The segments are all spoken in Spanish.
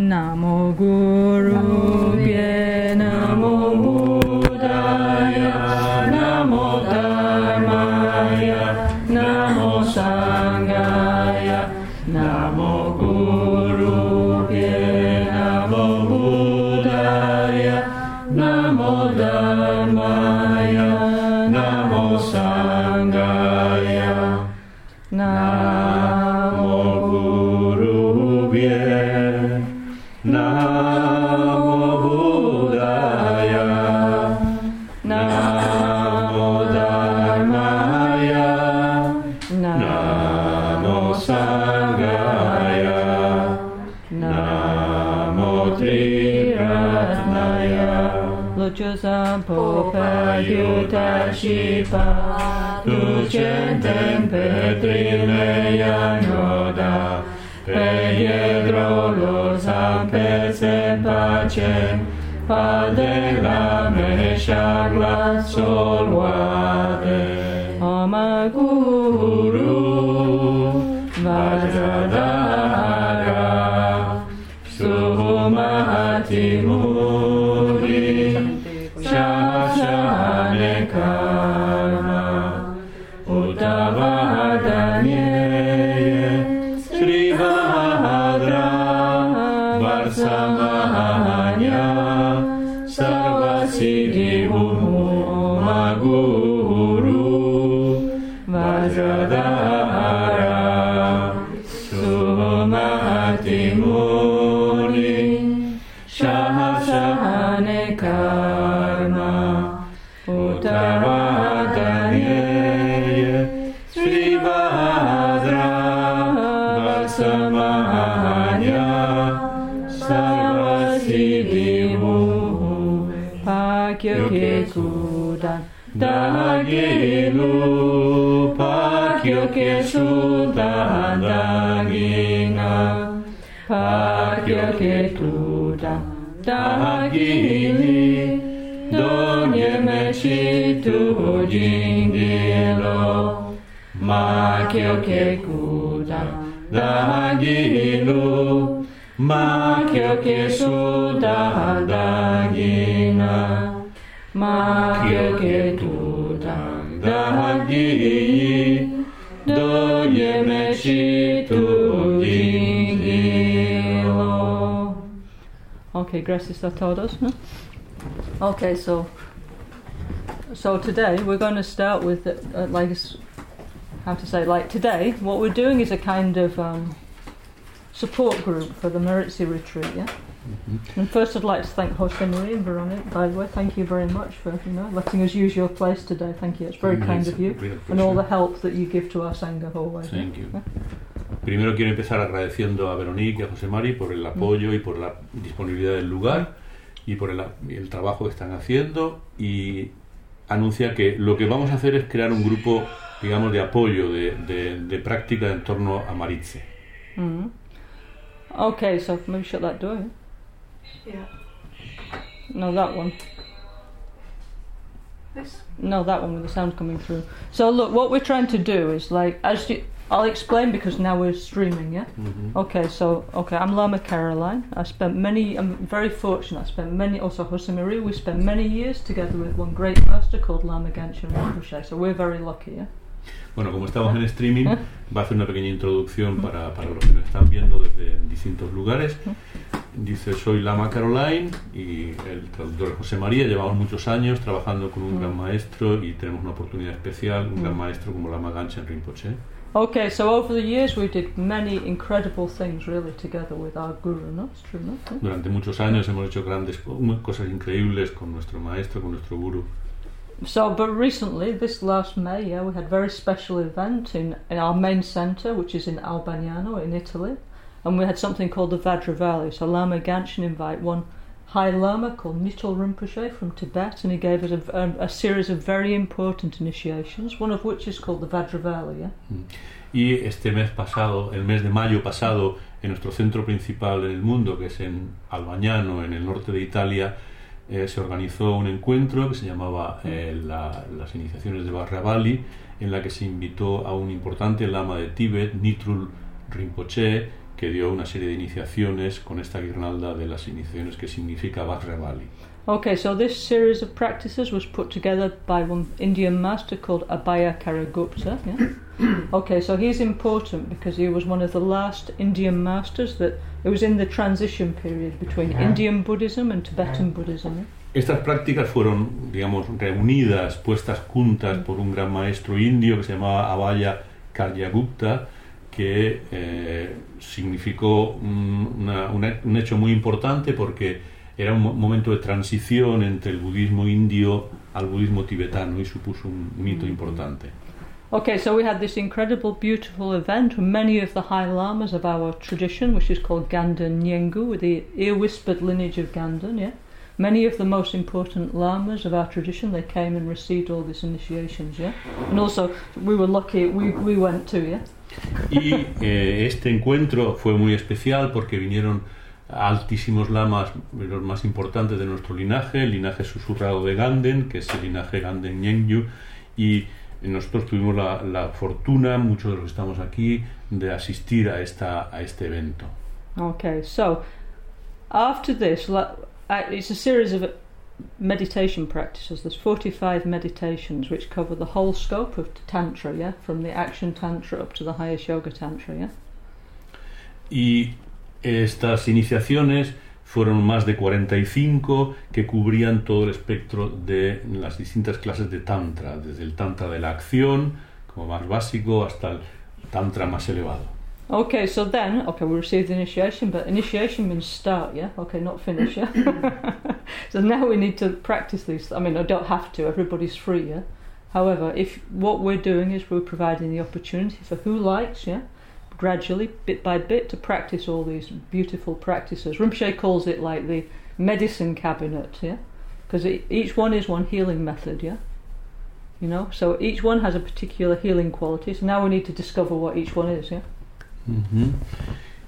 Namo Guru Namo popa iuta și pa, tu centem pe trileia noda, pe iedrolos am pe pacem, pa de la meșag la solvade. Oma guru Agini, Doamne meci tu gindilo, ma chio che cuda, da gilu, ma chio che su da dagina, ma chio che tu Okay, gracias a todos. No? Okay, so so today we're going to start with uh, like how to say like today what we're doing is a kind of um, support group for the Meritzi retreat. Yeah. And first, I'd like to thank Jose Marie and Veronique. By the way, thank you very much for you know letting us use your place today. Thank you. It's very kind of you, and all the help that you give to our sangha always. Thank you. Primero quiero empezar agradeciendo a Veronique y a José Mari por el apoyo y por la disponibilidad del lugar y por el, el trabajo que están haciendo y anuncia que lo que vamos a hacer es crear un grupo, digamos, de apoyo, de, de- de práctica en torno a Maritze. Mm. Okay, so maybe shut that door. Yeah? Yeah. No, that one. This. No, that one with the sound coming through. So look, what we're trying to do is like as you, I'll explain because now we're streaming, yeah. Mm-hmm. Okay, so okay, I'm Lama Caroline. I spent many. I'm very fortunate. I spent many. Also, Jose Marie. We spent many years together with one great master called Lama Ganchen Rinpoche. So we're very lucky, yeah. Bueno, como estamos en streaming, va a hacer una pequeña introducción para, para los que nos están viendo desde distintos lugares. Dice, soy Lama Caroline y el traductor José María. Llevamos muchos años trabajando con un gran maestro y tenemos una oportunidad especial, un gran maestro como Lama Ganchen Rinpoche. Okay, so over the years we did many incredible things really together with our guru. No, it's true, no. Durante muchos años hemos hecho grandes co- cosas increíbles con nuestro maestro, con nuestro guru. So, but recently, this last May, yeah, we had a very special event in, in our main centre, which is in Albagnano in Italy, and we had something called the Vajra Valley. So Lama Ganchen invite one High Lama called Nitul Rinpoche from Tibet, and he gave us a, a, a series of very important initiations, one of which is called the Vajra Valley. Yeah. Y este mes pasado, el mes de mayo pasado, en nuestro centro principal en el mundo, que es en Albagnano, en el norte de Italia, eh, se organizó un encuentro que se llamaba eh, la- las iniciaciones de Barravali, en la que se invitó a un importante lama de Tíbet, Nitrul Rinpoche, que dio una serie de iniciaciones con esta guirnalda de las iniciaciones que significa Vajrayavali. Okay, so this series of practices was put together by one Indian master called Abhaya Karagupta. Yeah? okay, so he's important because he was one of the last Indian masters that it was in the transition period between Indian Buddhism and Tibetan Buddhism. Estas prácticas fueron, digamos, reunidas, puestas juntas por un gran maestro indio que se llamaba Abhaya Karyagupta, que eh, significó un, una- una- un hecho muy importante porque era un mo- momento de transición entre el budismo indio al budismo tibetano y supuso un hito importante. Okay, so we had this incredible, beautiful event with many of the high lamas of our tradition, which is called Ganden Nyengu, with the ear whispered lineage of Ganden, yeah? Many of the most important lamas of our tradition, they came and received all these initiations, yeah? And also, we were lucky, we, we went too, yeah? Y eh, este encuentro fue muy especial porque vinieron altísimos lamas, los más importantes de nuestro linaje, el linaje susurrado de Ganden, que es el linaje Ganden Nyengyu, y nosotros tuvimos la, la fortuna, muchos de los que estamos aquí, de asistir a, esta, a este evento. Okay, so after this, it's a series of meditation practices. There's 45 meditations which cover the whole scope of Tantra, yeah? From the Action Tantra up to the highest Yoga Tantra, yeah? Y estas iniciaciones fueron más de 45 que cubrían todo el espectro de las distintas clases de Tantra, desde el Tantra de la acción, como más básico, hasta el Tantra más elevado. Okay, so then, okay, we received the initiation, but initiation means start, yeah? Okay, not finish, yeah? so now we need to practice these. I mean, I don't have to, everybody's free, yeah? However, if what we're doing is we're providing the opportunity for who likes, yeah? Gradually, bit by bit, to practice all these beautiful practices. Rinpoche calls it like the medicine cabinet, yeah? Because each one is one healing method, yeah? You know, so each one has a particular healing quality. So now we need to discover what each one is, yeah?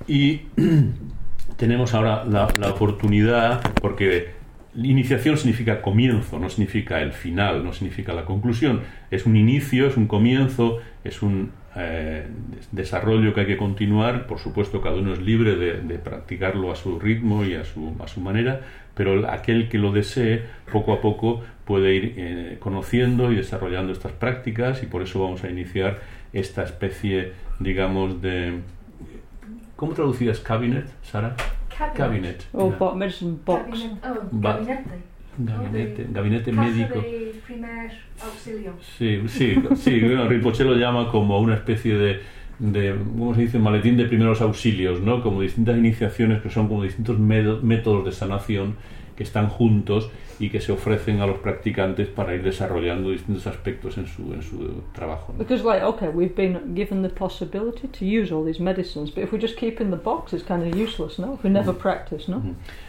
Y tenemos ahora la, la oportunidad, porque iniciación significa comienzo, no significa el final, no significa la conclusión. Es un inicio, es un comienzo, es un eh, desarrollo que hay que continuar. Por supuesto, cada uno es libre de, de practicarlo a su ritmo y a su, a su manera, pero aquel que lo desee, poco a poco puede ir eh, conociendo y desarrollando estas prácticas y por eso vamos a iniciar esta especie, digamos, de... ¿Cómo traducidas cabinet, Sara? Cabinet. Cabinet. Bo- medicine box. Cabinet. Oh, Ba- gabinete. Gabinete, gabinete médico. de primer auxilio. Sí, sí, sí. Bueno, Rinpoche lo llama como una especie de, de, ¿cómo se dice? Maletín de primeros auxilios, ¿no? Como distintas iniciaciones que son como distintos métodos de sanación que están juntos y que se ofrecen a los practicantes para ir desarrollando distintos aspectos en su, en su trabajo. ¿no? Because, like, okay, we've been given the possibility to use all these medicines, but if we just keep in the box, it's kind of useless, no? If we never practice, no?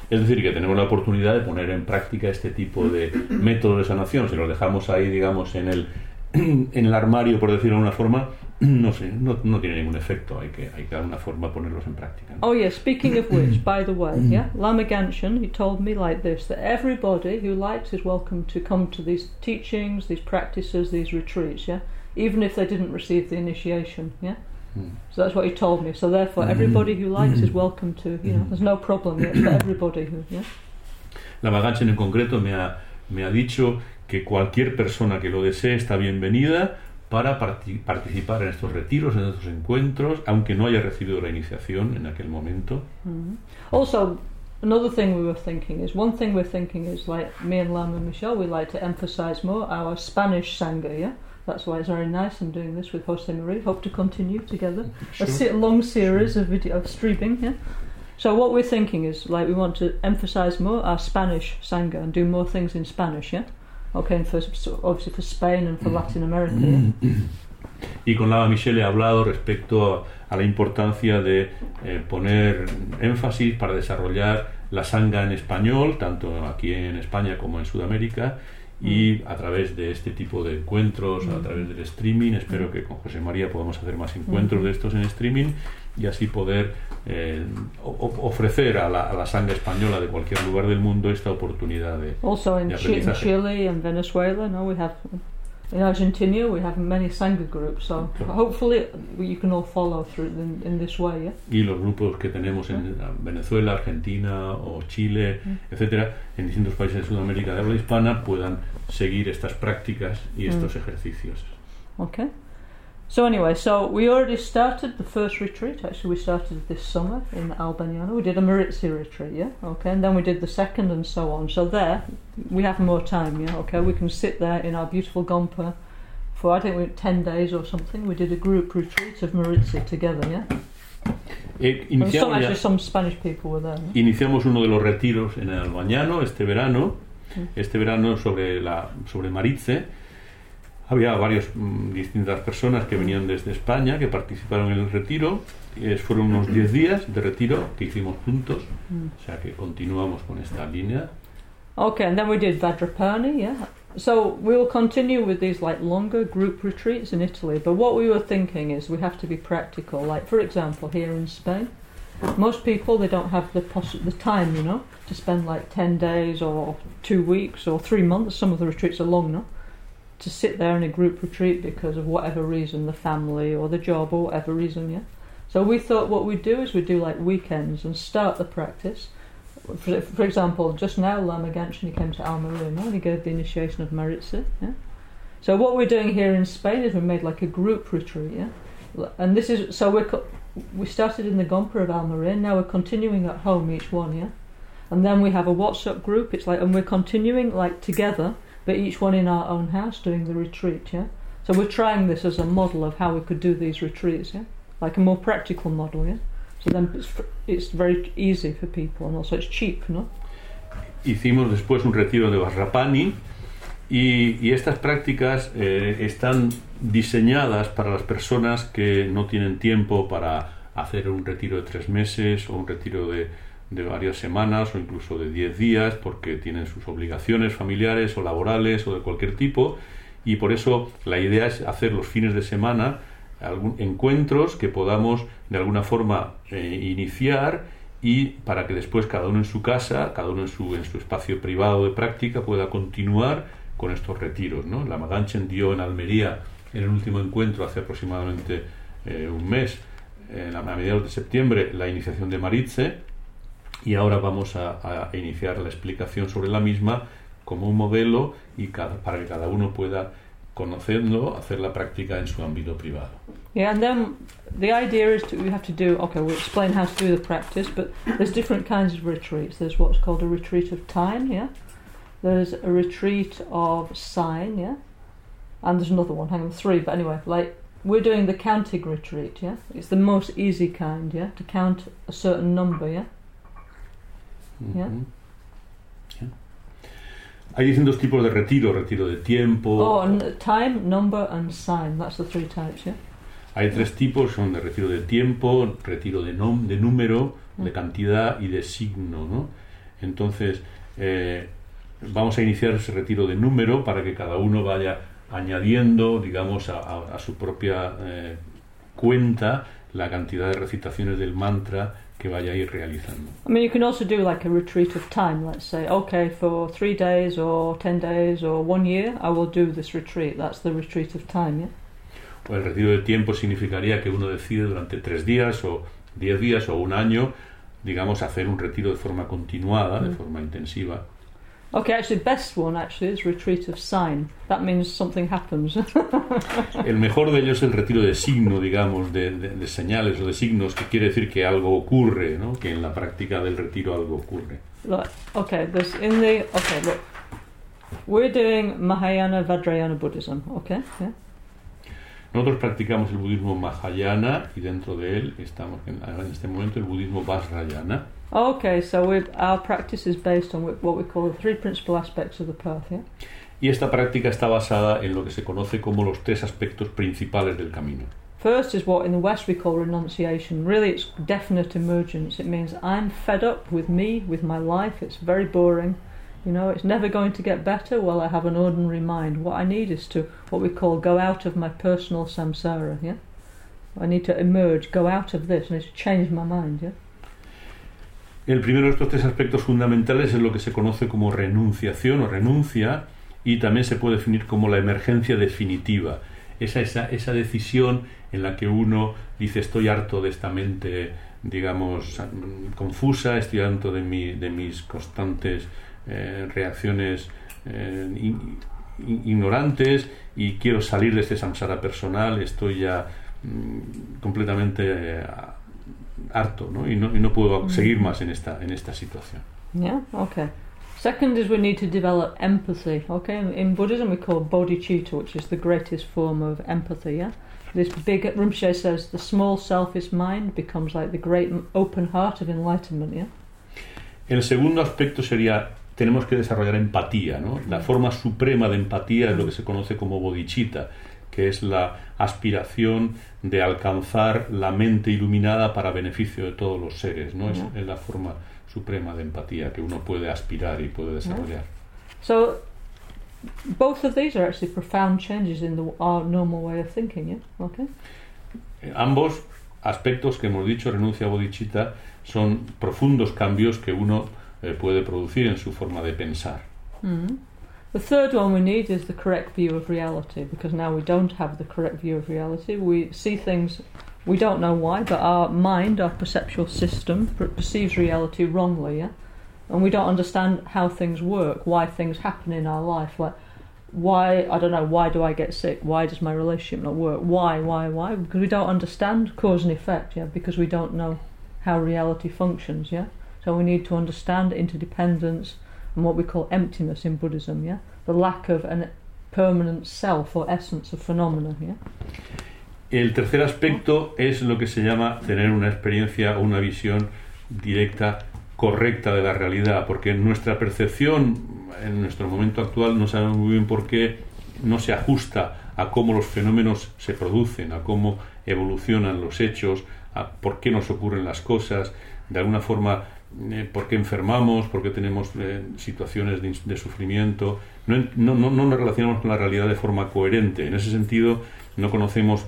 Es decir, que tenemos la oportunidad de poner en práctica este tipo de métodos de sanación. Si los dejamos ahí, digamos, en el, en el armario, por decirlo de una forma, no sé, no, no tiene ningún efecto. Hay que, hay que dar una forma de ponerlos en práctica. ¿no? Oh, yeah, speaking of which, by the way, yeah, Lama he told me like this that everybody who likes is welcome to come to these teachings, these practices, these retreats, yeah? Even if they didn't receive the initiation, yeah? Mm. So that's what he told me. So therefore, everybody who likes is welcome to, you know, there's no problem, yeah, it's for everybody who, yeah? La Maganchen en concreto me ha, me ha dicho que cualquier persona que lo desee está bienvenida para parti- participar en estos retiros, en estos encuentros, aunque no haya recibido la iniciación en aquel momento. Mhm. Also, another thing we were thinking is one thing we're thinking is like me and Lama and Michelle, we like to emphasize more our Spanish sangha, yeah? That's why it's very nice. I'm doing this with Jose Marie. Hope to continue together. A se- long series of video of streaming, yeah? So what we're thinking is like we want to emphasize more our Spanish sangha and do more things in Spanish, yeah? Okay, and for, so obviously for Spain and for Latin America, yeah? Y con Lava Michelle he hablado respecto a, a la importancia de eh, poner énfasis para desarrollar la sanga en español, tanto aquí en España como en Sudamérica, y a través de este tipo de encuentros, a través del streaming, espero que con José María podamos hacer más encuentros de estos en streaming y así poder eh, ofrecer a la, a la sanga española de cualquier lugar del mundo esta oportunidad de, Also in de aprendizaje. Chile and Venezuela, no, we have In Argentina, we have many Sangha groups, so Okay. hopefully you can all follow through in, in this way, yeah? y los grupos que tenemos en Venezuela, Argentina o Chile, etcétera, en distintos países de Sudamérica de habla hispana puedan seguir estas prácticas y estos ejercicios. Okay. So anyway, so we already started the first retreat. Actually, we started this summer in Albaniano. We did a Maritzi retreat, yeah. Okay, and then we did the second, and so on. So there, we have more time, yeah. Okay, we can sit there in our beautiful Gompa for I think we ten days or something. We did a group retreat of Maritzi together, yeah. Eh, some, iniciamos, ya- some Spanish people were there. yeah? iniciamos uno de los retiros en el Albañano este verano, Mm. este verano sobre, la, sobre Maritze. Había varias mm, distintas personas que venían desde España que participaron en el retiro. Eh, fueron unos 10 días de retiro que hicimos juntos, Mm. o sea que continuamos con esta línea. Okay, and then we did Vadrapani, yeah. So we will continue with these like longer group retreats in Italy. But what we were thinking is we have to be practical. Like for example, here in Spain, most people they don't have the poss- the time, you know, to spend like ten days or two weeks or three months. Some of the retreats are long, no, to sit there in a group retreat because of whatever reason, the family or the job or whatever reason, yeah. So we thought what we'd do is we'd do like weekends and start the practice. For, for example, just now Lama Ganchen came to Almarina and he gave the initiation of Maritza. Yeah? So what we're doing here in Spain is we made like a group retreat. Yeah? And this is so we we started in the Gompa of Almarin. Now we're continuing at home each one. Yeah, and then we have a WhatsApp group. It's like and we're continuing like together, but each one in our own house doing the retreat. Yeah. So we're trying this as a model of how we could do these retreats. Yeah, like a more practical model. Yeah. So then it's, it's very easy for people and also it's cheap, no? Hicimos después un retiro de Barrapani y, y estas prácticas eh, están diseñadas para las personas que no tienen tiempo para hacer un retiro de tres meses o un retiro de, de varias semanas o incluso de diez días porque tienen sus obligaciones familiares o laborales o de cualquier tipo y por eso la idea es hacer los fines de semana algún, encuentros que podamos de alguna forma eh, iniciar y para que después cada uno en su casa, cada uno en su, en su espacio privado de práctica pueda continuar con estos retiros. ¿no? La Maganchen dio en Almería en el último encuentro hace aproximadamente eh, un mes, en la- a mediados de septiembre, la iniciación de Maritze y ahora vamos a, a iniciar la explicación sobre la misma como un modelo y cada- para que cada uno pueda conocerlo, hacer la práctica en su ámbito privado. Yeah, and then the idea is to we have to do okay. We'll explain how to do the practice, but there's different kinds of retreats. There's what's called a retreat of time, yeah. There's a retreat of sign, yeah, and there's another one. Hang on, three. But anyway, like we're doing the counting retreat, yeah. It's the most easy kind, yeah, to count a certain number, yeah. Yeah. Hay distintos tipos de retiro, retiro de tiempo. Oh, time, number, and sign. That's the three types, yeah. Hay tres tipos, son de retiro de tiempo, retiro de, nom- de número, de Mm. cantidad y de signo. ¿no? Entonces, eh, vamos a iniciar ese retiro de número para que cada uno vaya añadiendo, digamos, a, a- a su propia eh, cuenta la cantidad de recitaciones del mantra que vaya a ir realizando. I mean, you can also do like a retreat of time. Let's say, okay, for three days or ten days or one year, I will do this retreat. That's the retreat of time, yeah. O el retiro de tiempo significaría que uno decide durante tres días o diez días o un año, digamos, hacer un retiro de forma continuada, de Mm. forma intensiva. Okay, actually, best one actually is retreat of sign. That means something happens. El mejor de ellos es el retiro de signo, digamos, de, de- de señales o de signos, que quiere decir que algo ocurre, ¿no? que en la práctica del retiro algo ocurre. Look, okay, there's in the okay. Look, we're doing Mahayana Vajrayana Buddhism. Okay, yeah. Nosotros practicamos el budismo Mahayana y dentro de él estamos en, en este momento el budismo Vajrayana. Okay, so our practice is based on what we call the three principal aspects of the path. Yeah. Y esta práctica está basada en lo que se conoce como los tres aspectos principales del camino. First is what in the West we call renunciation. Really, it's definite emergence. It means I'm fed up with me, with my life. It's very boring. You know, it's never going to get better. Well, I have an ordinary mind. What I need is to, what we call, go out of my personal samsara. Yeah, I need to emerge, go out of this, and it's change my mind. Yeah. El primero de estos tres aspectos fundamentales es lo que se conoce como renunciación o renuncia y también se puede definir como la emergencia definitiva. Esa, esa, esa decisión en la que uno dice estoy harto de esta mente, digamos, confusa, estoy harto de, mi, de mis constantes eh, reacciones eh, ignorantes y quiero salir de este samsara personal, estoy ya mm, completamente eh, harto ¿no? Y, no, y no puedo seguir más en esta, en esta situación. Yeah, okay. Second is we need to develop empathy. Okay, in, Buddhism we call bodhicitta, which is the greatest form of empathy. Yeah, this big Rinpoche says the small selfish mind becomes like the great open heart of enlightenment. Yeah. El segundo aspecto sería, tenemos que desarrollar empatía. ¿no? La forma suprema de empatía es lo que se conoce como bodhicitta, que es la aspiración de alcanzar la mente iluminada para beneficio de todos los seres. ¿no? Es, es la forma suprema de empatía que uno puede aspirar y puede desarrollar. So both of these are actually profound changes in the, our normal way of thinking. Yeah. Okay. Eh, Ambos aspectos que hemos dicho, renuncia a bodhicitta, son profundos cambios que uno eh, puede producir en su forma de pensar. Mm. The third one we need is the correct view of reality because now we don't have the correct view of reality. We see things, we don't know why, but our mind, our perceptual system, per- perceives reality wrongly, yeah? And we don't understand how things work, why things happen in our life. Like, why, I don't know, why do I get sick? Why does my relationship not work? Why, why, why? Because we don't understand cause and effect, yeah? Because we don't know how reality functions, yeah? So we need to understand interdependence, and what we call emptiness in Buddhism, yeah? The lack of an permanent self or essence of phenomena, yeah? El tercer aspecto es lo que se llama tener una experiencia o una visión directa, correcta de la realidad, porque nuestra percepción en nuestro momento actual no sabemos muy bien por qué no se ajusta a cómo los fenómenos se producen, a cómo evolucionan los hechos, a por qué nos ocurren las cosas, de alguna forma eh, por qué enfermamos, por qué tenemos eh, situaciones de, de sufrimiento. No, no, no, no nos relacionamos con la realidad de forma coherente. En ese sentido, no conocemos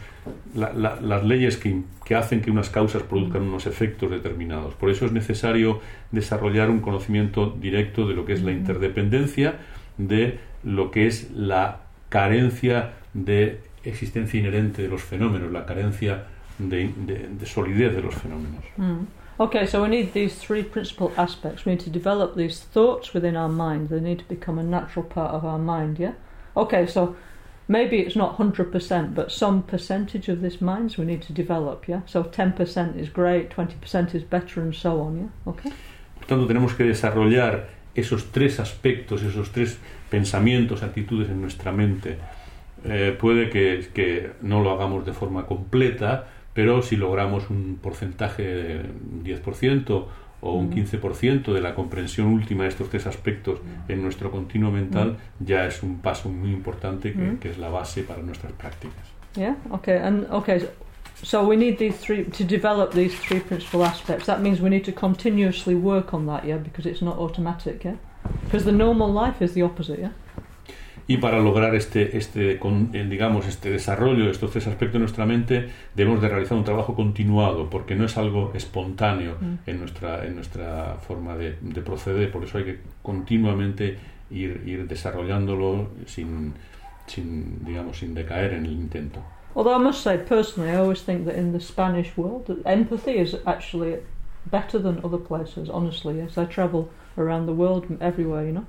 la- la- las leyes que, que hacen que unas causas produzcan unos efectos determinados. Por eso es necesario desarrollar un conocimiento directo de lo que es la interdependencia, de lo que es la carencia de existencia inherente de los fenómenos, la carencia de, de- de solidez de los fenómenos. Mm. Okay, so we need these three principal aspects. We need to develop these thoughts within our mind. They need to become a natural part of our mind, yeah? Okay, so maybe it's not 100%, but some percentage of this mind we need to develop, yeah? So 10% is great, 20% is better, and so on, yeah? Okay? Por tanto, tenemos que desarrollar esos tres aspectos, esos tres pensamientos, actitudes en nuestra mente. Eh, puede que, que no lo hagamos de forma completa, pero si logramos un porcentaje de 10% o un 15% de la comprensión última de estos tres aspectos en nuestro continuo mental, ya es un paso muy importante que, que es la base para nuestras prácticas. Yeah. Okay. And okay. So we need these three to develop these three principal aspects. That means we need to continuously work on that. Yeah, because it's not automatic. Yeah, because the normal life is the opposite. Yeah. Y para lograr este, este con- eh, digamos, este desarrollo de estos tres aspectos de nuestra mente, debemos de realizar un trabajo continuado, porque no es algo espontáneo Mm. en, nuestra, en nuestra forma de, de proceder, por eso hay que continuamente ir, ir desarrollándolo sin, sin, digamos, sin decaer en el intento. Although I must say, personally, I always think that in the Spanish world, empathy is actually better than other places. Honestly, as I travel around the world, everywhere, you know,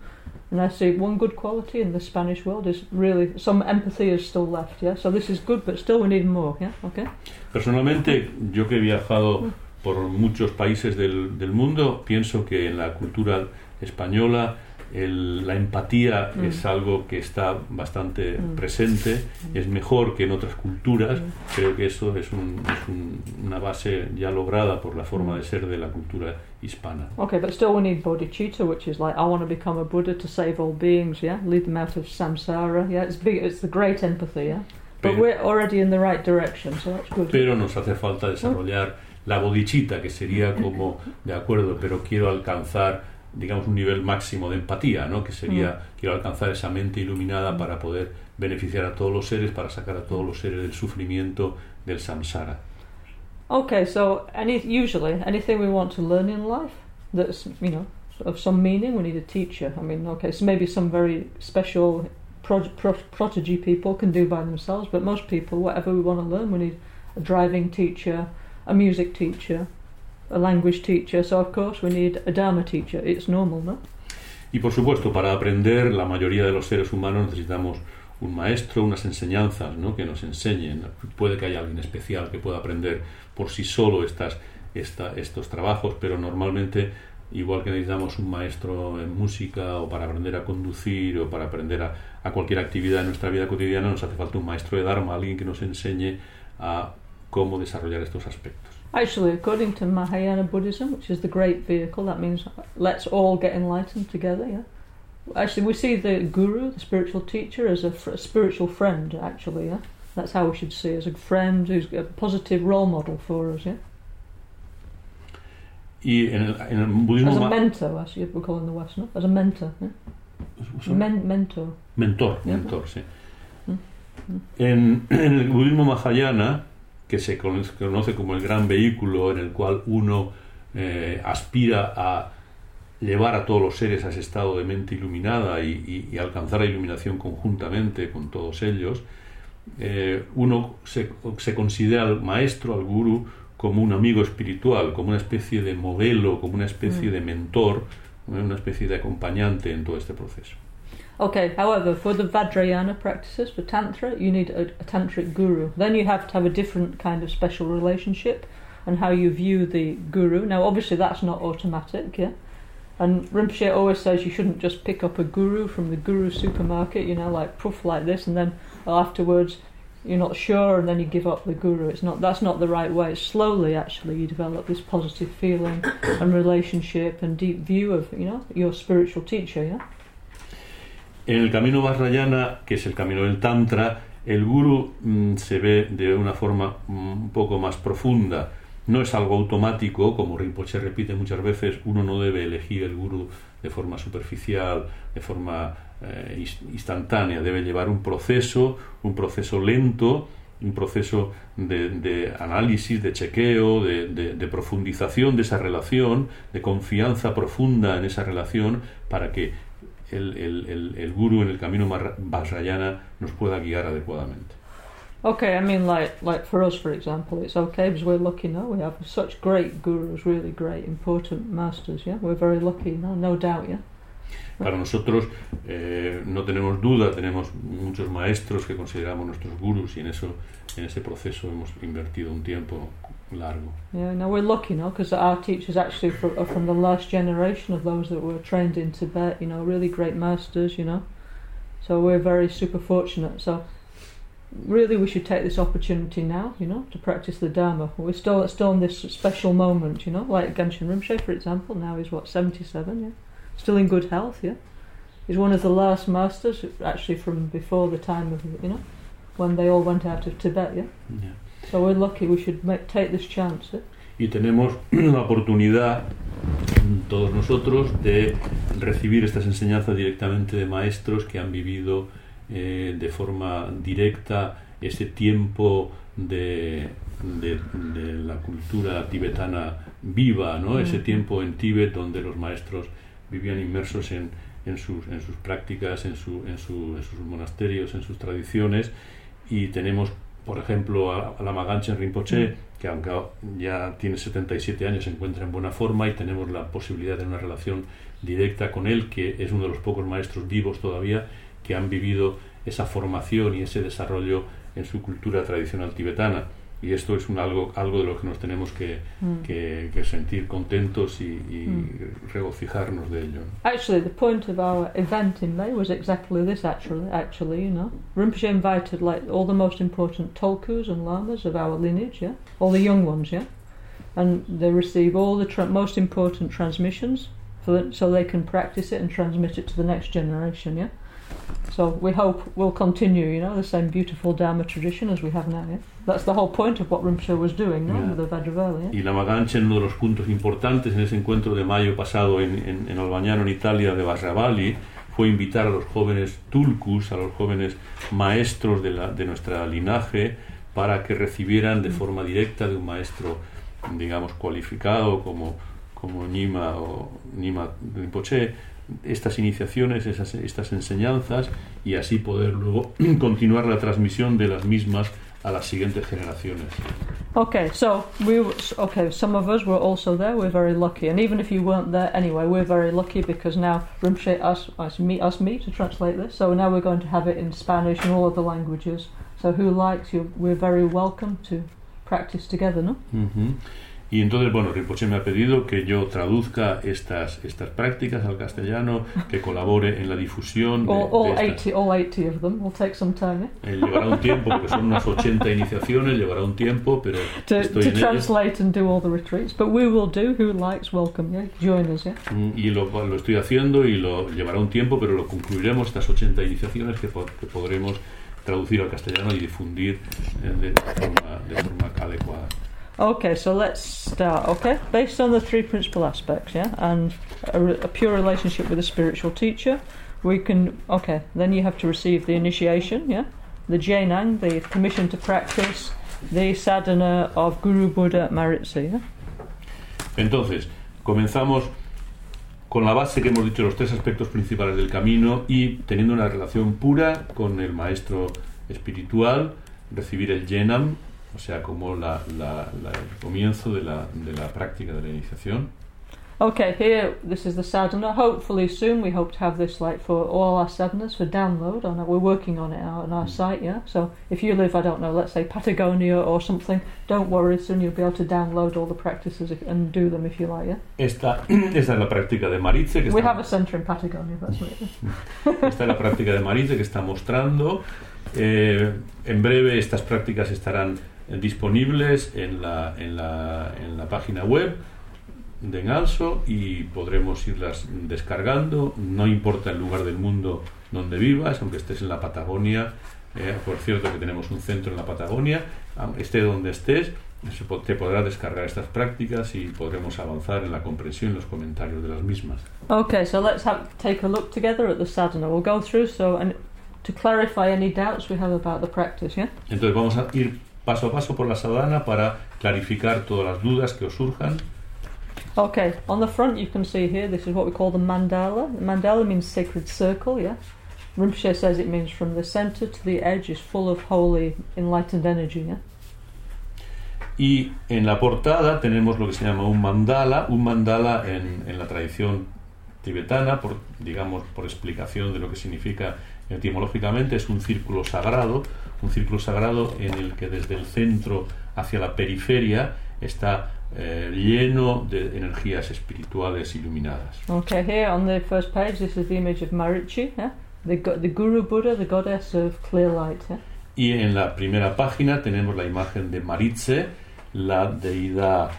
and I see one good quality in the Spanish world is really some empathy is still left. Yeah, so this is good, but still we need more. Yeah. Okay. Personalmente, yo que he viajado por muchos países del, del mundo, pienso que en la cultura española el- la empatía Mm. es algo que está bastante Mm. presente, es mejor que en otras culturas. Mm. Creo que eso es, un- es un- una base ya lograda por la forma Mm. de ser de la cultura hispana. Okay, but still we need bodhicitta, which is like I want to become a Buddha to save all beings. Yeah, lead them out of samsara. Yeah, it's big. It's the great empathy. Yeah, but Pero- we're already in the right direction, so that's good. Pero nos hace falta desarrollar la bodhicitta, que sería como, de acuerdo, pero quiero alcanzar, digamos, un nivel máximo de empatía, ¿no? Que sería, quiero alcanzar esa mente iluminada para poder beneficiar a todos los seres, para sacar a todos los seres del sufrimiento, del samsara. Okay, so any usually anything we want to learn in life that's you know of some meaning, we need a teacher. I mean, okay, so maybe some very special pro- pro- prodigy people can do by themselves, but most people, whatever we want to learn, we need a driving teacher, a music teacher, a language teacher. So of course we need a Dharma teacher. It's normal, ¿no? Y por supuesto, para aprender, la mayoría de los seres humanos necesitamos un maestro, unas enseñanzas ¿no? que nos enseñen. Puede que haya alguien especial que pueda aprender por sí solo estas, esta, estos trabajos, pero normalmente, igual que necesitamos un maestro en música o para aprender a conducir o para aprender a, a cualquier actividad en nuestra vida cotidiana, nos hace falta un maestro de Dharma, alguien que nos enseñe a cómo desarrollar estos aspectos. Actually, according to Mahayana Buddhism, which is the great vehicle, that means let's all get enlightened together, yeah? Actually, we see the guru, the spiritual teacher, as a, a spiritual friend, actually, yeah? That's how we should see as a friend who's a positive role model for us, yeah? Y en el, en el budismo... As a mentor, as you- we call in the West, no? As a mentor, yeah? Men- mentor. Mentor, Ya. mentor, sí. Mm. En, en el budismo mahayana, que se conoce como el gran vehículo en el cual uno eh, aspira a llevar a todos los seres a ese estado de mente iluminada y, y- y alcanzar la iluminación conjuntamente con todos ellos, eh, uno se, se considera al maestro, al guru, como un amigo espiritual, como una especie de modelo, como una especie Mm. de mentor, una especie de acompañante en todo este proceso. Okay, however, for the Vajrayana practices, for Tantra, you need a, a tantric guru. Then you have to have a different kind of special relationship and how you view the guru. Now, obviously, that's not automatic, yeah? And Rinpoche always says you shouldn't just pick up a guru from the guru supermarket, you know, like puff like this, and then afterwards you're not sure and then you give up the guru. It's not that's not the right way. it's Slowly, actually, you develop this positive feeling and relationship and deep view of, you know, your spiritual teacher, yeah? En el camino Vajrayana, que es el camino del Tantra, el guru mm, se ve de una forma mm, un poco más profunda. No es algo automático, como Rinpoche repite muchas veces, uno no debe elegir el guru de forma superficial, de forma eh, ins- instantánea, debe llevar un proceso, un proceso lento, un proceso de, de análisis, de chequeo, de, de- profundización de esa relación, de confianza profunda en esa relación, para que el, el, el, guru en el camino Vajrayana nos pueda guiar adecuadamente. Okay, I mean, like like for us, for example, it's okay because we're lucky now. We have such great gurus, really great, important masters. Yeah, we're very lucky now, no doubt. Yeah. Para nosotros eh, no tenemos duda, tenemos muchos maestros que consideramos nuestros gurus y en eso, en ese proceso hemos invertido un tiempo largo. Yeah, no, we're lucky now because our teachers actually fro- are from the last generation of those that were trained in Tibet. You know, really great masters. You know, so we're very super fortunate. So. Really, we should take this opportunity now, you know, to practice the Dharma. We're still still in this special moment, you know, like Genshin Rinpoche, for example. Now he's what seventy-seven, yeah, still in good health, yeah. He's one of the last masters, actually from before the time of, you know, when they all went out of Tibet, yeah. Ya. So we're lucky. We should make, take this chance. Yeah? Y tenemos la oportunidad, todos nosotros, de recibir estas enseñanzas directamente de maestros que han vivido eh, de forma directa ese tiempo de, de- de la cultura tibetana viva, ¿no? ese Mm. tiempo en Tíbet donde los maestros vivían inmersos en, en sus, en sus prácticas, en, su, en, su- en sus monasterios, en sus tradiciones y tenemos, por ejemplo, a, a la Maganchen Rinpoche, que aunque ya tiene 77 años se encuentra en buena forma y tenemos la posibilidad de una relación directa con él, que es uno de los pocos maestros vivos todavía que han vivido esa formación y ese desarrollo en su cultura tradicional tibetana. Y esto es un algo, algo de lo que nos tenemos que, Mm. que- que sentir contentos y, y Mm. regocijarnos de ello. Actually, the point of our event in May was exactly this. Actually, actually, you know, Rinpoche invited like all the most important tolkus and lamas of our lineage, yeah, all the young ones, yeah, and they receive all the tra- most important transmissions for the, so they can practice it and transmit it to the next generation, yeah. So we hope we'll continue, you know, the same beautiful Dharma tradition as we have now. Yeah, that's the whole point of what Rinpoche was doing, no, Yeah. with the Vajravala. Yeah? Y uno de los puntos importantes en ese encuentro de mayo pasado en, en, en Albañano, en Italia, de Basravali, fue invitar a los jóvenes tulkus, a los jóvenes maestros de, la, de nuestra linaje, para que recibieran de forma directa de un maestro, digamos, cualificado como, como Nima o Nima Rinpoche, estas iniciaciones, esas, estas enseñanzas y así poder luego continuar la transmisión de las mismas a las siguientes generaciones. Okay, so we okay. Some of us were also there. We're very lucky, and even if you weren't there anyway, we're very lucky because now Rinpoche asked us me asked me to translate this. So now we're going to have it in Spanish and all other languages. So who likes you? We're very welcome to practice together, no? Ujú. Y entonces, bueno, Rinpoche me ha pedido que yo traduzca estas, estas prácticas al castellano, que colabore en la difusión. de- All, all de estas. eighty, all eighty of them will take some time. Yeah? Eh, llevará un tiempo, porque son unas 80 iniciaciones, llevará un tiempo, pero To, estoy to en translate and do all the retreats, but we will do. Who likes welcome? Yeah, join us. Yeah. Mm, Y lo, lo estoy haciendo y lo llevará un tiempo, pero lo concluiremos, estas 80 iniciaciones que, que podremos traducir al castellano y difundir eh, de, forma, de forma adecuada. Okay, so let's start. Okay, based on the three principal aspects, yeah, and a, a pure relationship with a spiritual teacher, we can. Okay, then you have to receive the initiation, yeah, the Jainang, the permission to practice, the sadhana of Guru Buddha Maritsi. Yeah? Entonces, comenzamos con la base que hemos dicho, los tres aspectos principales del camino y teniendo una relación pura con el maestro espiritual, recibir el Yenam, o sea, como la, la- la- el comienzo de la, de la práctica de la iniciación. Okay, here this is the sadhana. Hopefully soon we hope to have this like for all our sadhanas for download. On we're working on it on our site, yeah. So if you live, I don't know, let's say Patagonia or something, don't worry. Soon you'll be able to download all the practices if, and do them if you like, yeah. Esta, esta es la práctica de Maritze, que We está, have a centre in Patagonia. That's what it is. esta es la práctica de Maritze que está mostrando. Eh, en breve estas prácticas estarán disponibles en la, en la, en la página web de Enalso y podremos irlas descargando. No importa el lugar del mundo donde vivas, aunque estés en la Patagonia. eh, por cierto que tenemos un centro en la Patagonia, esté donde estés, te podrás descargar estas prácticas y podremos avanzar en la comprensión y los comentarios de las mismas. Okay, so let's have take a look together at the sadhana. We'll go through so and to clarify any doubts we have about the practice, yeah. Entonces vamos a ir paso a paso por la sadhana para clarificar todas las dudas que os surjan. Okay, on the front you can see here, this is what we call the mandala. The mandala means sacred circle, yeah? Rinpoche says it means from the centre to the edge is full of holy, enlightened energy, yeah? Y en la portada tenemos lo que se llama un mandala, un mandala en, en la tradición tibetana, por, digamos, por explicación de lo que significa etimológicamente, es un círculo sagrado, un círculo sagrado en el que desde el centro hacia la periferia está eh, lleno de energías espirituales iluminadas. Okay, here on the first page, this is the image of Marichi, yeah? The, the Guru Buddha, the goddess of clear light, yeah? Y en la primera página tenemos la imagen de Maritze, la deidad,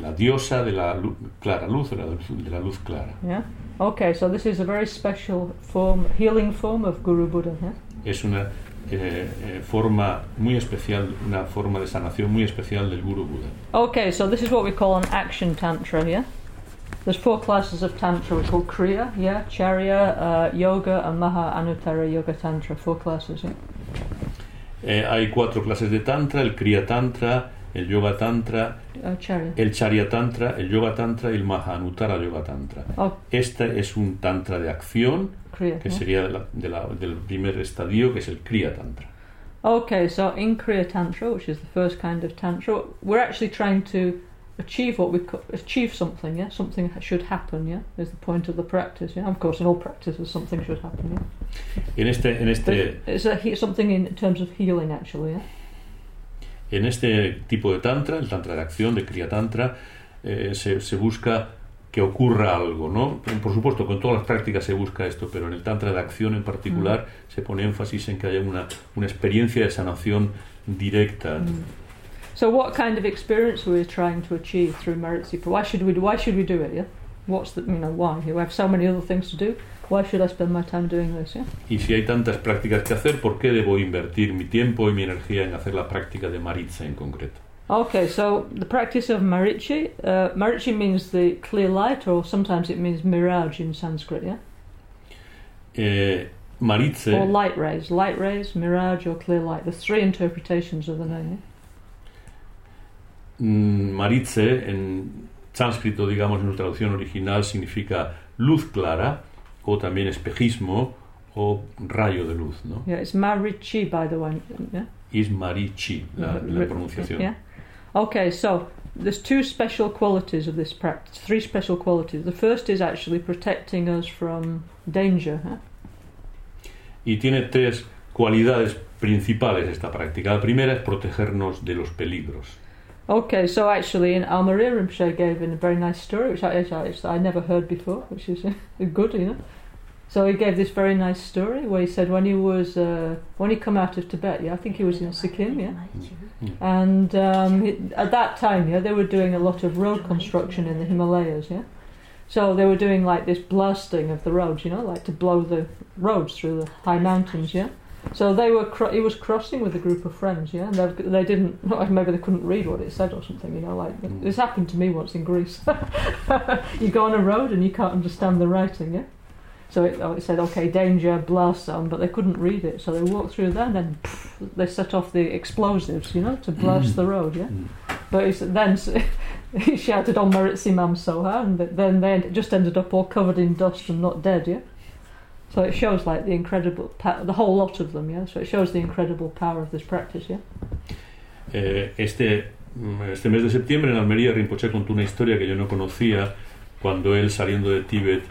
la diosa de la lu- clara luz, de la, de la luz clara. Yeah? Okay, so this is a very special form, healing form of Guru Buddha? Es una eh, eh, forma muy especial, una forma de sanación muy especial del Guru Buda. Okay, so this is what we call an action tantra, yeah? There's four classes of tantra. We call Kriya, yeah, Charya, uh, Yoga, and Maha Anuttara Yoga Tantra. Four classes, yeah. Eh, hay cuatro clases de Tantra, el Kriya Tantra, el Yoga Tantra, charya. el Charya Tantra, el Yoga Tantra y el Mahanuttara Yoga Tantra. Oh, Este es un Tantra de acción, Kriya. que yeah. sería de la- de la- del primer estadio, que es el Kriya Tantra. Okay, so in Kriya Tantra, which is the first kind of Tantra, we're actually trying to achieve what we achieve something, yeah? Something should happen, yeah? Is the point of the practice, yeah? Of course, in all practices, something should happen, yeah? En este, en But este, it's a, something in terms of healing, actually, yeah? En este tipo de tantra, el tantra de acción, de kriya tantra, eh, se, se busca que ocurra algo, ¿no? Por supuesto, con todas las prácticas se busca esto, pero en el tantra de acción en particular se pone énfasis en que haya una, una experiencia de sanación directa. Mm. So, what kind of experience are we trying to achieve through Meritzi? Why should we? Why should we do it? Yeah. What's the you know why? We have so many other things to do. Why should I spend my time doing this? Yeah. Y si hay tantas prácticas que hacer, ¿por qué debo invertir mi tiempo y mi energía en hacer la práctica de Maritza en concreto? Okay, so the practice of Marichi. Uh, Marichi means the clear light, or sometimes it means mirage in Sanskrit. Yeah. Eh, Maritze, Or light rays, light rays, mirage, or clear light. There's three interpretations of the name. mm, Maritze en, sánscrito, digamos, en su traducción original significa luz clara o también espejismo o rayo de luz, ¿no? Yeah, it's marichi, by the way. Yeah. Es marichi la, la pronunciación. Yeah. Okay, so there's two special qualities of this practice, three special qualities. The first is actually protecting us from danger. Huh? Y tiene tres cualidades principales esta práctica. La primera es protegernos de los peligros. Okay, so actually, in Almaria Rinpoche gave in a very nice story, which I, which I, never heard before, which is good, you know. So he gave this very nice story where he said when he was uh, when he come out of Tibet, yeah, I think he was in Sikkim, yeah, and um, he, at that time, yeah, they were doing a lot of road construction in the Himalayas, yeah. So they were doing like this blasting of the roads, you know, like to blow the roads through the high mountains, yeah. So they were he was crossing with a group of friends, yeah, and they, they didn't maybe they couldn't read what it said or something, you know, like Mm. this happened to me once in Greece. you go on a road and you can't understand the writing, yeah. So it, oh, it said, okay, danger, blast zone, but they couldn't read it. So they walked through there and then pff, they set off the explosives, you know, to blast the road, yeah. Mm. But said, then he shouted on Maritsimam Soha, and th- then they just ended up all covered in dust and not dead, yeah. So it shows like the incredible, the whole lot of them, yeah. So it shows the incredible power of this practice, yeah. Eh, este, mm, este mes de septiembre en Almería Rinpoche contó una historia que yo no conocía cuando él saliendo de Tíbet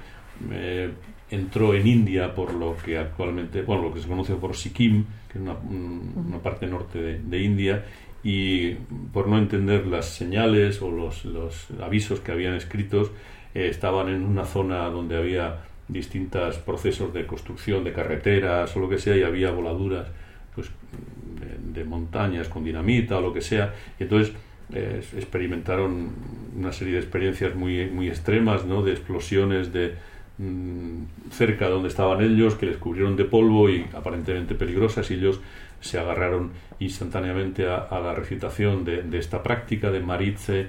eh, entró en India por lo que actualmente, bueno, lo que se conoce por Sikkim, que es una, un- una parte norte de, de India, y por no entender las señales o los, los avisos que habían escritos, eh, estaban en una zona donde había distintos procesos de construcción de carreteras o lo que sea y había voladuras pues de, montañas con dinamita o lo que sea y entonces experimentaron una serie de experiencias muy muy extremas ¿no? de explosiones de mm, cerca de donde estaban ellos que les cubrieron de polvo y aparentemente peligrosas y ellos se agarraron instantáneamente a, a la recitación de, de esta práctica de Maritze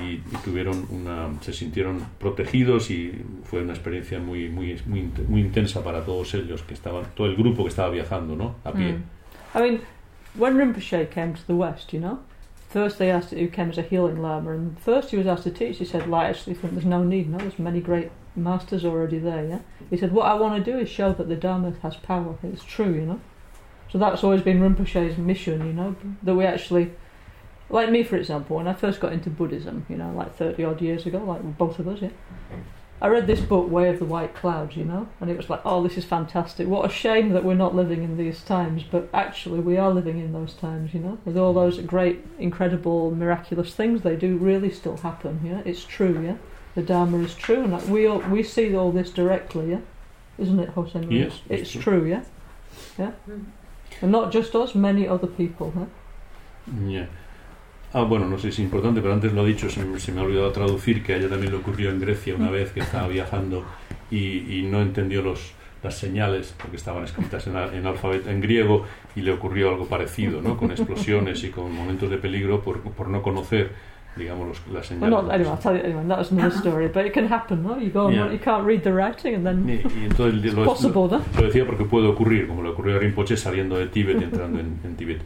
y, y tuvieron una se sintieron protegidos y fue una experiencia muy muy muy, muy intensa para todos ellos que estaban todo el grupo que estaba viajando no a pie Mm. I mean, when Rinpoche came to the West, you know, first they asked who came as a healing lama, and first he was asked to teach. He said, "Like, actually, think there's no need. No, there's many great masters already there." Yeah. He said, "What I want to do is show that the Dharma has power. It's true, you know." So that's always been Rinpoche's mission, you know, that we actually, like me, for example, when I first got into Buddhism, you know, like thirty odd years ago, like both of us, yeah. I read this book, Way of the White Clouds, you know, and it was like, oh, this is fantastic. What a shame that we're not living in these times, but actually we are living in those times, you know, with all those great, incredible, miraculous things they do really still happen. Yeah, it's true. Yeah, the Dharma is true, and like, we all, we see all this directly. Yeah, isn't it, Jose? Maria? Yes, it's true. true. Yeah, yeah, and not just us, many other people. Huh? Ya. Ah, bueno, no sé si es importante, pero antes lo he dicho, se me, se me ha olvidado traducir que a ella también le ocurrió en Grecia una vez que estaba viajando y, y no entendió los, las señales porque estaban escritas en, en alfabeto en griego y le ocurrió algo parecido, ¿no? Con explosiones y con momentos de peligro por, por no conocer, digamos, los- las Well, señales. not anyway. I'll tell you anyway. That was another story, but it can happen. No, you go Yeah. you can't read the writing, and then Y, y entonces it's lo, possible, lo, lo decía porque puede ocurrir, como le ocurrió a Rinpoche saliendo de Tíbet y entrando en, en Tíbet,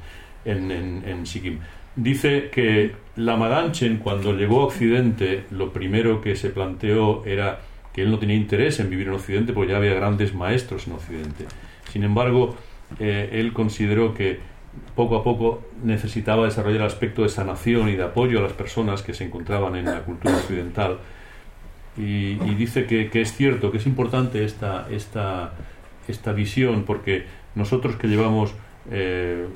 en, en, en Sikkim. Dice que Lama Danchen, cuando llegó a Occidente, lo primero que se planteó era que él no tenía interés en vivir en Occidente porque ya había grandes maestros en Occidente. Sin embargo, eh, él consideró que poco a poco necesitaba desarrollar el aspecto de sanación y de apoyo a las personas que se encontraban en la cultura occidental y, dice que, que es cierto, que es importante esta, esta, esta visión, porque nosotros que llevamos eh,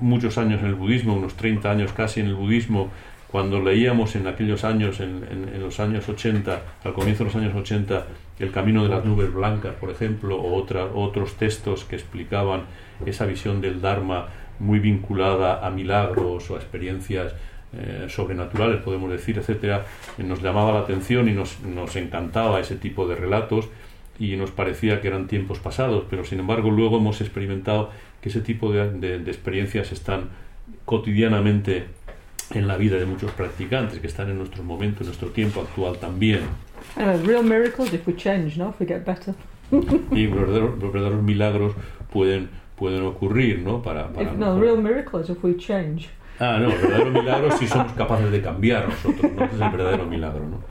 muchos años en el budismo, unos 30 años casi en el budismo, cuando leíamos en aquellos años, en, en- en los años 80, al comienzo de los años 80, El camino de las nubes blancas, por ejemplo, o otra- otros textos que explicaban esa visión del Dharma muy vinculada a milagros o a experiencias eh, sobrenaturales, podemos decir, etcétera, nos llamaba la atención y nos, nos encantaba ese tipo de relatos y nos parecía que eran tiempos pasados, pero sin embargo luego hemos experimentado que ese tipo de, de- de experiencias están cotidianamente en la vida de muchos practicantes, que están en nuestro momento, en nuestro tiempo actual también. Anyway, real miracles if we change, no? If we get better. Y verdaderos, verdaderos milagros pueden, pueden ocurrir, ¿no? Para, para If, no, real miracle is if we change. Ah, no, el verdadero milagro si somos capaces de cambiar nosotros, ¿no? Ese es el verdadero milagro, ¿no?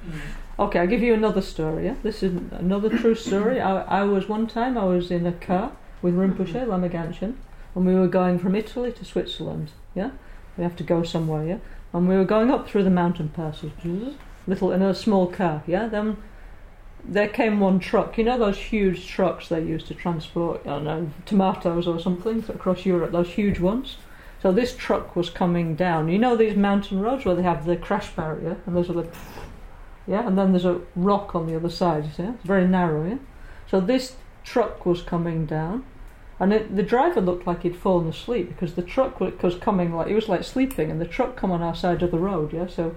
Okay, I'll give you another story. Yeah, this is another true story. I, I was one time I was in a car with Rinpoche Lama Ganchen, and we were going from Italy to Switzerland. Yeah, we have to go somewhere. Yeah, and we were going up through the mountain passes, little in a small car. Yeah, then there came one truck. You know those huge trucks they use to transport, I don't know, tomatoes or something across Europe. Those huge ones. So this truck was coming down. You know these mountain roads where they have the crash barrier, and there's a like, yeah, and then there's a rock on the other side. You see, it's very narrow. Yeah, so this truck was coming down, and it, the driver looked like he'd fallen asleep because the truck was coming like he was like sleeping, and the truck come on our side of the road. Yeah, so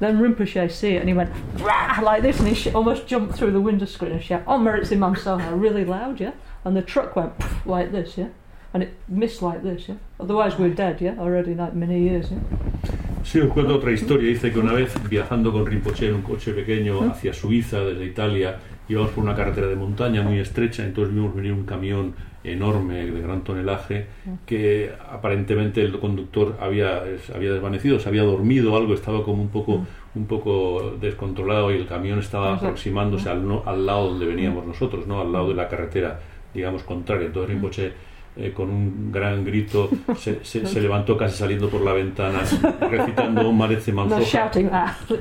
then Rinpoche see it and he went Rah! like this and he sh- almost jumped through the window screen and shouted, "Oh, Meritzi Mamsoha!" Uh, really loud, yeah. And the truck went like this, yeah, and it missed like this, yeah. Otherwise we're dead, yeah, already like many years, yeah. Sí, os cuento otra historia. Dice que una vez viajando con Rinpoche en un coche pequeño hmm? hacia Suiza desde Italia, íbamos por una carretera de montaña muy estrecha, entonces vimos venir un camión enorme de gran tonelaje que aparentemente el conductor había, había desvanecido, se había dormido algo, estaba como un poco, un poco descontrolado y el camión estaba aproximándose al, no, al lado donde veníamos nosotros, ¿no? al lado de la carretera, digamos, contraria. Entonces Rinpoche eh, con un gran grito se, se, se, levantó casi saliendo por la ventana recitando un Marece Manzoja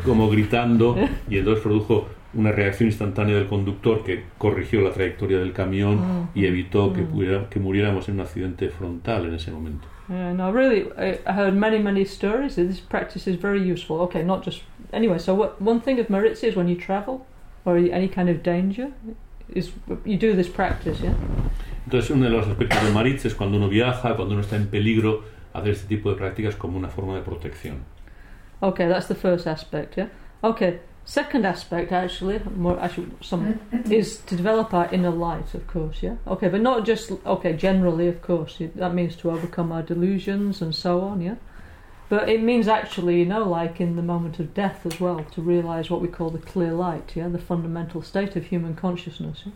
como gritando y entonces produjo una reacción instantánea del conductor que corrigió la trayectoria del camión y evitó que, pudiera, que muriéramos en un accidente frontal en ese momento. No, really, I heard many, many stories. This practice is very useful. Okay, not just anyway. So, what, one thing of Maritza is when you travel or any kind of danger, is you do this practice, yeah. Entonces, uno de los aspectos de Maritza es cuando uno viaja, cuando uno está en peligro, hacer este tipo de prácticas como una forma de protección. Okay, that's the first aspect, yeah. Okay, Second aspect, actually, more actually, some is to develop our inner light, of course. Yeah. Okay, but not just okay. Generally, of course, that means to overcome our delusions and so on. Yeah. But it means actually, you know, like in the moment of death as well, to realize what we call the clear light. Yeah, the fundamental state of human consciousness. Yeah?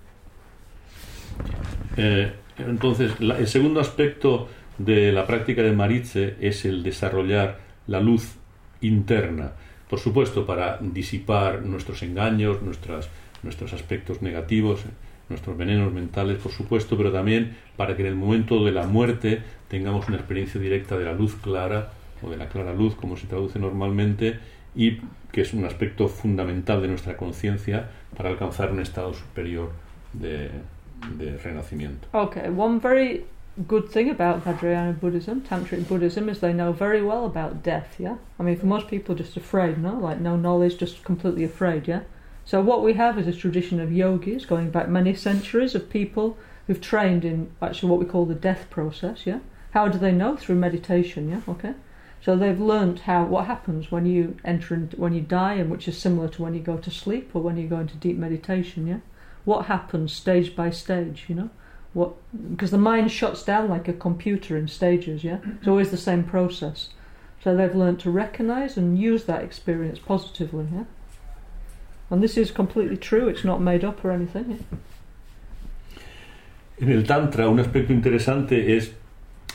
Eh, entonces, la, el segundo aspecto de la práctica de Maritze es el desarrollar la luz interna. Por supuesto, para disipar nuestros engaños, nuestras, nuestros aspectos negativos, nuestros venenos mentales, por supuesto, pero también para que en el momento de la muerte tengamos una experiencia directa de la luz clara o de la clara luz, como se traduce normalmente, y que es un aspecto fundamental de nuestra conciencia para alcanzar un estado superior de, de renacimiento. Okay, one very good thing about Vajrayana Buddhism, Tantric Buddhism, is they know very well about death, yeah? I mean, for most people, just afraid, no? Like, no knowledge, just completely afraid, yeah? So, what we have is a tradition of yogis going back many centuries of people who've trained in actually what we call the death process, yeah? How do they know? Through meditation, yeah? Okay? So, they've learned how, what happens when you enter, into, when you die, and which is similar to when you go to sleep or when you go into deep meditation, yeah? What happens stage by stage, you know? What because the mind shuts down like a computer in stages yeah? It's always the same process. So they've learned to recognize and use that experience positively yeah? And this is completely true it's not made up or anything yeah? en el tantra un aspecto interesante es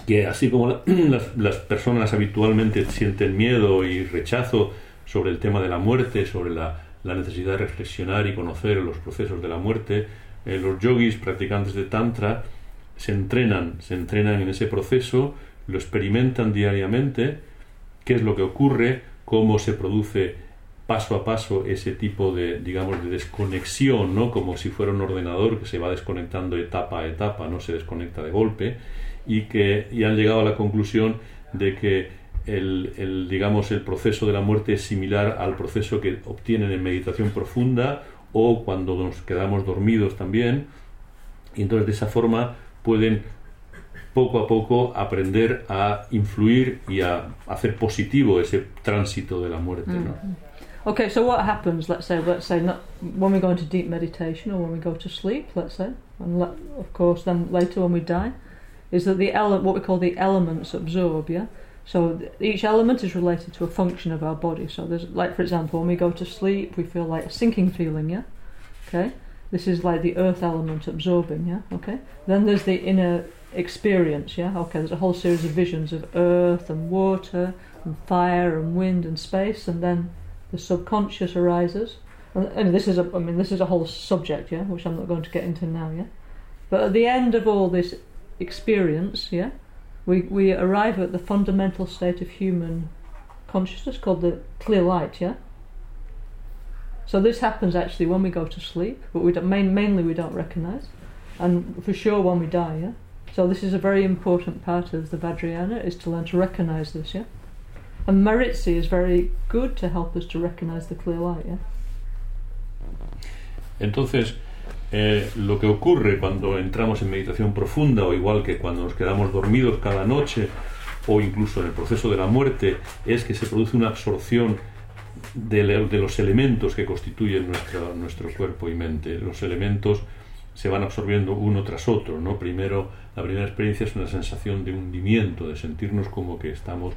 que así como la, las, las personas habitualmente sienten miedo y rechazo sobre el tema de la muerte sobre la, la necesidad de reflexionar y conocer los procesos de la muerte eh, los yogis practicantes de Tantra se entrenan, se entrenan en ese proceso, lo experimentan diariamente, qué es lo que ocurre, cómo se produce paso a paso ese tipo de, digamos, de desconexión, ¿no? Como si fuera un ordenador que se va desconectando etapa a etapa, no se desconecta de golpe, y que y han llegado a la conclusión de que el, el, digamos, el proceso de la muerte es similar al proceso que obtienen en meditación profunda o cuando nos quedamos dormidos también. Y entonces de esa forma pueden poco a poco aprender a influir y a hacer positivo ese tránsito de la muerte. ¿no? Okay, so what happens? Let's say, let's say, not, when we go into deep meditation or when we go to sleep, let's say, and of course, then later when we die, is that the ele- what we call the elements absorb, yeah. So each element is related to a function of our body. So there's like for example, when we go to sleep, we feel like a sinking feeling, yeah. Okay. This is like the earth element absorbing, yeah. Okay. Then there's the inner experience, yeah? Okay, there's a whole series of visions of earth and water and fire and wind and space, and then the subconscious arises. And, and this is a, I mean, this is a whole subject, yeah, which I'm not going to get into now, yeah. But at the end of all this experience, yeah, we we arrive at the fundamental state of human consciousness called the clear light, yeah. So this happens actually when we go to sleep, but we don't, main, mainly we don't recognize, and for sure when we die, yeah. So this is a very important part of the Vajrayana is to learn to recognize this, yeah. And Maritzi is very good to help us to recognize the clear light, yeah. Entonces, eh, lo que ocurre cuando entramos en meditación profunda, o igual que cuando nos quedamos dormidos cada noche, o incluso en el proceso de la muerte, es que se produce una absorción de, de los elementos que constituyen nuestro cuerpo y mente. Los elementos se van absorbiendo uno tras otro, ¿no? Primero, la primera experiencia es una sensación de hundimiento, de sentirnos como que estamos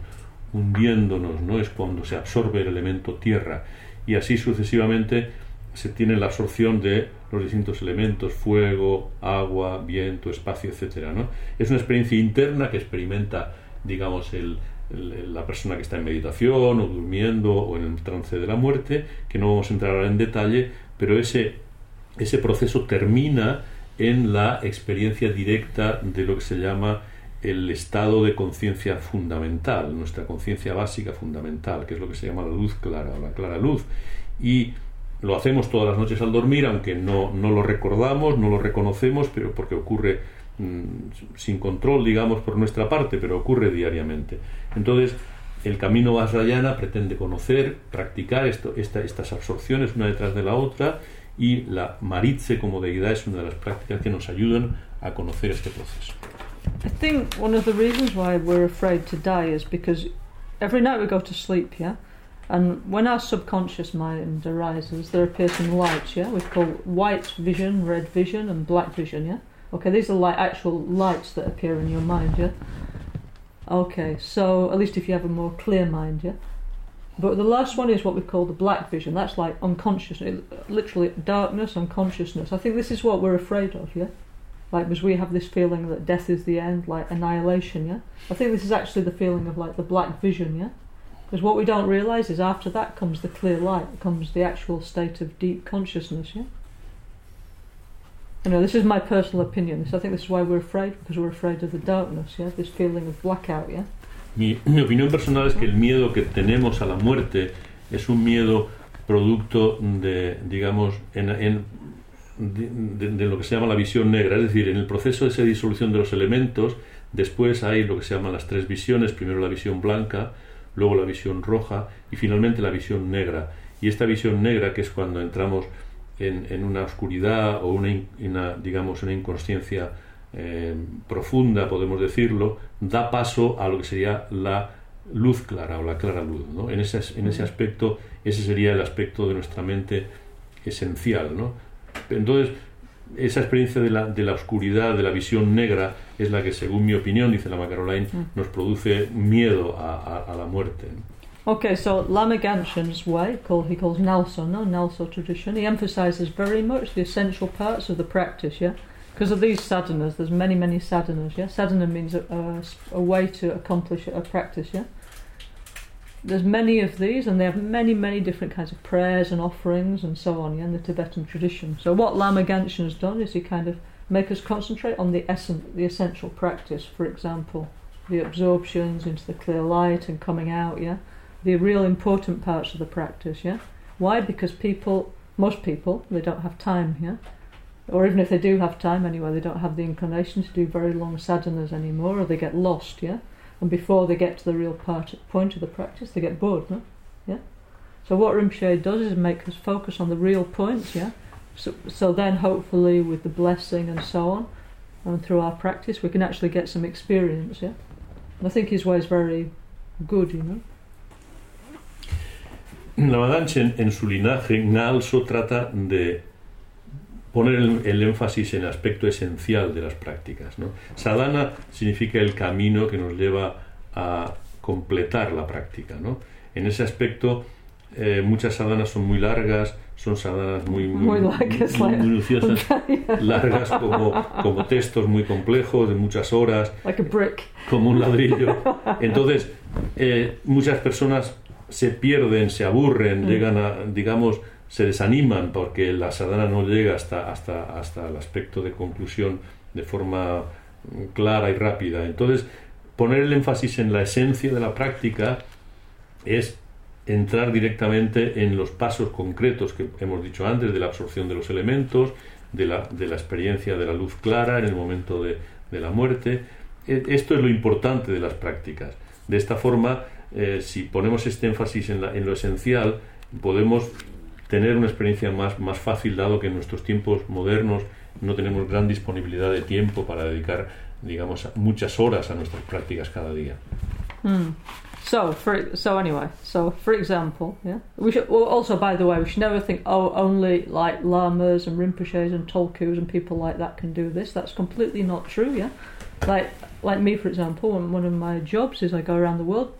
hundiéndonos, ¿no? Es cuando se absorbe el elemento tierra y así sucesivamente se tiene la absorción de los distintos elementos, fuego, agua, viento, espacio, etcétera, ¿no? Es una experiencia interna que experimenta, digamos, el, la persona que está en meditación o durmiendo o en el trance de la muerte, que no vamos a entrar ahora en detalle, pero ese, ese proceso termina en la experiencia directa de lo que se llama el estado de conciencia fundamental, nuestra conciencia básica fundamental, que es lo que se llama la luz clara o la clara luz. Y lo hacemos todas las noches al dormir, aunque no, no lo recordamos, no lo reconocemos, pero porque ocurre mm, sin control, digamos, por nuestra parte, pero ocurre diariamente. Entonces, el camino Vajrayana pretende conocer, practicar esto, esta- estas absorciones una detrás de la otra y la Maritze como deidad es una de las prácticas que nos ayudan a conocer este proceso. I think one of the reasons why we're afraid to die is because every night we go to sleep, yeah? And when our subconscious mind arises, there appear some lights, yeah? We call white vision, red vision, and black vision, yeah? Okay, these are like actual lights that appear in your mind, yeah? Okay, so at least if you have a more clear mind, yeah? But the last one is what we call the black vision. That's like unconsciousness, literally darkness, unconsciousness. I think this is what we're afraid of, yeah? like because we have this feeling that death is the end like annihilation yeah i think this is actually the feeling of like the black vision yeah because what we don't realize is after that comes the clear light comes the actual state of deep consciousness yeah you know this is my personal opinion. This i think this is why we're afraid because we're afraid of the darkness yeah this feeling of blackout yeah Mi, mi opinión personal es que el miedo que tenemos a la muerte es un miedo producto de, digamos, en, en- de, lo que se llama la visión negra, es decir, en el proceso de esa disolución de los elementos, después hay lo que se llaman las tres visiones, primero la visión blanca, luego la visión roja y finalmente la visión negra. Y esta visión negra, que es cuando entramos en, en una oscuridad o una, una, digamos, una inconsciencia eh, profunda, podemos decirlo, da paso a lo que sería la luz clara o la clara luz. ¿no? En, ese, en ese aspecto, ese sería el aspecto de nuestra mente esencial. ¿no? Entonces, esa experiencia de la, de la oscuridad, de la visión negra, es la que, según mi opinión, dice la Caroline, mm. nos produce miedo a, a- a la muerte. Okay, so Lama Ganshan's way, called, he calls Nalso, no? Nalso tradition, he emphasizes very much the essential parts of the practice, yeah? Because of these sadhanas, there's many, many sadhanas, yeah? Sadhana means a, a, a way to accomplish a practice, yeah? There's many of these, and they have many, many different kinds of prayers and offerings and so on, yeah, in the Tibetan tradition. So what Lama Ganshan has done is he kind of make us concentrate on the essence, the essential practice, for example, the absorptions into the clear light and coming out, yeah? the real important parts of the practice, yeah? Why? Because people, most people, they don't have time, yeah? Or even if they do have time anyway, they don't have the inclination to do very long sadhanas anymore, or they get lost, yeah? And before they get to the real part, point of the practice, they get bored, no? Yeah? So what Rinpoche does is make us focus on the real points, yeah? So, so then hopefully with the blessing and so on, and through our practice, we can actually get some experience, yeah? And I think his way is very good, you know? La Madanchen en su linaje, Nalso trata de poner el, el énfasis en el aspecto esencial de las prácticas. ¿no? Sadhana significa el camino que nos lleva a completar la práctica. ¿no? En ese aspecto, eh, muchas sadhanas son muy largas, son sadhanas muy, Muy muy minuciosas, largas como, como textos muy complejos de muchas horas, like a brick. como un ladrillo. Entonces, eh, muchas personas se pierden, se aburren, llegan a, digamos, se desaniman porque la sadhana no llega hasta, hasta, hasta el aspecto de conclusión de forma mm, clara y rápida. Entonces, poner el énfasis en la esencia de la práctica es entrar directamente en los pasos concretos que hemos dicho antes, de la absorción de los elementos, de la, de la experiencia de la luz clara en el momento de, de la muerte. E- Esto es lo importante de las prácticas. De esta forma, eh, si ponemos este énfasis en, lo esencial, podemos tener una experiencia más, más fácil, dado que en nuestros tiempos modernos no tenemos gran disponibilidad de tiempo para dedicar, digamos, muchas horas a nuestras prácticas cada día. Hmm. So, for so anyway, so for example, yeah, we should. Well, also, by the way, we should never think, oh, only like lamas and rinpoches and tolkus and people like that can do this. That's completely not true. Yeah, like like me, for example, one of my jobs is I go around the world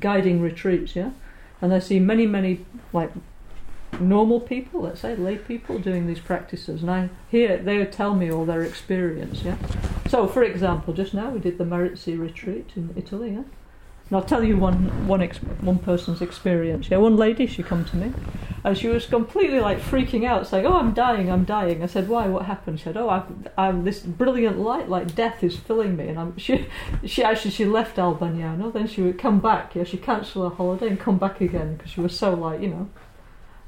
guiding retreats. Yeah, and I see many, many like normal people, let's say lay people, doing these practices, and I hear they tell me all their experience. Yeah. So, for example, just now we did the Maritzi retreat in Italy. Yeah. And I'll tell you one one ex- one person's experience. Yeah, one lady she come to me, and she was completely like freaking out, saying, "Oh, I'm dying, I'm dying." I said, "Why? What happened?" She said, "Oh, I've, I've this brilliant light, like death, is filling me." And I'm she she actually she left Albagnano, then she would come back. Yeah, she cancelled her holiday and come back again because she was so like you know.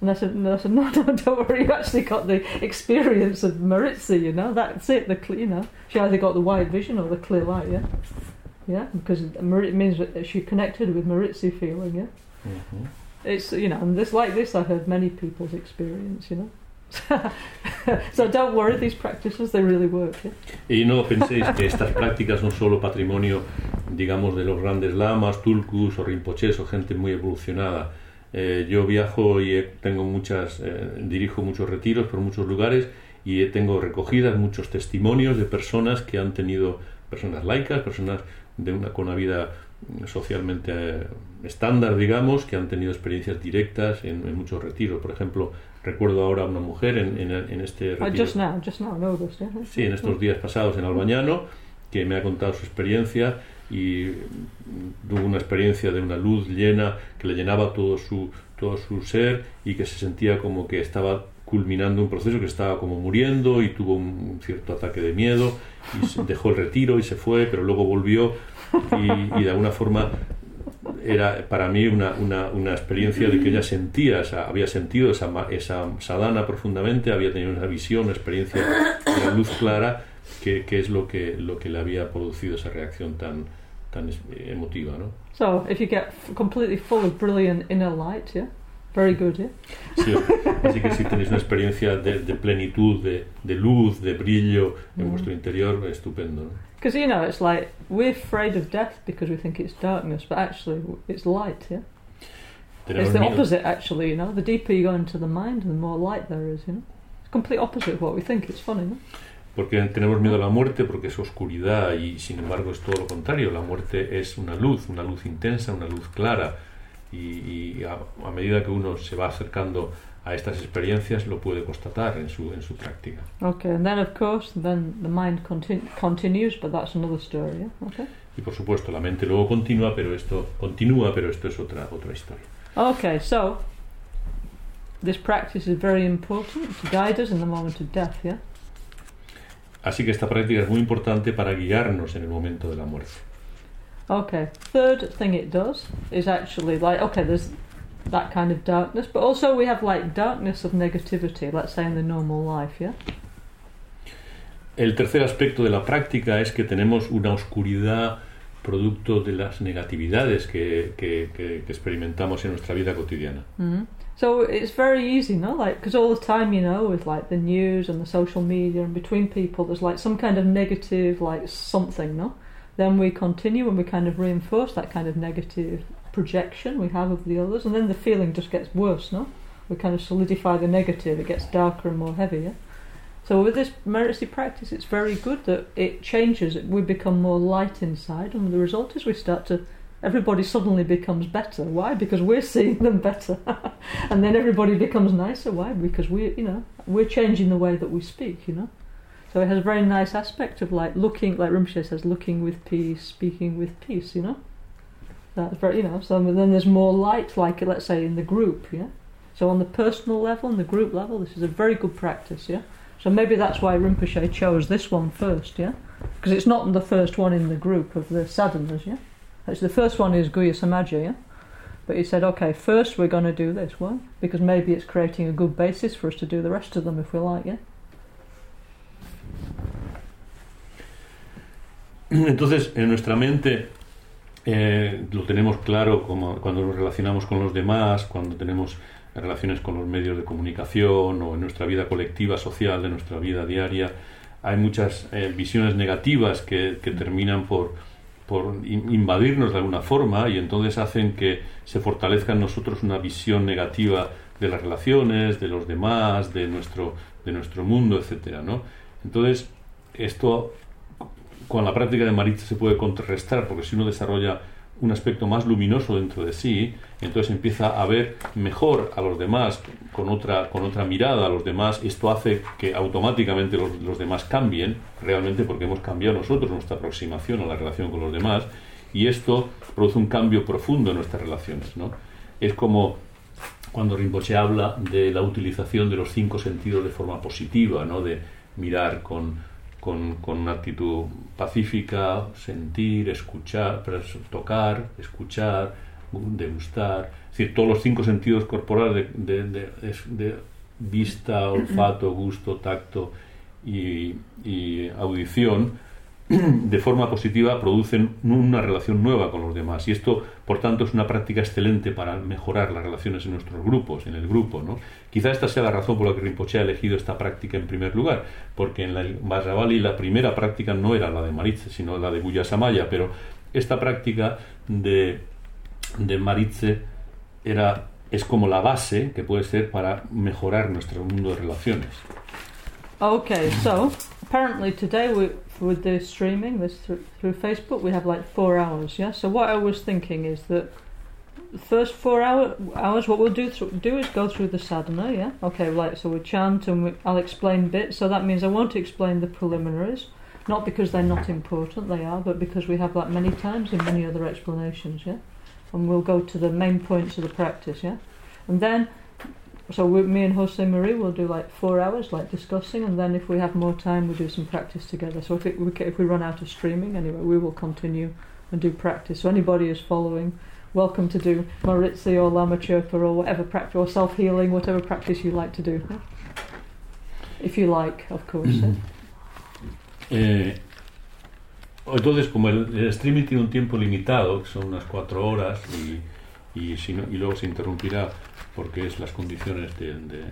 And I said, no, I said, no, no, don't worry. You actually got the experience of Maritza, you know. That's it. The you know, she either got the wide vision or the clear light, yeah. Yeah, because Marit means that she connected with Maritzi feeling, yeah. It's you know, and this like this, I heard many people's experience, you know. so don't worry, these practices they really work. Yeah? Y no penséis que estas prácticas son solo patrimonio, digamos, de los grandes lamas, tulkus o rinpoches o gente muy evolucionada. Eh, yo viajo y tengo muchas, eh, dirijo muchos retiros por muchos lugares y tengo recogidas muchos testimonios de personas que han tenido, personas laicas, personas de una, con una vida socialmente eh, estándar, digamos, que han tenido experiencias directas en, en muchos retiros. Por ejemplo, recuerdo ahora a una mujer en, en- en este Uh, retiro. just now, just now, this, yeah. Sí, en estos días pasados en Albañano, que me ha contado su experiencia y tuvo una experiencia de una luz llena que le llenaba todo su, todo su ser y que se sentía como que estaba culminando un proceso que estaba como muriendo y tuvo un cierto ataque de miedo y dejó el retiro y se fue, pero luego volvió y, y de alguna forma era para mí una, una, una experiencia de que ella sentía, esa- había sentido esa, esa sadhana profundamente, había tenido una visión, una experiencia de la luz clara, que, que es lo que, lo que le había producido esa reacción tan, tan es- emotiva. ¿no? So if you get completely full of brilliant inner light, yeah, very good, yeah. Sí, así que si tenéis una experiencia de, de plenitud, de, de luz, de brillo en Mm. vuestro interior, estupendo. ¿no? Because you know, it's like we're afraid of death because we think it's darkness, but actually it's light. Yeah, Tenemos it's the miedo- opposite. Actually, you know, the deeper you go into the mind, the more light there is. You know, it's complete opposite of what we think. It's funny, no? Porque tenemos miedo a la muerte porque es oscuridad y sin embargo es todo lo contrario. La muerte es una luz, una luz intensa, una luz clara y, y a, a medida que uno se va acercando a estas experiencias lo puede constatar en su, en su práctica. Okay, and then of course, then the mind continu- continues, but that's another story. Yeah? Okay. Y por supuesto la mente luego continúa, pero esto continúa, pero esto es otra otra historia. Okay, so this practice is very important to guide us in the moment of death. Yeah. Así que esta práctica es muy importante para guiarnos en el momento de la muerte. Okay. Third thing it does is actually like okay, there's that kind of darkness, but also we have like darkness of negativity, let's say in the normal life, yeah. El tercer aspecto de la práctica es que tenemos una oscuridad producto de las negatividades que, que- que- que experimentamos en nuestra vida cotidiana. Mm. So it's very easy, no? Like because all the time, you know, with like the news and the social media and between people, there's like some kind of negative, like something, no? Then we continue and we kind of reinforce that kind of negative projection we have of the others, and then the feeling just gets worse, no? We kind of solidify the negative; it gets darker and more heavy. Yeah? So with this Meritsy practice, it's very good that it changes. We become more light inside, and the result is we start to everybody suddenly becomes better. Why? Because we're seeing them better, and then everybody becomes nicer. Why? Because we, you know, we're changing the way that we speak. You know, so it has a very nice aspect of like looking, like Rinpoche says, looking with peace, speaking with peace. You know, that's very, you know. So then there's more light, like let's say in the group. Yeah. So on the personal level and the group level, this is a very good practice. Yeah. So maybe that's why Rinpoche chose this one first. Yeah. Because it's not the first one in the group of the sadhanas. Yeah. Actually, the first one is Guhya Samaja, yeah? But he said, okay, first we're going to do this. Why? Because maybe it's creating a good basis for us to do the rest of them if we like, yeah? Entonces, en nuestra mente eh, lo tenemos claro como cuando nos relacionamos con los demás, cuando tenemos relaciones con los medios de comunicación o en nuestra vida colectiva, social, de nuestra vida diaria. Hay muchas eh, visiones negativas que, terminan por por invadirnos de alguna forma y entonces hacen que se fortalezca en nosotros una visión negativa de las relaciones, de los demás, de nuestro, de nuestro mundo, etcétera, ¿no? Entonces, esto con la práctica de Maritza se puede contrarrestar, porque si uno desarrolla un aspecto más luminoso dentro de sí, entonces empieza a ver mejor a los demás con otra, con otra mirada a los demás. Esto hace que automáticamente los, los, demás cambien, realmente porque hemos cambiado nosotros nuestra aproximación a la relación con los demás, y esto produce un cambio profundo en nuestras relaciones. ¿no? Es como cuando Rinpoche habla de la utilización de los cinco sentidos de forma positiva, ¿no? de mirar con con, con, una actitud pacífica, sentir, escuchar, tocar, escuchar, degustar, es decir, todos los cinco sentidos corporales de, de, de, de vista, olfato, gusto, tacto y, y audición de forma positiva producen una relación nueva con los demás y esto por tanto es una práctica excelente para mejorar las relaciones en nuestros grupos, en el grupo ¿no? quizá esta sea la razón por la que Rinpoche ha elegido esta práctica en primer lugar porque en la Vajravali la primera práctica no era la de Maritze sino la de Buya Samaya pero esta práctica de, de Maritze era, es como la base que puede ser para mejorar nuestro mundo de relaciones Okay, so apparently today we with the streaming this through, through Facebook we have like four hours. Yeah. So what I was thinking is that first four hour, hours, what we'll do th- do is go through the sadhana. Yeah. Okay. Right. So we chant and we, I'll explain bits. So that means I won't explain the preliminaries, not because they're not important, they are, but because we have that many times in many other explanations. Yeah. And we'll go to the main points of the practice. Yeah. And then so we, me and Jose Marie will do like four hours, like discussing, and then if we have more time, we do some practice together. So if it, we, if we run out of streaming, anyway, we will continue and do practice. So anybody is following, welcome to do Maritzi or Lama Chirpa or whatever practice, or self healing, whatever practice you like to do. Yeah? If you like, of course. yeah. Eh, entonces, como el, el, streaming tiene un tiempo limitado, que son unas cuatro horas, y, y, si no, y luego se interrumpirá porque es las condiciones de, de,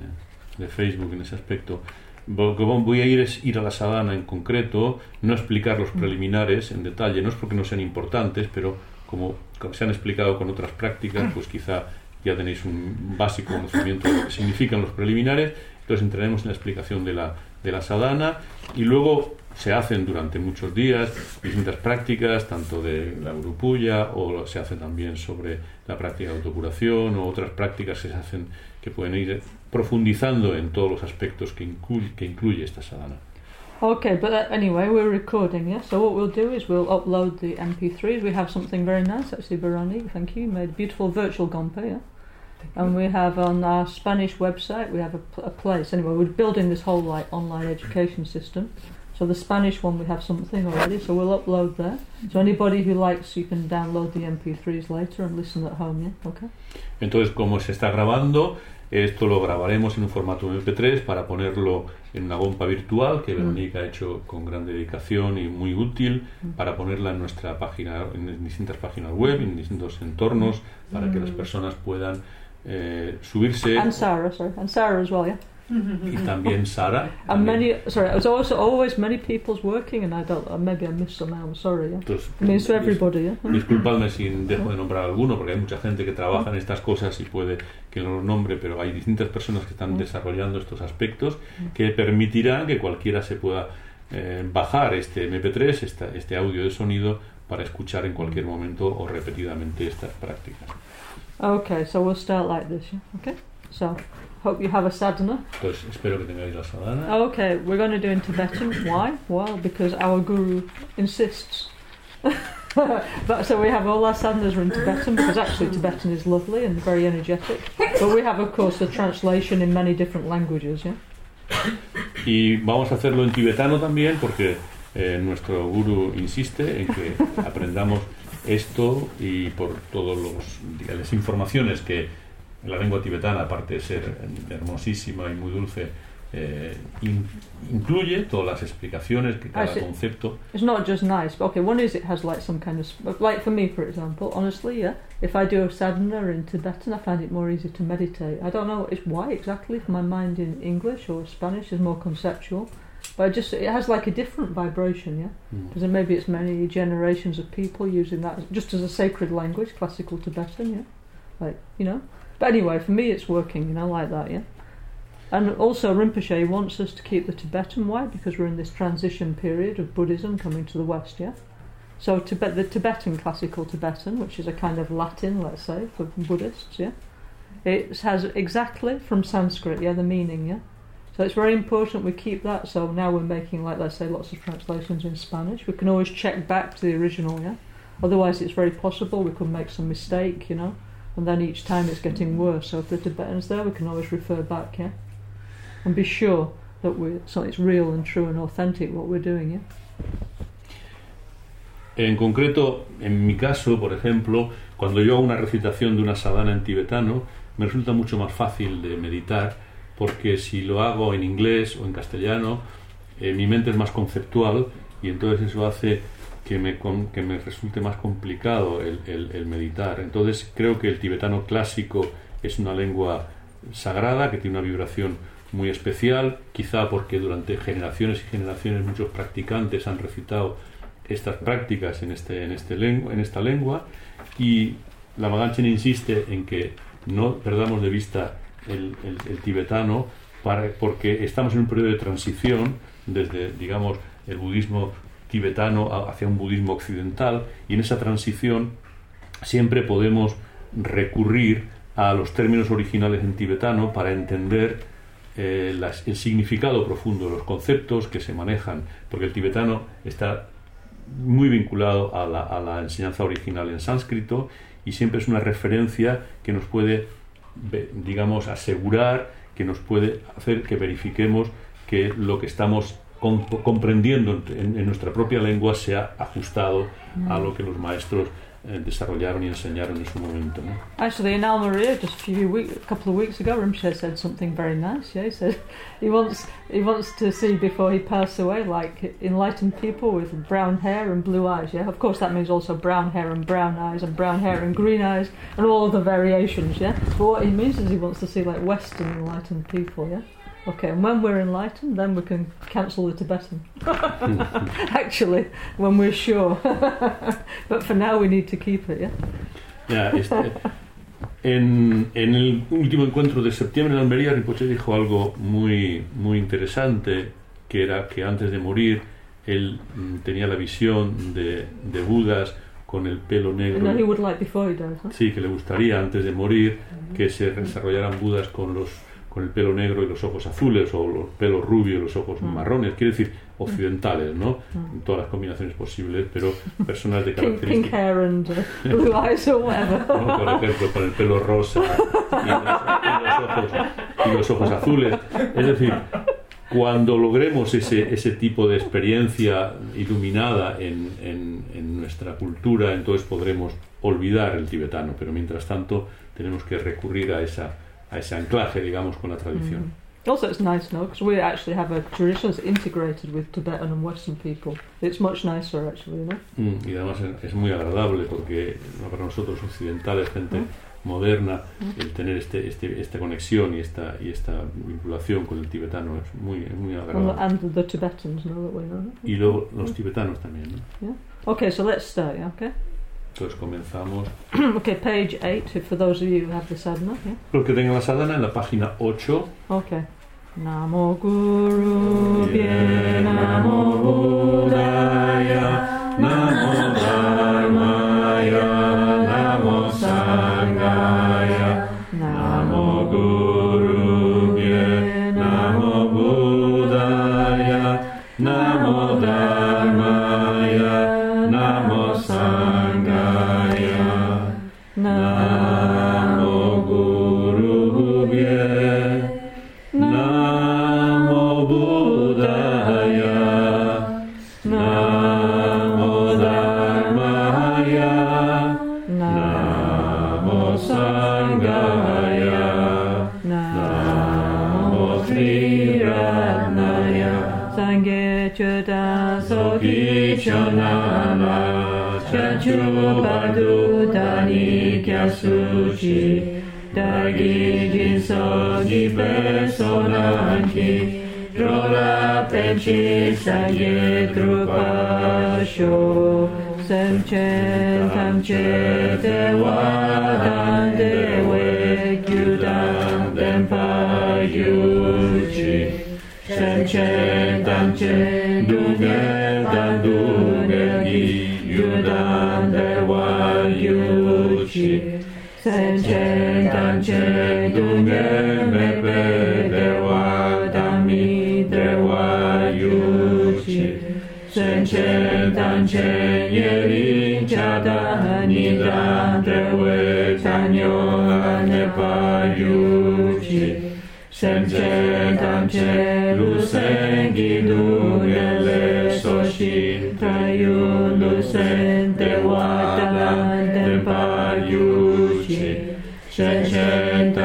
de Facebook en ese aspecto. Lo que voy a ir es ir a la sadhana en concreto, no explicar los preliminares en detalle, no es porque no sean importantes, pero como se han explicado con otras prácticas, pues quizá ya tenéis un básico conocimiento de lo que significan los preliminares, entonces entraremos en la explicación de la, de la sadhana y luego se hacen durante muchos días distintas prácticas, tanto de la grupulla o se hace también sobre la práctica de autocuración o otras prácticas que se hacen que pueden ir profundizando en todos los aspectos que incluye, que incluye esta sadhana. Okay, but uh, anyway, we're recording, yeah? So what we'll do is we'll upload the MP3s. We have something very nice, actually, Barani, thank you. You made a beautiful virtual gompa, yeah? And we have on our Spanish website, we have a, a place. Anyway, we're building this whole like online education system. So the Spanish one we have something already, so we'll upload there. So anybody who likes, you can download the MP3s later and listen at home, yeah? Okay. Entonces, como se está grabando, esto lo grabaremos en un formato MP3 para ponerlo en una gompa virtual que mm. Verónica ha hecho con gran dedicación y muy útil mm. para ponerla en nuestra página, en distintas páginas web, en distintos entornos, para que las mm. personas puedan eh, subirse. And Sarah, sorry, and Sarah as well, yeah. y también Sara. And many, sorry, it was also always many people's working, and I don't, maybe I missed some. I'm sorry. Yeah. Entonces, I mean, it's to everybody. Yeah. Disculpadme si dejo de nombrar alguno, porque hay mucha gente que trabaja en estas cosas y puede que no los nombre, pero hay distintas personas que están desarrollando estos aspectos que permitirán que cualquiera se pueda eh, bajar este MP3, esta, este audio de sonido, para escuchar en cualquier momento o repetidamente estas prácticas. Okay, so we'll start like this. Yeah? Okay, so hope you have a sadhana. Entonces, espero que tengáis la sadhana. Okay, we're going to do in Tibetan. Why? Well, because our guru insists. but so we have all our sadhanas are in Tibetan because actually Tibetan is lovely and very energetic. But we have, of course, the translation in many different languages. Yeah. Y vamos a hacerlo en tibetano también porque eh, nuestro guru insiste en que aprendamos esto y por todas las informaciones que la lengua tibetana, aparte de ser hermosísima y muy dulce, eh, in, incluye todas las explicaciones que cada Actually, concepto. It's not just nice. But okay, one is it has like some kind of like for me, for example. Honestly, yeah. If I do a sadhana in Tibetan, I find it more easy to meditate. I don't know it's why exactly. If my mind in English or Spanish is more conceptual, but it just it has like a different vibration, yeah. Mm. Because maybe it's many generations of people using that just as a sacred language, classical Tibetan, yeah. Like you know. But anyway, for me, it's working, you know, like that, yeah. And also, Rinpoche wants us to keep the Tibetan. Why? Because we're in this transition period of Buddhism coming to the West, yeah? So, Tibet, the Tibetan, classical Tibetan, which is a kind of Latin, let's say, for Buddhists, yeah? It has exactly from Sanskrit, yeah, the meaning, yeah? So it's very important we keep that. So now we're making, like, let's say, lots of translations in Spanish. We can always check back to the original, yeah? Otherwise, it's very possible we could make some mistake, you know? And then each time it's getting worse. So if the Tibetan's there, we can always refer back, yeah? and be sure that we so it's real and true and authentic what we're doing. Yeah. En concreto, en mi caso, por ejemplo, cuando yo hago una recitación de una sadhana en tibetano, me resulta mucho más fácil de meditar porque si lo hago en inglés o en castellano, eh, mi mente es más conceptual y entonces eso hace que me, que me resulte más complicado el, el- el meditar. Entonces creo que el tibetano clásico es una lengua sagrada que tiene una vibración muy especial, quizá porque durante generaciones y generaciones muchos practicantes han recitado estas prácticas en, este, en, este lengua, en esta lengua y la Maganchen insiste en que no perdamos de vista el, tibetano para, porque estamos en un periodo de transición desde, digamos, el budismo tibetano hacia un budismo occidental y en esa transición siempre podemos recurrir a los términos originales en tibetano para entender eh, el significado profundo de los conceptos que se manejan, porque el tibetano está muy vinculado a la, a la enseñanza original en sánscrito y siempre es una referencia que nos puede, digamos, asegurar, que nos puede hacer que verifiquemos que lo que estamos com- comprendiendo en, nuestra propia lengua se ha ajustado a lo que los maestros Eh, desarrollaron y enseñaron en su momento. ¿no? Actually, in Almeria, just a few week, a couple of weeks ago, Rinpoche said something very nice. Yeah, he said he wants he wants to see before he passes away, like enlightened people with brown hair and blue eyes. Yeah, of course that means also brown hair and brown eyes and brown hair and green eyes and all the variations. Yeah, but what he means is he wants to see like Western enlightened people. Yeah. Okay, and when we're enlightened, then we can cancel the Tibetan. Actually, when we're sure. but for now, we need to keep it, yeah? Ya, este, en, en el último encuentro de septiembre en Almería, Rinpoche dijo algo muy, muy interesante, que era que antes de morir él mm, tenía la visión de, de Budas con el pelo And then he negro. would like before he dies, huh? Sí, que le gustaría antes de morir que se desarrollaran Budas con los con el pelo negro y los ojos azules o los pelos rubios y los ojos Mm. marrones, quiere decir occidentales, ¿no? Mm. En todas las combinaciones posibles, pero personas de características por ejemplo, con el pelo rosa y los, y los ojos, y los ojos azules. Es decir, cuando logremos ese, ese tipo de experiencia iluminada en, en- en nuestra cultura, entonces podremos olvidar el tibetano, pero mientras tanto tenemos que recurrir a, esa, a ese anclaje, digamos, con la tradición. Also, it's nice, no? Because we actually have a tradition that's integrated with Tibetan and Western people. It's much nicer, actually, you know? Mm, Y además es, es muy agradable porque para nosotros occidentales, gente Mm. moderna, el tener este, este, esta conexión y esta, y esta vinculación con el tibetano es muy, es muy And, agradable. and the Tibetans know that we know. Y luego los tibetanos también. ¿no? Okay, so let's start, yeah, okay? Entonces comenzamos. okay, page 8, if for those of you who have the sadhana, yeah? Los que tengan la sadhana en la página 8. Okay. Namo Guru Pye Namo Buddhaya Namo Namo padutani kyasuchi Dagi jinso jibe sonanchi Rola penci sanje trupasho Semchen tamche te wadan dewe kyudan denpa yuchi Semchen tamche dungen dan dungen gi yudan Sęcie dancie dunie me bebe wa dami de wa yuci. Sęcie dancie nieri dziada ni da de we tanio ane pa yuci.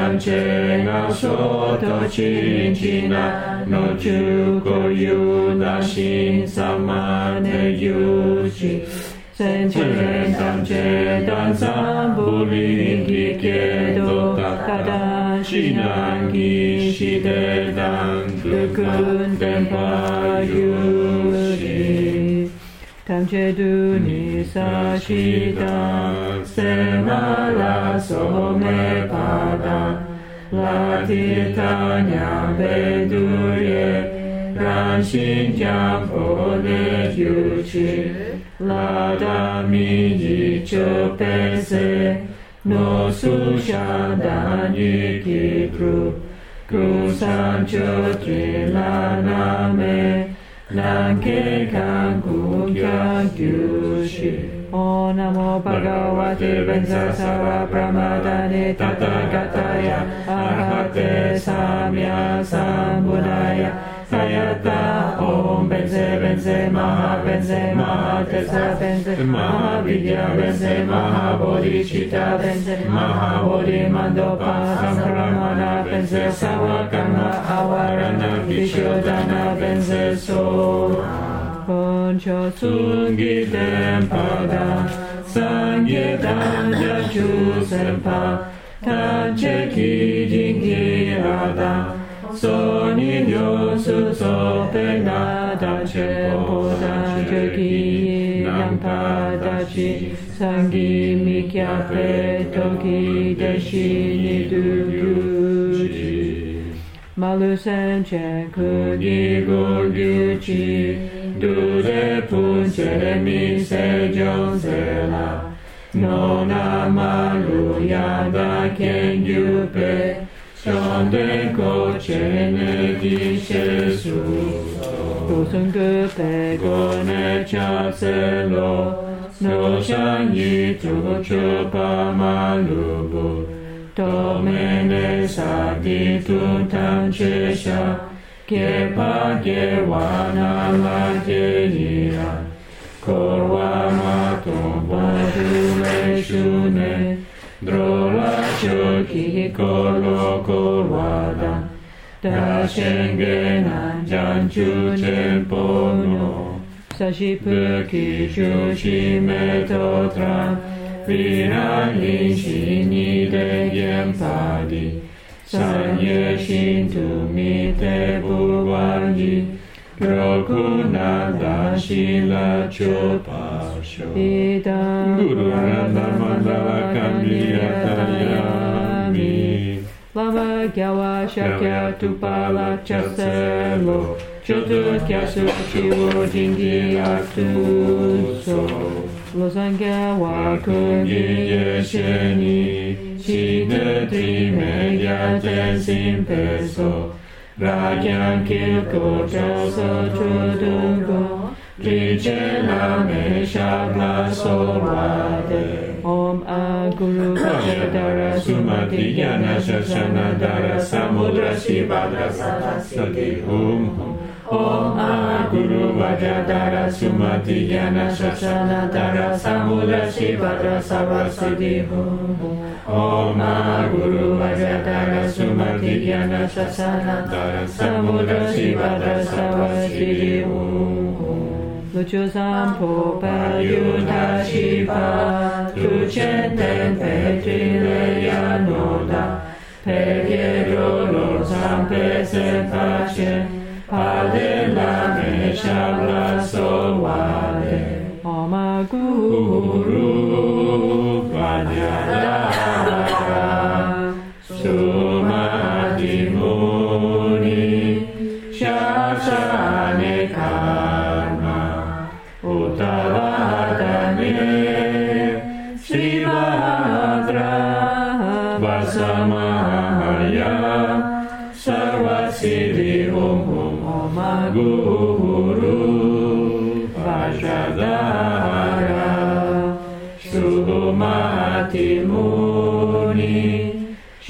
난제가서더지지나너주고 유나 신사만의 유지생전에단제단사부리기께도다다다지난기시대당 그근된 바유시당제두 니、 嗯 Sashida Semala Somepada Latitanya Bedurye. Ranshinjam Ole Yuchi cho pesé No Sushadani Kipru Krusan Chotri Laname. Nanke Kanku Kyushi O Namo Bhagavate Bensasara Pramadane Tathagata Arhate Samya Sambuddhaya Sayata Om Benze Benze Maha Benze Maha Tesa Benze Maha Vidya Benze Maha Bodhicitta Benze Maha Bodhi Mandopa Sampramana Benze Sawakama Avarana Vishodana Benze So Poncho Sungi Dempada Sangye Danja Chu Sempa Tanche Ki Jingi 索尼牛苏索贝那达切波那切基南帕达西桑吉米卡佩托基德西尼杜尤吉，马鲁山泉库尼古尤吉，杜勒普切米塞琼塞拉，诺那马鲁亚达肯尤贝。Shandeko chene dice su, Usungu pego ne chaselo, No shanyi tu chupa malubu, Domene sadi tu tanchesha, Kepa gewana la geia, Korwa matombo tu leshune, Drovacho kikolo kolwada Dashengena janchu chenpono Sashipu kishu shimeto tram Vinali shini de yempadi Sanye shintu mite buwanji Rokuna dashila chupas Sho Guru Randa Mandala Kamiyatayami Lama Gyawa Shakya Tupala Chaselo Chodukya Sukiwo Jingi Aktuso Lozanga Wakungi Yesheni. Shida Trime Yaten Simpeso Ragyan Kirko Chasa Chodungo Soma ॐ आ गुरु तारा सुमाधि ज्ञान सारा समोद्रिपाद सदे ॐ आ गुरु मजा तारा सुमाधि ज्ञान सारा समोदी पदा सदेहो ॐ आ गुरु मधि ज्ञान सशाना तारा समुद्र शिवा सवसे हो nu chu sam po pa yu na chi pa tu chen ten pe tri le ya no da pe ye ro lo sam pe sen pa chen pa de la me sha la so wa de o ma gu ru va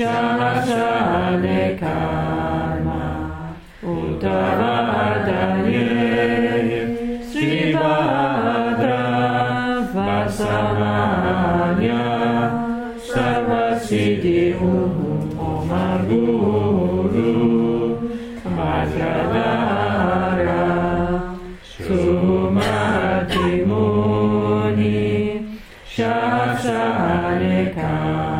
Shavashale karma utavadaye srivada vasamanya sarvasiddhi omar guru vajradhara sumati muni Shavashale karma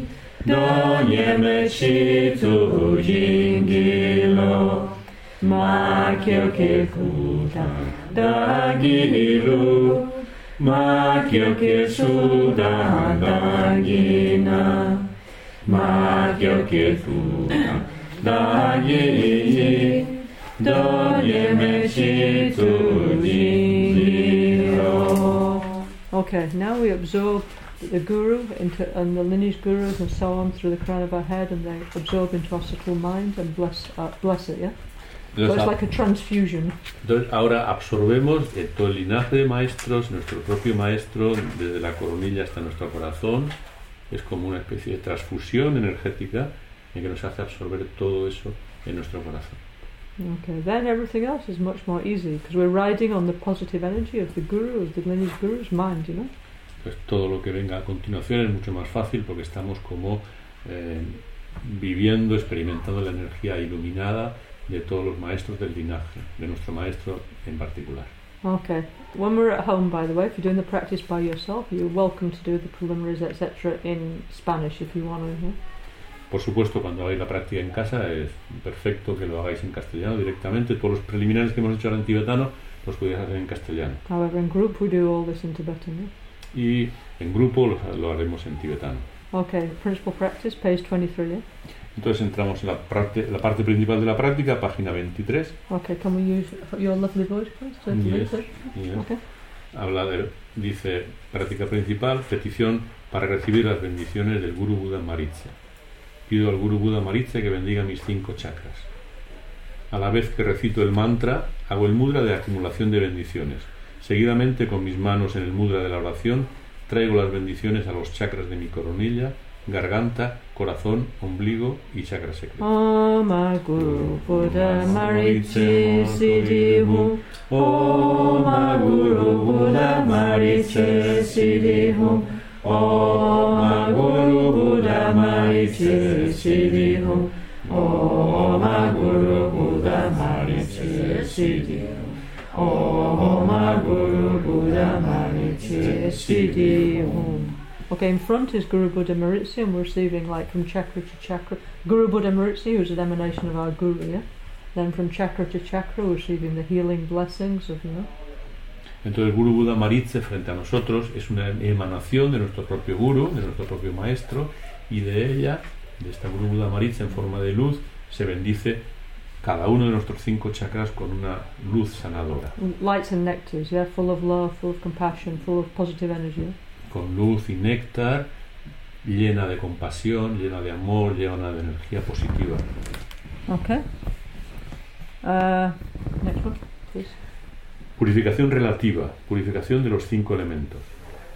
Doniemy Ci cudingilo, makio kekuta dagilu, makio kesuda dagina, makio kekuta dagili, doniemy Ci cudingilo. Okay, now we absorb the guru into and the lineage gurus and so on through the crown of our head, and they absorb into our subtle mind and bless uh, bless it. Yeah, so it's like a transfusion. entonces, ahora absorbemos de todo el linaje de maestros, nuestro propio maestro, desde la coronilla hasta nuestro corazón. Es como una especie de transfusión energética en que nos hace absorber todo eso en nuestro corazón. Okay, then everything else is much more easy because we're riding on the positive energy of the guru, of the lineage guru's mind. You know. Pues todo lo que venga a continuación es mucho más fácil porque estamos como eh, viviendo, experimentando la energía iluminada de todos los maestros del linaje, de nuestro maestro en particular. Okay. When we're at home, by the way, if you're doing the practice by yourself, you're welcome to do the preliminaries, etc., in Spanish if you want to. Yeah? Por supuesto, cuando hagáis la práctica en casa es perfecto que lo hagáis en castellano directamente. Todos los preliminares que hemos hecho ahora en tibetano los podéis hacer en castellano. However, in group we do all this in Tibetan. Yeah? Y en grupo lo, lo haremos en tibetano. Okay, principal practice, page 23. Yeah? Entonces entramos en la parte, la parte principal de la práctica, página 23. Okay, can we use your lovely voice, please? to Yes. read it? Y es- Okay. habla de, dice, práctica principal, petición para recibir las bendiciones del Guru Buda Maritza. Pido al Guru Buda Maritza que bendiga mis cinco chakras. A la vez que recito el mantra, hago el mudra de acumulación de bendiciones. Seguidamente, con mis manos en el mudra de la oración, traigo las bendiciones a los chakras de mi coronilla, garganta, corazón, ombligo y chakra secreto. Okay, in front is Guru Buddha Maritsi, and we're receiving like from chakra to chakra. Guru Buddha Maritsi, who's an emanation of our Guru, yeah? Then from chakra to chakra, receiving the healing blessings of, you know. Entonces, Guru Buda Maritze frente a nosotros es una emanación de nuestro propio Guru, de nuestro propio maestro, y de ella, de esta Guru Buda Maritze en forma de luz, se bendice cada uno de nuestros cinco chakras con una luz sanadora, Lights and nectars, yeah, full of love, full of compassion, full of positive energy. con luz y néctar, llena de compasión, llena de amor, llena de energía positiva. Okay. Uh, next one, please. Purificación relativa, purificación de los cinco elementos.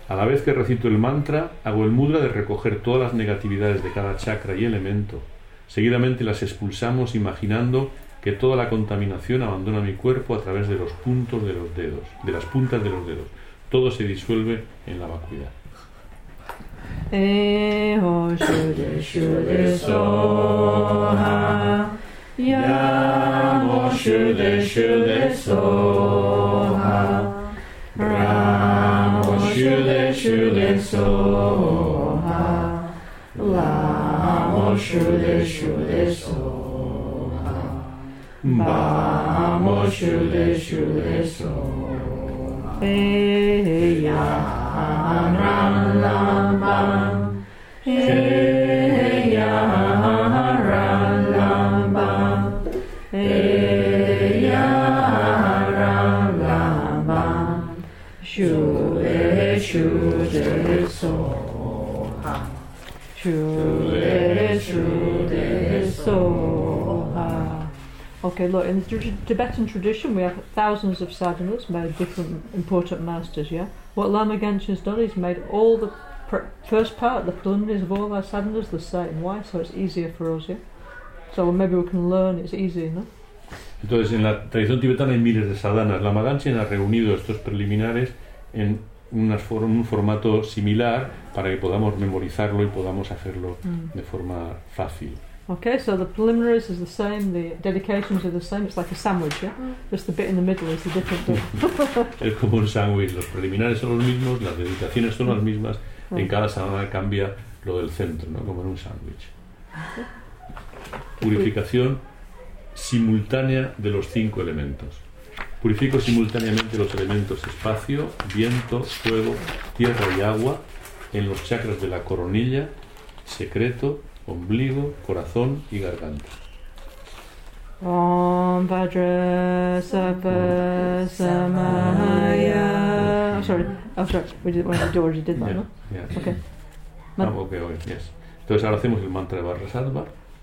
A la vez que recito el mantra, hago el mudra de recoger todas las negatividades de cada chakra y elemento. Seguidamente las expulsamos imaginando que toda la contaminación abandona mi cuerpo a través de los puntos de los dedos, de las puntas de los dedos. Todo se disuelve en la vacuidad. Namo Shuddha Shuddha Soha. Bamo Shuddha Shuddha Soha. Eyam Ram Lambam. Eyam Ram Lambam. Eyam Ram Lambam. Shuddha Shuddha Shude shude soha Okay, look, in the Tib- Tibetan tradition we have thousands of sadhanas made different important masters, yeah? What Lama Genshin's done is made all the pr- first part, the preliminaries of all our sadhanas the same. Why? So it's easier for us, yeah? So maybe we can learn, it's easier, no? Entonces, en la tradición tibetana hay miles de sadhanas. La Maganchen ha reunido estos preliminares en unas for- un formato similar para que podamos memorizarlo y podamos hacerlo de forma fácil. Okay, so the preliminaries is the same, the dedications are the same, it's like a sandwich, yeah? Just the bit in the middle is the different bit. Es como un sándwich, los preliminares son los mismos, las dedicaciones son las mismas, en cada sadhana cambia lo del centro, ¿no? como en un sándwich. Purificación simultánea de los cinco elementos. Purifico simultáneamente los elementos espacio, viento, fuego, tierra y agua en los chakras de la coronilla, secreto, ombligo, corazón y garganta. Om Vajra Sapa. Oh, sorry. Oh, sorry. We did already did that, no? Yeah. Okay. Ah, ok, ok, yes. Entonces ahora hacemos el mantra de Vajrasattva.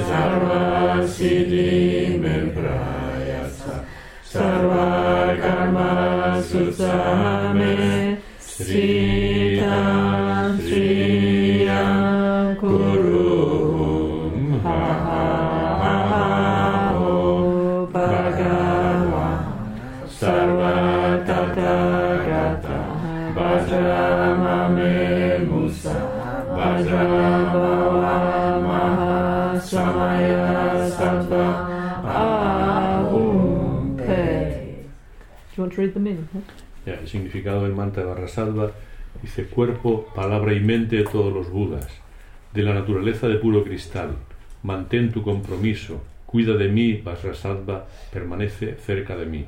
sarvasiddhi prayasa sarva karma sutsana el significado del mantra de Vajrasattva dice cuerpo, palabra y mente de todos los budas, de la naturaleza de puro cristal. Mantén tu compromiso, cuida de mí, Vajrasattva, permanece cerca de mí.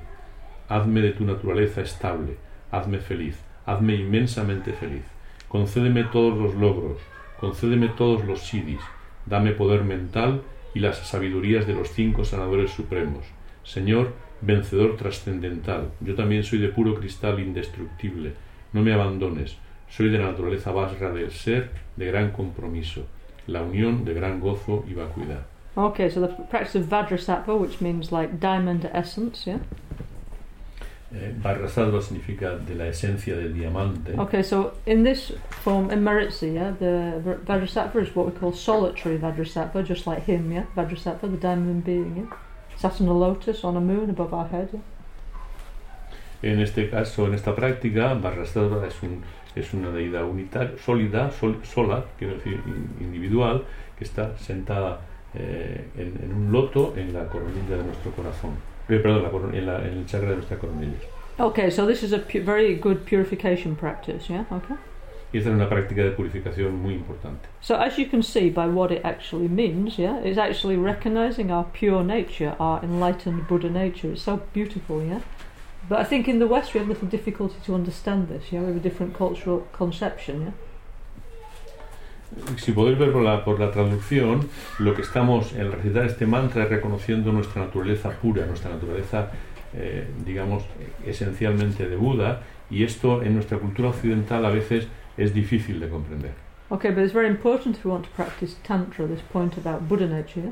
Hazme de tu naturaleza estable, hazme feliz, hazme inmensamente feliz. Concédeme todos los logros, concédeme todos los siddhis, dame poder mental y las sabidurías de los cinco sanadores supremos. Señor, vencedor trascendental, yo también soy de puro cristal indestructible. No me abandones, soy de la naturaleza vasra del ser, de gran compromiso, la unión de gran gozo y vacuidad. Okay, so the practice of Vajrasattva, which means like diamond essence, yeah? Eh, Vajrasattva significa de la esencia del diamante. Okay, so in this form, in Maritzi, yeah, the Vajrasattva is what we call solitary Vajrasattva, just like him, yeah? Vajrasattva, the diamond being, yeah? Sat on a lotus on a moon above our head. En este caso, en esta práctica, Vajrasattva es, un, es una deidad unitaria, sólida, sol- sola, quiero decir, in- individual, que está sentada eh, en, en un loto en la coronilla de nuestro corazón. Eh, perdón, en, la- en el chakra de nuestra coronilla. Okay, so this is a pu- very good purification practice, yeah? Okay. Es una práctica de purificación muy importante. So as you can see by what it actually means, yeah, it's actually recognizing our pure nature, our enlightened Buddha nature. It's so beautiful, yeah. But I think in the West we have little difficulty to understand this, yeah. We have a different cultural conception, yeah. Si podéis ver por la, por la traducción, lo que estamos en recitar este mantra es reconociendo nuestra naturaleza pura, nuestra naturaleza, eh, digamos, esencialmente de Buda, y esto en nuestra cultura occidental a veces es difícil de comprender. Okay, but it's very important if we want to practice Tantra, this point about Buddha nature.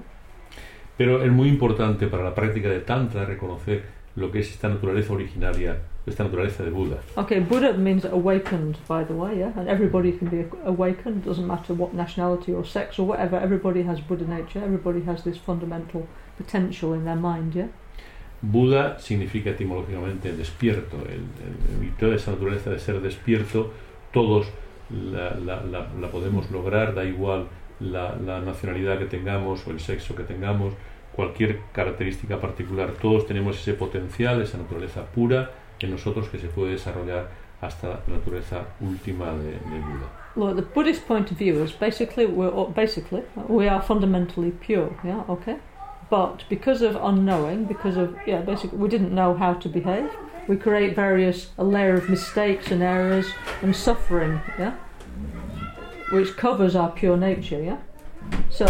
Pero es muy importante para la práctica de Tantra reconocer lo que es esta naturaleza originaria, esta naturaleza de Buda. Okay, Buddha means awakened, by the way, yeah, and everybody can be awakened. Doesn't matter what nationality or sex or whatever. Everybody has Buddha nature. Everybody has this fundamental potential in their mind, yeah. Buda significa etimológicamente despierto, el, el- y toda esa naturaleza de ser despierto, todos la, la- la- la podemos lograr, da igual la, la nacionalidad que tengamos o el sexo que tengamos, cualquier característica particular, todos tenemos ese potencial, esa naturaleza pura en nosotros que se puede desarrollar hasta la naturaleza última de, de Buda. Look, the Buddhist point of view is basically we're all- basically we are fundamentally pure, yeah, okay. But because of unknowing, because of yeah, basically we didn't know how to behave, we create various a layer of mistakes and errors and suffering, yeah, which covers our pure nature, yeah. So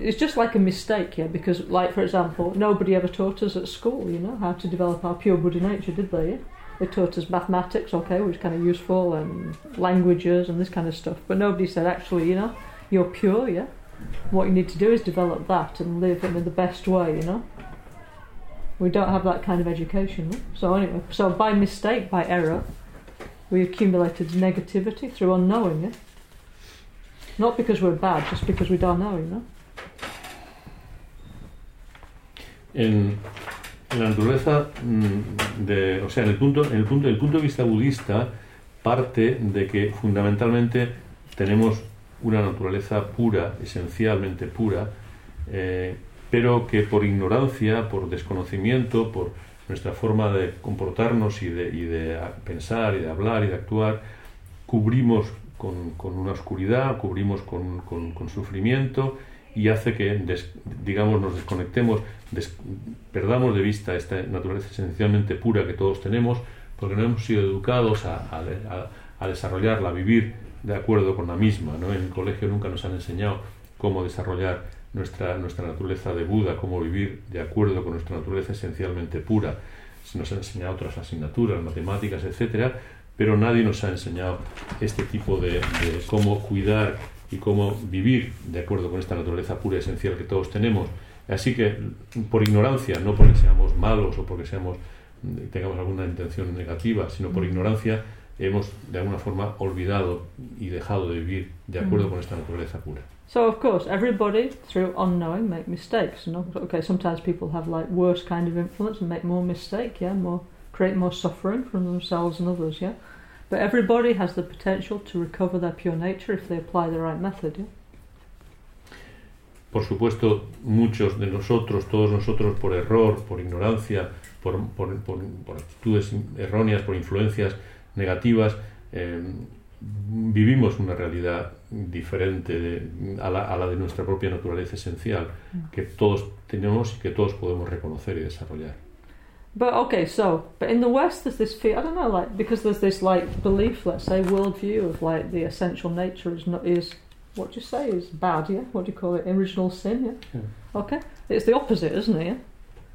it's just like a mistake, yeah, because like for example, nobody ever taught us at school, you know, how to develop our pure Buddha nature, did they? Yeah? They taught us mathematics, okay, which is kind of useful, and languages and this kind of stuff. But nobody said, actually, you know, you're pure, yeah? What you need to do is develop that and live in the best way, you know? We don't have that kind of education. So, anyway, so by mistake, by error, we accumulated negativity through unknowing, yeah? Not because we're bad, just because we don't know, you know? en, en la naturaleza mm, de, o sea, en el punto, en el punto, el punto de vista budista parte de que fundamentalmente tenemos una naturaleza pura, esencialmente pura, eh, pero que por ignorancia, por desconocimiento, por nuestra forma de comportarnos y de, pensar y de hablar y de actuar, cubrimos con, una oscuridad, cubrimos con, sufrimiento y hace que, digamos, nos desconectemos, des- perdamos de vista esta naturaleza esencialmente pura que todos tenemos, porque no hemos sido educados a- a desarrollarla, a vivir de acuerdo con la misma. ¿no? En el colegio nunca nos han enseñado cómo desarrollar nuestra, nuestra naturaleza de Buda, cómo vivir de acuerdo con nuestra naturaleza esencialmente pura. Se nos han enseñado otras asignaturas, matemáticas, etcétera, pero nadie nos ha enseñado este tipo de, de cómo cuidar y cómo vivir de acuerdo con esta naturaleza pura y esencial que todos tenemos. Así que, por ignorancia, no porque seamos malos o porque seamos, tengamos alguna intención negativa, sino por ignorancia, hemos de alguna forma olvidado y dejado de vivir de acuerdo con esta naturaleza pura. So of course, everybody through unknowing make mistakes. Know, okay, sometimes people have like worse kind of influence and make more mistake. Yeah, more create more suffering from themselves and others. Yeah, but everybody has the potential to recover their pure nature if they apply the right method. Yeah. Por supuesto, muchos de nosotros, todos nosotros, por error, por ignorancia, por, por, por- por actitudes erróneas, por influencias negativas, eh, vivimos una realidad diferente de- a, la, a la de nuestra propia naturaleza esencial, mm. que todos tenemos y que todos podemos reconocer y desarrollar. But okay, so but in the West there's this fear. I don't know, like because there's this like belief, let's say, worldview of like the essential nature is not is what do you say is bad. Yeah, what do you call it? Original sin. Yeah. Yeah. Okay, it's the opposite, isn't it? Yeah?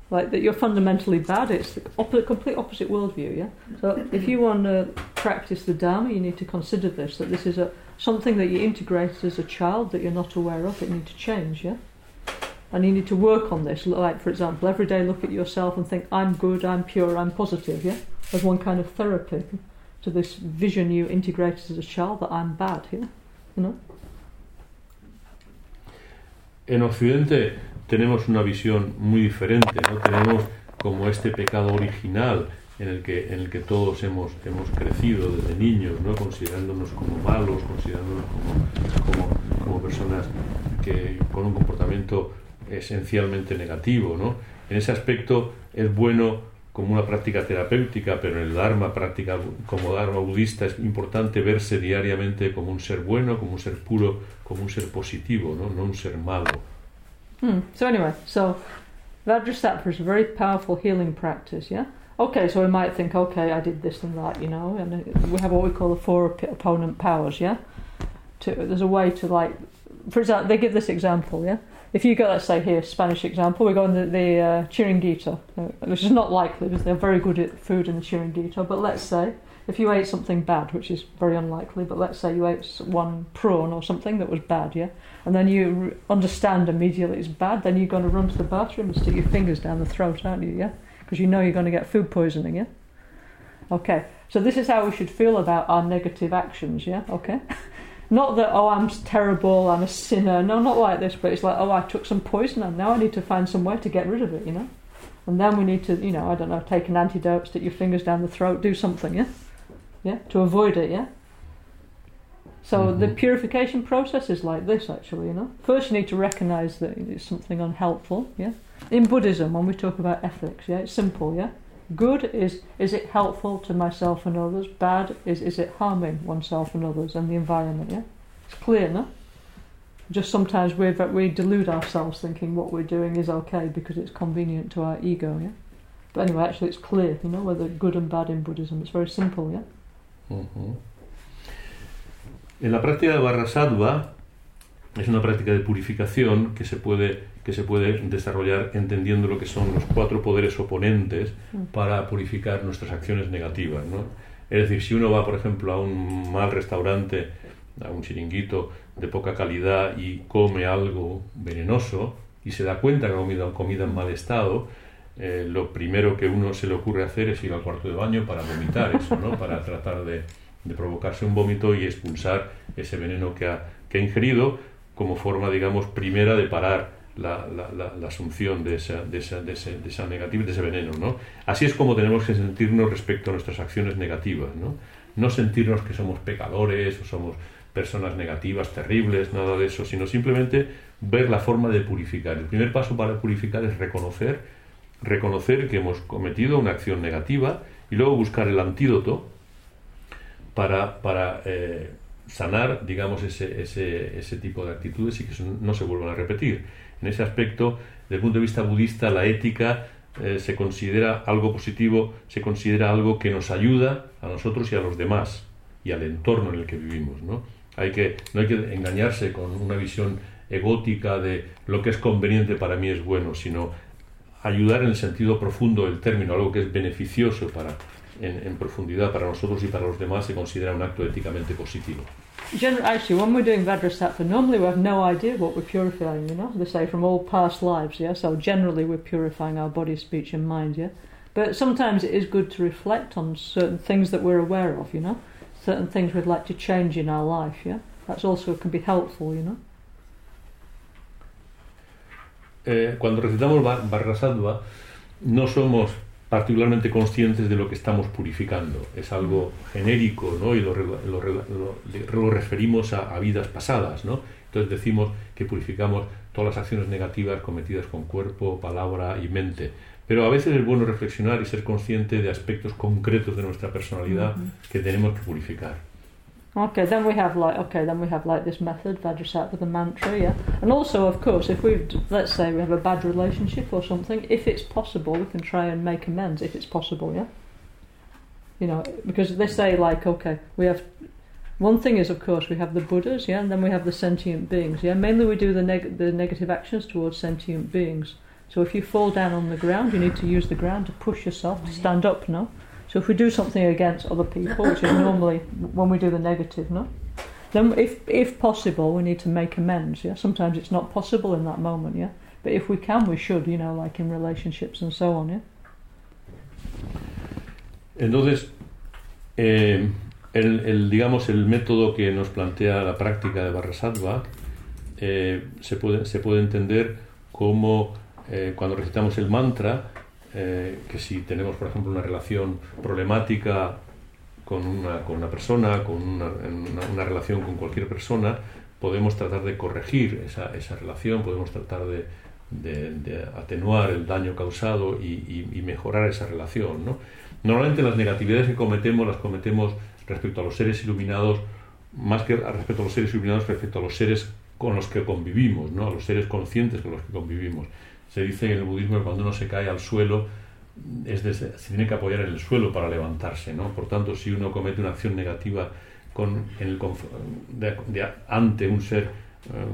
Like that you're fundamentally bad. It's the opposite, complete opposite worldview. Yeah. So if you want to practice the Dharma, you need to consider this that this is a something that you integrated as a child that you're not aware of. It needs to change. Yeah. And you need to work on this. Like, for example, every day look at yourself and think, I'm good, I'm pure, I'm positive, yeah? As one kind of therapy to this vision you integrated as a child that I'm bad, yeah? You know? En Occidente tenemos una visión muy diferente, ¿no? Tenemos como este pecado original en el que, en el que todos hemos, hemos crecido desde niños, ¿no? considerándonos como malos, considerándonos como, como, personas que, con un comportamiento esencialmente negativo. ¿no? En ese aspecto es bueno como una práctica terapéutica, pero en el Dharma, práctica como Dharma budista, es importante verse diariamente como un ser bueno, como un ser puro, como un ser positivo, no, no un ser malo. Hmm. So anyway, so Vajrasattva is a very powerful healing practice, yeah? Okay, so we might think, okay, I did this and that, you know, and we have what we call the four opponent powers, yeah? To, there's a way to like, for example, they give this example, yeah? If you go, let's say here, Spanish example, we go in the, the uh, Chiringuito, uh, which is not likely because they're very good at food in the Chiringuito, but let's say if you ate something bad, which is very unlikely, but let's say you ate one prawn or something that was bad, yeah, and then you understand immediately it's bad, then you're going to run to the bathroom and stick your fingers down the throat, aren't you, yeah? Because you know you're going to get food poisoning, yeah? Okay, so this is how we should feel about our negative actions, yeah? Okay? not that, oh, I'm terrible, I'm a sinner, no, not like this, but it's like, oh, I took some poison and now I need to find some way to get rid of it, you know? And then we need to, you know, I don't know, take an antidote, stick your fingers down the throat, do something, yeah? Yeah? To avoid it, yeah? So mm-hmm. the purification process is like this, actually. You know, first you need to recognise that it's something unhelpful. Yeah. In Buddhism, when we talk about ethics, yeah, it's simple. Yeah. Good is is it helpful to myself and others? Bad is is it harming oneself and others and the environment? Yeah. It's clear, no? Just sometimes we we delude ourselves thinking what we're doing is okay because it's convenient to our ego. Yeah. But anyway, actually, it's clear. You know whether good and bad in Buddhism. It's very simple. Yeah. Mm-hmm. En la práctica de Barra Sattva es una práctica de purificación que se puede que se puede desarrollar entendiendo lo que son los cuatro poderes oponentes mm. para purificar nuestras acciones negativas. ¿no? Es decir, si uno va, por ejemplo, a un mal restaurante, a un chiringuito de poca calidad y come algo venenoso y se da cuenta que ha comido comida en mal estado, eh, lo primero que uno se le ocurre hacer es ir al cuarto de baño para vomitar eso, ¿no? para tratar de, de provocarse un vómito y expulsar ese veneno que ha, que ha ingerido como forma, digamos, primera de parar la, la, la, asunción de esa, de, esa, de, ese, de esa negativa, de ese veneno. ¿no? Así es como tenemos que sentirnos respecto a nuestras acciones negativas. ¿no? no sentirnos que somos pecadores o somos personas negativas, terribles, nada de eso, sino simplemente ver la forma de purificar. El primer paso para purificar es reconocer, reconocer que hemos cometido una acción negativa y luego buscar el antídoto para, para eh, sanar, digamos, ese, ese, ese, tipo de actitudes y que no se vuelvan a repetir. En ese aspecto, desde el punto de vista budista, la ética eh, se considera algo positivo, se considera algo que nos ayuda a nosotros y a los demás y al entorno en el que vivimos. ¿no? Hay que, engañarse con una visión egótica de lo que es conveniente para mí es bueno, sino ayudar en el sentido profundo del término, algo que es beneficioso para, en, profundidad para nosotros y para los demás se considera un acto éticamente positivo. Gen actually, when we're doing Vajrasattva, normally we have no idea what we're purifying, you know, they say from all past lives, yeah? So generally we're purifying our body, speech and mind, yeah? But sometimes it is good to reflect on certain things that we're aware of, you know? Certain things we'd like to change in our life, yeah? That's also can be helpful, you know? Eh, cuando recitamos Vajrasattva, no somos particularmente conscientes de lo que estamos purificando. Es algo genérico ¿no? y lo, lo, lo, referimos a, a, vidas pasadas. ¿no? Entonces decimos que purificamos todas las acciones negativas cometidas con cuerpo, palabra y mente. Pero a veces es bueno reflexionar y ser consciente de aspectos concretos de nuestra personalidad que tenemos que purificar. Okay, then we have like okay, then we have like this method, Vajrasattva, the mantra, yeah. And also, of course, if we've let's say we have a bad relationship or something, if it's possible, we can try and make amends if it's possible, yeah. You know, because they say like okay, we have one thing is of course we have the Buddhas, yeah, and then we have the sentient beings, yeah. Mainly we do the neg- the negative actions towards sentient beings. So if you fall down on the ground, you need to use the ground to push yourself to stand up, no. So if we do something against other people, which is normally when we do the negative, no? Then if if possible we need to make amends, yeah? Sometimes it's not possible in that moment, yeah? But if we can we should, you know, like in relationships and so on, yeah? Entonces, eh, el, el, digamos, el método que nos plantea la práctica de Barrasattva eh, se, puede, se puede entender cómo eh, cuando recitamos el mantra, eh, que si tenemos, por ejemplo, una relación problemática con una, persona, con una, relación con cualquier persona, podemos tratar de corregir esa, relación, podemos tratar de, atenuar el daño causado y, mejorar esa relación. ¿no? Normalmente las negatividades que cometemos las cometemos respecto a los seres iluminados, más que respecto a los seres iluminados, respecto a los seres con los que convivimos, ¿no? a los seres conscientes con los que convivimos. Se dice en el budismo que cuando uno se cae al suelo, es se tiene que apoyar en el suelo para levantarse, ¿no? Por tanto, si uno comete una acción negativa con, ante un ser eh,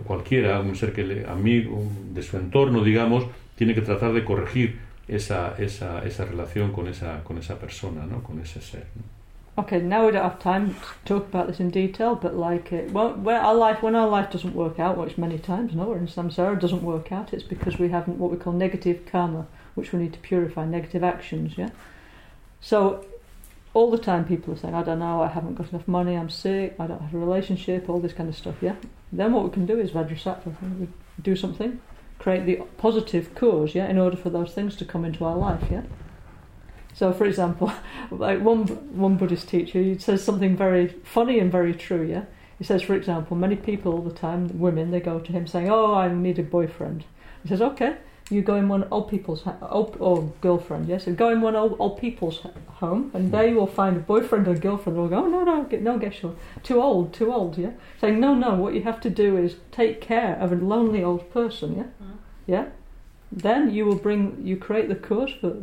cualquiera, un ser que le, amigo de su entorno, digamos, tiene que tratar de corregir esa, esa, esa relación con esa, con esa persona, ¿no? Con ese ser. Okay, now we don't have time to talk about this in detail, but like, well, where our life, when our life doesn't work out, which many times, no, or in samsara doesn't work out, it's because we haven't what we call negative karma, which we need to purify, negative actions, yeah? So, all the time people are saying, I don't know, I haven't got enough money, I'm sick, I don't have a relationship, all this kind of stuff, yeah? Then what we can do is Vajrasattva, we do something, create the positive cause, yeah, in order for those things to come into our life, yeah? So, for example, like one one Buddhist teacher, he says something very funny and very true. Yeah, he says, for example, many people all the time, women, they go to him saying, "Oh, I need a boyfriend." He says, "Okay, you go in one old people's old, or girlfriend, yes, so go in one old, old people's home, and there you will find a boyfriend or girlfriend. They'll go, oh, no, no, get, no, get sure, too old, too old, yeah. Saying, no, no, what you have to do is take care of a lonely old person, yeah, mm-hmm. yeah. Then you will bring, you create the cause for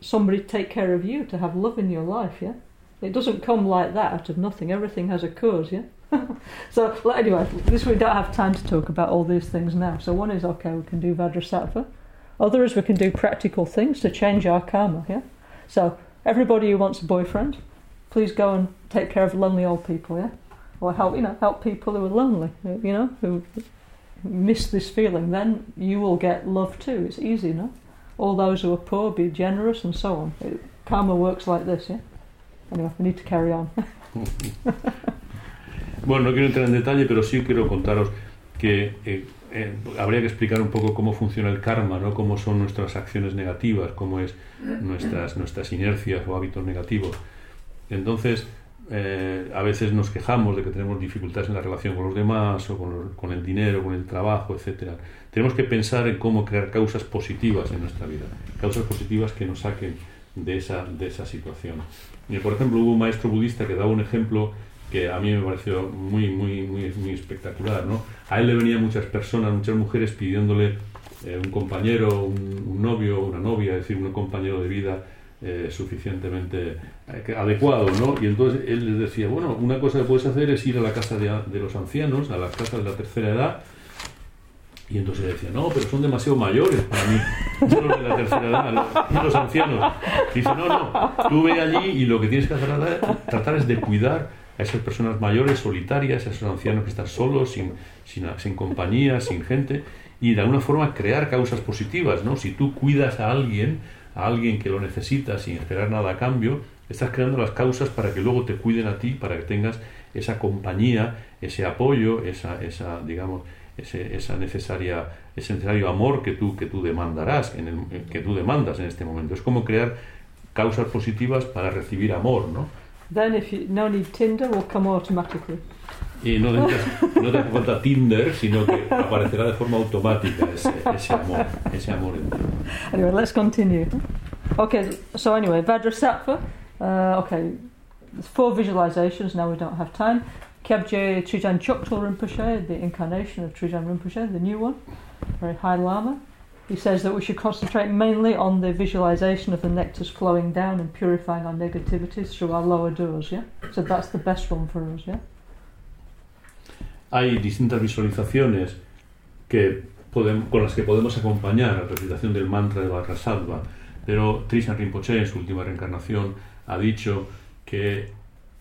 somebody to take care of you, to have love in your life, yeah? It doesn't come like that out of nothing. Everything has a cause, yeah? so, anyway, this we don't have time to talk about all these things now. So, one is okay, we can do Vajrasattva. Other is we can do practical things to change our karma, yeah? So, everybody who wants a boyfriend, please go and take care of lonely old people, yeah? Or help, you know, help people who are lonely, you know, who miss this feeling. Then you will get love too. It's easy, no? All those who are poor, be generous, and so on. It, karma works like this, yeah? Anyway, we need to carry on. Bueno, no quiero entrar en detalle, pero sí quiero contaros que eh, eh, habría que explicar un poco cómo funciona el karma, ¿no? cómo son nuestras acciones negativas, cómo es nuestras, nuestras inercias o hábitos negativos. Entonces, eh, a veces nos quejamos de que tenemos dificultades en la relación con los demás o con, el dinero, con el trabajo, etcétera. Tenemos que pensar en cómo crear causas positivas en nuestra vida, causas positivas que nos saquen de esa, de esa situación. Y, por ejemplo, hubo un maestro budista que daba un ejemplo que a mí me pareció muy, muy, muy, muy espectacular. ¿no? A él le venían muchas personas, muchas mujeres pidiéndole eh, un compañero, un, un novio, una novia, es decir, un compañero de vida eh, suficientemente eh, adecuado, ¿no? Y entonces él les decía, bueno, una cosa que puedes hacer es ir a la casa de, de los ancianos, a las casas de la tercera edad, y entonces él decía, no, pero son demasiado mayores para mí, no los de la tercera edad, los, los ancianos. Dice, no, no, tú ve allí y lo que tienes que hacer, tratar es de cuidar a esas personas mayores, solitarias, a esos ancianos que están solos, sin, sin, sin compañía, sin gente, y de alguna forma crear causas positivas, ¿no? Si tú cuidas a alguien, a alguien que lo necesita sin esperar nada a cambio, estás creando las causas para que luego te cuiden a ti, para que tengas esa compañía, ese apoyo, esa, esa digamos, ese, esa necesaria, ese necesario amor que tú, que tú demandarás, en el, que tú demandas en este momento. Es como crear causas positivas para recibir amor, ¿no? Then, if you no need Tinder, will come automatically. Y no, necesitas- no te hace falta Tinder, sino que aparecerá de forma automática ese, ese amor, ese amor en ti. Anyway, let's continue. Okay, so anyway, Vajrasattva. Uh, okay, there's four visualizations. Now we don't have time. Kyabje Trijan Choktul Rinpoche, the incarnation of Trijan Rinpoche, the new one, very high Lama. He says that we should concentrate mainly on the visualization of the nectars flowing down and purifying our negativities through our lower doors, yeah? So that's the best one for us, yeah? Hay distintas visualizaciones que podem- con las que podemos acompañar la recitación del mantra de Vajrasattva, pero Trishan Rinpoche en su última reencarnación ha dicho que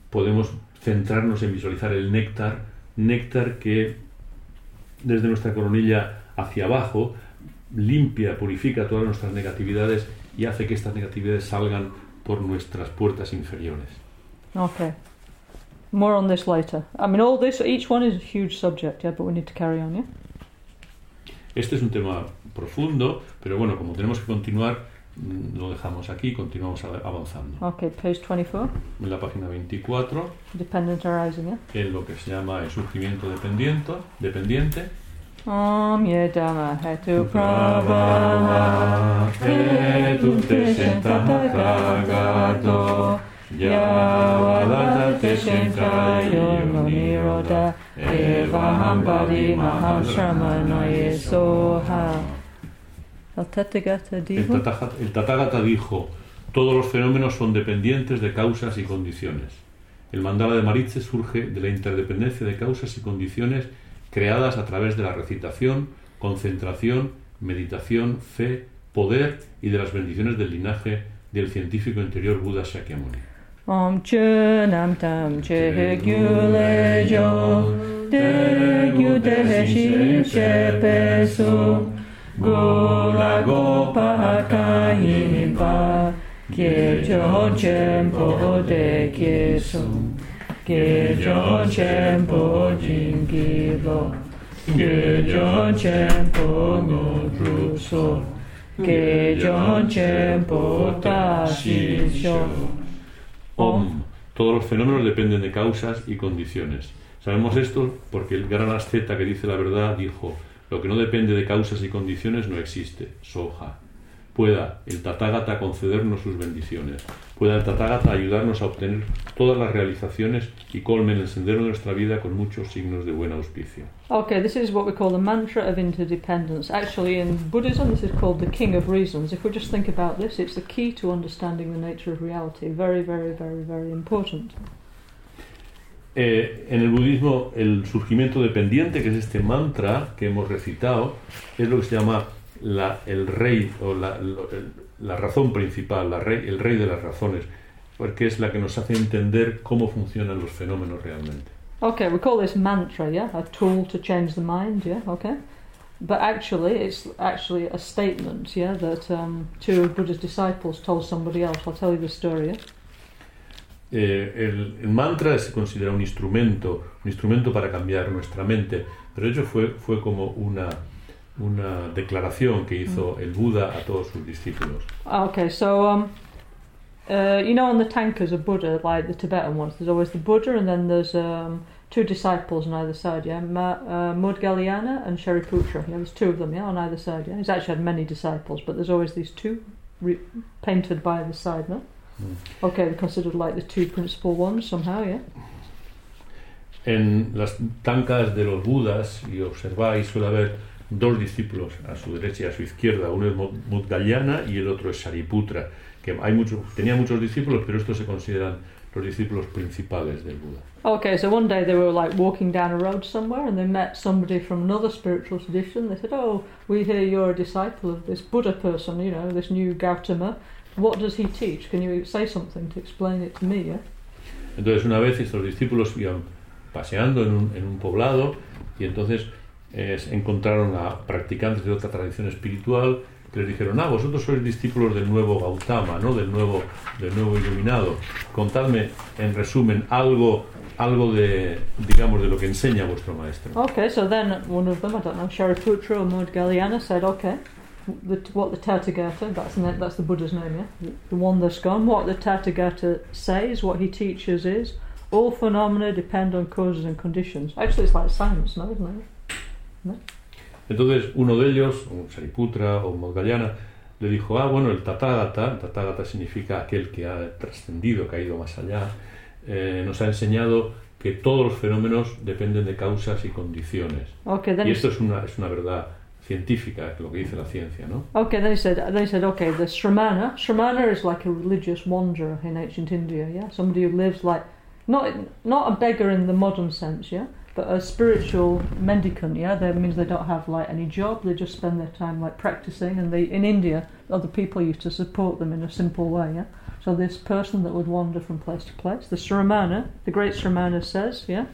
podemos centrarnos en visualizar el néctar, néctar que desde nuestra coronilla hacia abajo limpia, purifica todas nuestras negatividades y hace que estas negatividades salgan por nuestras puertas inferiores. Okay. More on this later. I mean, all this, each one is a huge subject, yeah, but we need to carry on, yeah? Este es un tema profundo, pero bueno, como tenemos que continuar, mm, lo dejamos aquí y continuamos avanzando. Okay, page 24. En la página 24, Dependent arising, yeah? en lo que se llama el surgimiento dependiente, dependiente Om yedama hetu Prabhava niroda Evaham soha El Tathagata dijo Tathagata, el Tathagata dijo, todos los fenómenos son dependientes de causas y condiciones. El mandala de Maritze surge de la interdependencia de causas y condiciones creadas a través de la recitación, concentración, meditación, fe, poder y de las bendiciones del linaje del científico interior Buda Shakyamuni. Om cânam tam ce ghiulejo, de gyu de shi chen pe su ghiudele și ce pesu, gula gopa ca imba, chen po de ke su ke chen po jin ki lo ke chen chiesu, chiejo cempo gingilo, chiejo chen po ta shi tashisho, Om. Todos los fenómenos dependen de causas y condiciones. Sabemos esto porque el gran asceta que dice la verdad dijo, lo que no depende de causas y condiciones no existe. Soja. Pueda el Tathagata concedernos sus bendiciones. Pueda el Tathagata ayudarnos a obtener todas las realizaciones y colmen el sendero de nuestra vida con muchos signos de buen auspicio. Okay, this is what we call the mantra of interdependence. Actually, in Buddhism, this is called the king of reasons. If we just think about this, it's the key to understanding the nature of reality. Very, very, very, very important. Eh, en el budismo, el surgimiento dependiente, que es este mantra que hemos recitado, es lo que se llama la- el rey o la, la razón principal, la rey, el rey de las razones, porque es la que nos hace entender cómo funcionan los fenómenos realmente. Okay, we call this mantra, yeah, a tool to change the mind, yeah, okay. But actually, it's actually a statement, yeah, that um, two of Buddha's disciples told somebody else. I'll tell you the story. Yeah? Eh, el, el mantra se considera un instrumento, un instrumento para cambiar nuestra mente, pero ello fue, fue como una, una declaración que hizo el Buda a todos sus discípulos. Okay, so um, uh, you know, on the tankers of Buddha, like the Tibetan ones, there's always the Buddha, and then there's um, two disciples on either side. Yeah, Ma- uh, Mudgalyana and Shariputra. Yeah, there's two of them. Yeah, on either side. Yeah, he's actually had many disciples, but there's always these two re- painted by the side. No. Mm. Okay, they're considered like the two principal ones somehow. Yeah. En las tancas de los Budas, y observáis, suele haber dos discípulos a su derecha y a su izquierda. Uno es Mudgalyana y el otro es Shariputra. Que hay muchos, tenía muchos discípulos, pero estos se consideran los discípulos principales del Buda. Okay, so one day they were like walking down a road somewhere and they met somebody from another spiritual tradition. They said, Oh, we hear you're a disciple of this Buddha person, you know, this new Gautama. What does he teach? Can you say something to explain it to me? Yeah? Entonces una vez estos discípulos iban paseando en un, en un poblado y entonces eh, encontraron a practicantes de otra tradición espiritual que les dijeron, ah, vosotros sois discípulos del nuevo Gautama, ¿no? del, nuevo, del nuevo iluminado. Contadme, en resumen, algo, algo de, digamos, de lo que enseña vuestro maestro. Okay, so then one of them, I don't know, Shariputra or Mudgalyana, said, Okay, the, what the Tathagata, that's, the, that's the Buddha's name, yeah? The one that's gone, what the Tathagata says, what he teaches is, all phenomena depend on causes and conditions. Actually, it's like science, no, isn't it? Entonces uno de ellos, un Sariputra o Modgayana, le dijo, ah, bueno, el Tathagata, Tathagata significa aquel que ha trascendido, que ha ido más allá, eh, nos ha enseñado que todos los fenómenos dependen de causas y condiciones. Okay, then Y esto es una, es una verdad científica, lo que dice la ciencia, ¿no? Okay, then he said, then he said, okay, the Shramana. Shramana is like a religious wanderer in ancient India, yeah? Somebody who lives like, not, not a beggar in the modern sense, yeah? But a spiritual mendicant, yeah? That means they don't have like any job, they just spend their time like practicing, and they, in India, other people used to support them in a simple way, yeah? So this person that would wander from place to place, the Shramana, the great Sramana says, yeah?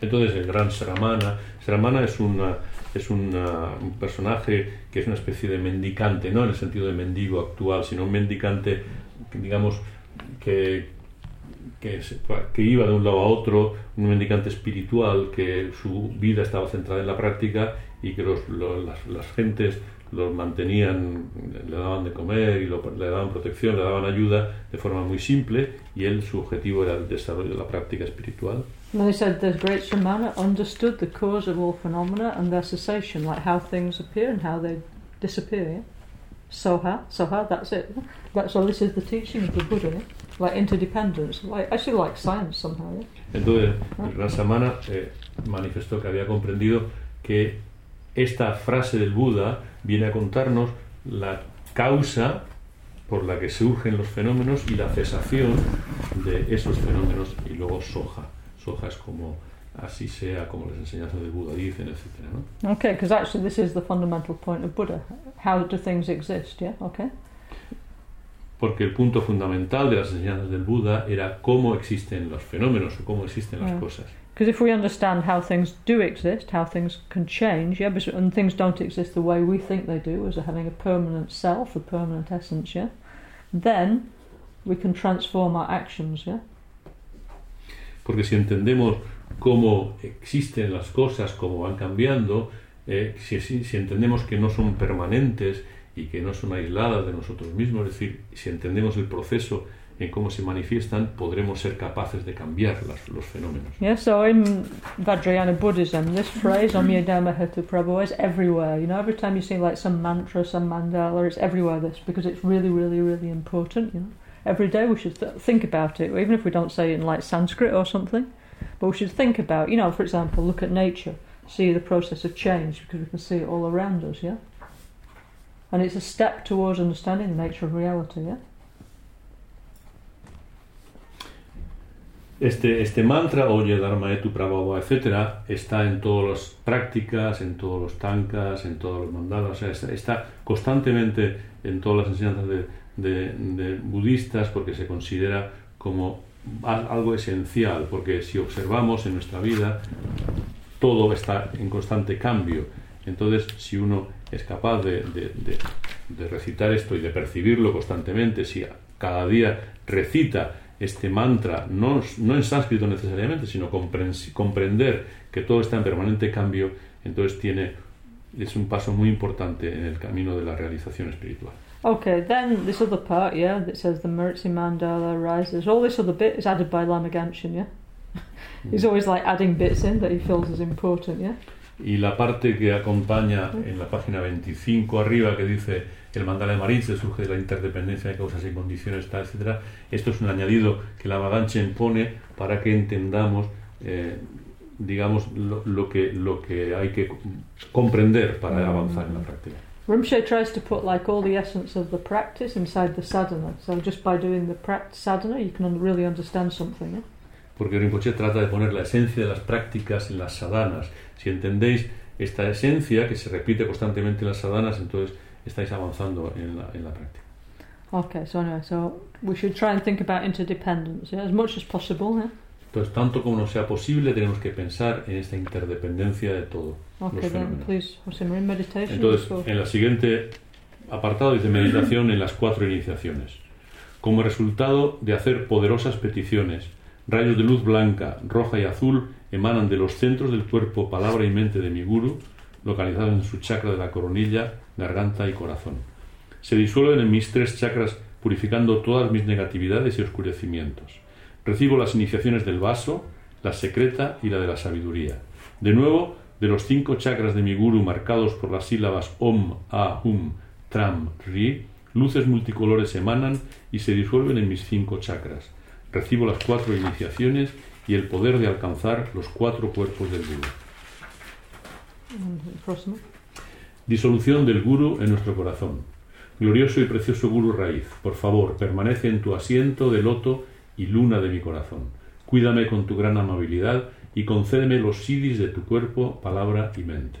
Entonces el gran Sramana, Sramana es, una, es una- uh, un personaje que es una especie de mendicante, no en el sentido de mendigo actual, sino un mendicante, digamos, que que, que iba de un lado a otro, un mendicante espiritual que su vida estaba centrada en la práctica y que los, lo- las, las gentes los mantenían, le daban de comer y lo- le daban protección, le daban ayuda de forma muy simple y él su objetivo era el desarrollo de la práctica espiritual. They said the great Shramana understood the cause of all phenomena and their cessation, like how things appear and how they disappear. Soha, Soha, that's it. That, so this is the teaching of the Buddha? Like interdependence, like actually like science somehow. Yeah? Entonces, el Gran Samana eh, manifestó que había comprendido que esta frase del Buda viene a contarnos la causa por la que surgen los fenómenos y la cesación de esos fenómenos y luego soja. Soja es como así sea, como las enseñanzas del Buda dicen, etcétera, ¿no? Okay, because actually this is the fundamental point of Buddha. How do things exist? Yeah. Okay. Porque el punto fundamental de las enseñanzas del Buda era cómo existen los fenómenos o cómo existen las Mm. cosas. Because if we understand how things do exist, how things can change, yeah, but- and things don't exist the way we think they do, as having a permanent self, a permanent essence, yeah, then we can transform our actions, yeah. Porque si entendemos cómo existen las cosas, cómo van cambiando, eh, si entendemos que no son permanentes y que no son aisladas de nosotros mismos, es decir, si entendemos el proceso en cómo se manifiestan, podremos ser capaces de cambiar las- los fenómenos. Yeah, so in Vajrayana Buddhism, this phrase, Omya Dhamma Hetu Prabhu, is everywhere. You know, every time you see like some mantra, some mandala, it's everywhere this, because it's really, really, really important, you know. Every day we should th- think about it, even if we don't say it in like Sanskrit or something. But we should think about, you know, for example, look at nature, see the process of change, because we can see it all around us, yeah? And it's a step towards understanding the nature of reality, yeah? Este, este mantra, Oye Dharma Etu Prabhava, etcétera, está en todas las prácticas, en todos los tankas, en todos los mandalas, o sea, está, está constantemente en todas las enseñanzas de, de- de budistas porque se considera como al- algo esencial, porque si observamos en nuestra vida, todo está en constante cambio. Entonces, si uno es capaz de, de- de- de recitar esto y de percibirlo constantemente, si cada día recita este mantra, no, no en sánscrito necesariamente, sino compren- comprender que todo está en permanente cambio, entonces tiene, es un paso muy importante en el camino de la realización espiritual. Okay, then this other part, yeah, that says the Meritzi Mandala rises. All this other bit is added by Lama Ganshin, yeah? He's always like adding bits in that he feels as important, yeah? Y la parte que acompaña en la página 25 arriba, que dice el mandala de Maritze surge de la interdependencia de causas y condiciones, tal, etcétera. Esto es un añadido que la Maganchen pone para que entendamos, eh, digamos, lo, lo que, lo que hay que comprender para avanzar en la práctica. Rinpoche tries to put like all the essence of the practice inside the sadhana. So just by doing the sadhana, you can really understand something, yeah? Porque Rinpoche trata de poner la esencia de las prácticas en las sadhanas. Si entendéis esta esencia que se repite constantemente en las sadhanas, entonces estáis avanzando en la, en la práctica. Okay, so anyway, so we should try and think about interdependence, yeah, as much as possible, yeah? Entonces, tanto como nos sea posible, tenemos que pensar en esta interdependencia de todo. Okay, los then fenómenos. please. Entonces, en la siguiente apartado dice meditación en las cuatro iniciaciones. Como resultado de hacer poderosas peticiones, rayos de luz blanca, roja y azul emanan de los centros del cuerpo, palabra y mente de mi guru, localizados en su chakra de la coronilla, garganta y corazón. Se disuelven en mis tres chakras, purificando todas mis negatividades y oscurecimientos. Recibo las iniciaciones del vaso, la secreta y la de la sabiduría. De nuevo, de los cinco chakras de mi guru marcados por las sílabas Om, A, Hum, Tram, Ri, luces multicolores emanan y se disuelven en mis cinco chakras. Recibo las cuatro iniciaciones y el poder de alcanzar los cuatro cuerpos del guru. Mm, próximo. Disolución del Guru en nuestro corazón. Glorioso y precioso Guru Raíz, por favor, permanece en tu asiento de loto y luna de mi corazón. Cuídame con tu gran amabilidad y concédeme los siddhis de tu cuerpo, palabra y mente.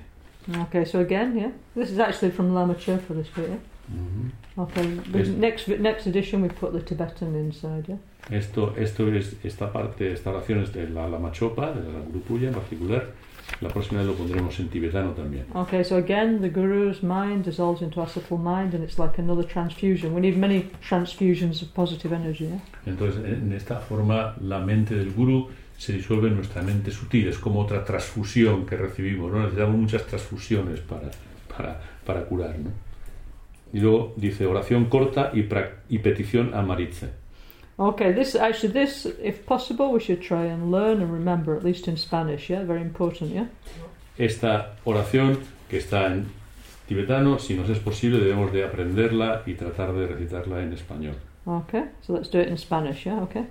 Okay, so again, yeah, this is actually from Lama Chöpa, this bit, yeah? Ujú. Okay, the next next edition we put the Tibetan inside, yeah? Esto, esto es esta parte, esta oración es de la Lama Chopa, de la Guru Puya en particular. La próxima vez lo pondremos en tibetano también. Okay, so again, the Guru's mind dissolves into our subtle mind, and it's like another transfusion. We need many transfusions of positive energy. Yeah? Entonces, en esta forma, la mente del Guru se disuelve en nuestra mente sutil. Es como otra transfusión que recibimos. ¿no? Necesitamos muchas transfusiones para, para, para curar. ¿no? Y luego dice oración corta y, y petición a Maritze. Okay, this actually this, if possible, we should try and learn and remember at least in Spanish. Yeah, very important. Yeah. Esta oración, que está en tibetano, si nos es posible, debemos de aprenderla y tratar de recitarla en español. Okay, so let's do it in Spanish. Yeah. Okay.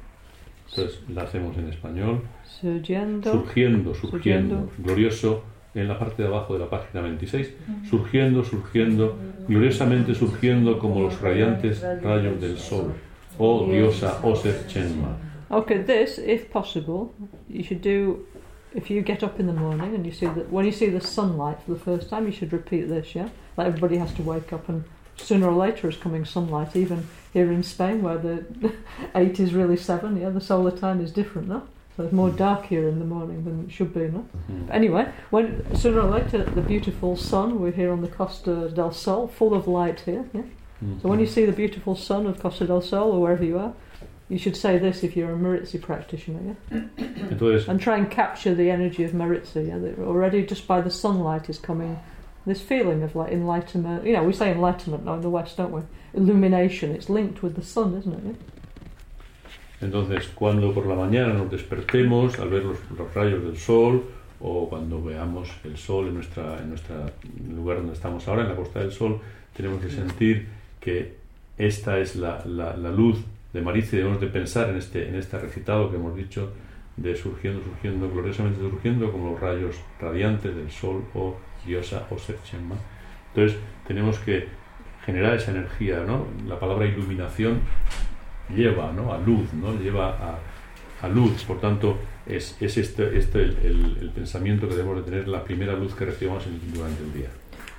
Entonces, la hacemos en español. Surgiendo. surgiendo, surgiendo, Surgiendo. glorioso, en la parte de abajo de la página 26, surgiendo, surgiendo, gloriosamente surgiendo como los radiantes rayos del sol. Oh Oser Chenma. Okay, this, if possible, you should do. If you get up in the morning and you see that when you see the sunlight for the first time, you should repeat this. Yeah, like everybody has to wake up, and sooner or later is coming sunlight. Even here in Spain, where the eight is really seven, yeah, the solar time is different, no? So it's more hmm. dark here in the morning than it should be, no? Hmm. But anyway, when sooner or later the beautiful sun, we're here on the Costa del Sol, full of light here. Yeah. Mm-hmm. So when you see the beautiful sun of Costa del Sol or wherever you are, you should say this if you're a Maritzi practitioner, yeah? And try and capture the energy of Maritzi, yeah? That already just by the sunlight is coming this feeling of like enlightenment. You know, we say enlightenment now in the West, don't we? Illumination. It's linked with the sun, isn't it? Yeah? entonces, cuando por la mañana nos despertemos al ver los, los rayos del sol o cuando veamos el sol en nuestra en nuestra en el lugar donde estamos ahora, en la Costa del Sol, tenemos que mm. sentir que esta es la, la, luz de Marice, debemos de pensar en este, en este recitado que hemos dicho de surgiendo, surgiendo, gloriosamente surgiendo como los rayos radiantes del sol o diosa o Setchenma. Entonces tenemos que generar esa energía, ¿no? La palabra iluminación lleva ¿no? a luz, ¿no? lleva a, a luz, por tanto es, es este, este el, pensamiento que debemos de tener, la primera luz que recibamos durante el día.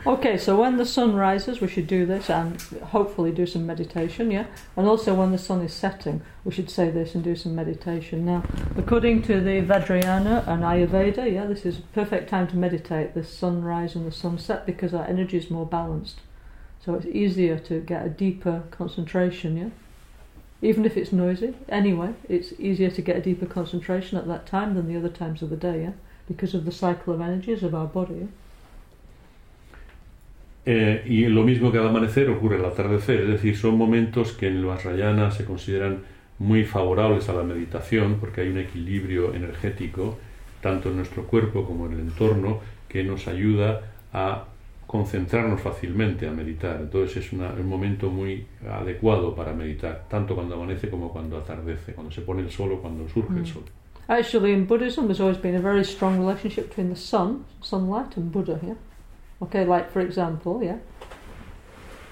Okay, so when the sun rises, we should do this and hopefully do some meditation, yeah? And also when the sun is setting, we should say this and do some meditation. Now, according to the Vajrayana and Ayurveda, yeah, this is a perfect time to meditate, the sunrise and the sunset, because our energy is more balanced. So it's easier to get a deeper concentration, yeah? Even if it's noisy, anyway, it's easier to get a deeper concentration at that time than the other times of the day, yeah? Because of the cycle of energies of our body, yeah? Eh, y lo mismo que al amanecer ocurre al atardecer, es decir, son momentos que en las rayanas se consideran muy favorables a la meditación porque hay un equilibrio energético tanto en nuestro cuerpo como en el entorno que nos ayuda a concentrarnos fácilmente a meditar. Entonces es una- un momento muy adecuado para meditar, tanto cuando amanece como cuando atardece, cuando se pone el sol o cuando surge el Mm. sol. Actually, in Buddhism, there's always been a very strong relationship between the sun, sunlight, and Buddha. Yeah. Okay, like for example, yeah.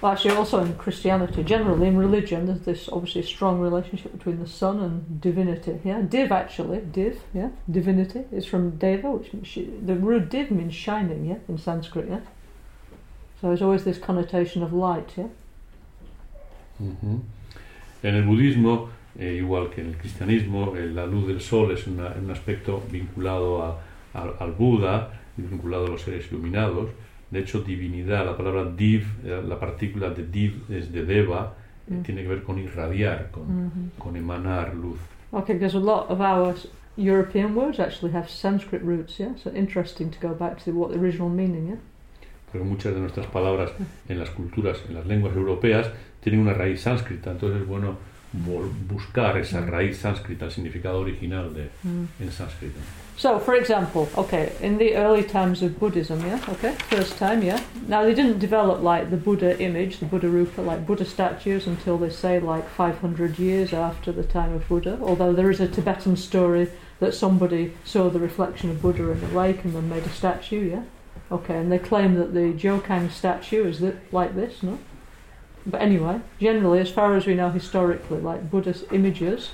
Well, actually, also in Christianity, generally in religion, there's this obviously strong relationship between the sun and divinity. Yeah, div actually, div. Yeah, divinity is from deva, which means shi- the root div means shining. Yeah, in Sanskrit. Yeah. So there's always this connotation of light. Yeah. Ujú. En el budismo, eh, igual que en el cristianismo, eh, la luz del sol es una- un aspecto vinculado a- a- al Buda, vinculado a los seres iluminados. De hecho, divinidad, la palabra div, eh, la partícula de div es de deva, eh, Mm. tiene que ver con irradiar, con, Mhm. con emanar luz. Okay, because a lot of our European words actually have Sanskrit roots, yeah? So interesting to go back to what the original meaning, yeah? Pero muchas de nuestras palabras en las culturas, en las lenguas europeas, tienen una raíz sánscrita. Entonces es bueno buscar esa Mm. raíz sánscrita, el significado original de, Mm. en sánscrito. So, for example, okay, in the early times of Buddhism, yeah, okay, first time, yeah. Now, they didn't develop like the Buddha image, the Buddha Rupa, like Buddha statues until they say like 500 years after the time of Buddha, although there is a Tibetan story that somebody saw the reflection of Buddha in the lake and then made a statue, yeah. Okay, and they claim that the Jokang statue is like this, no? But anyway, generally, as far as we know historically, like Buddhist images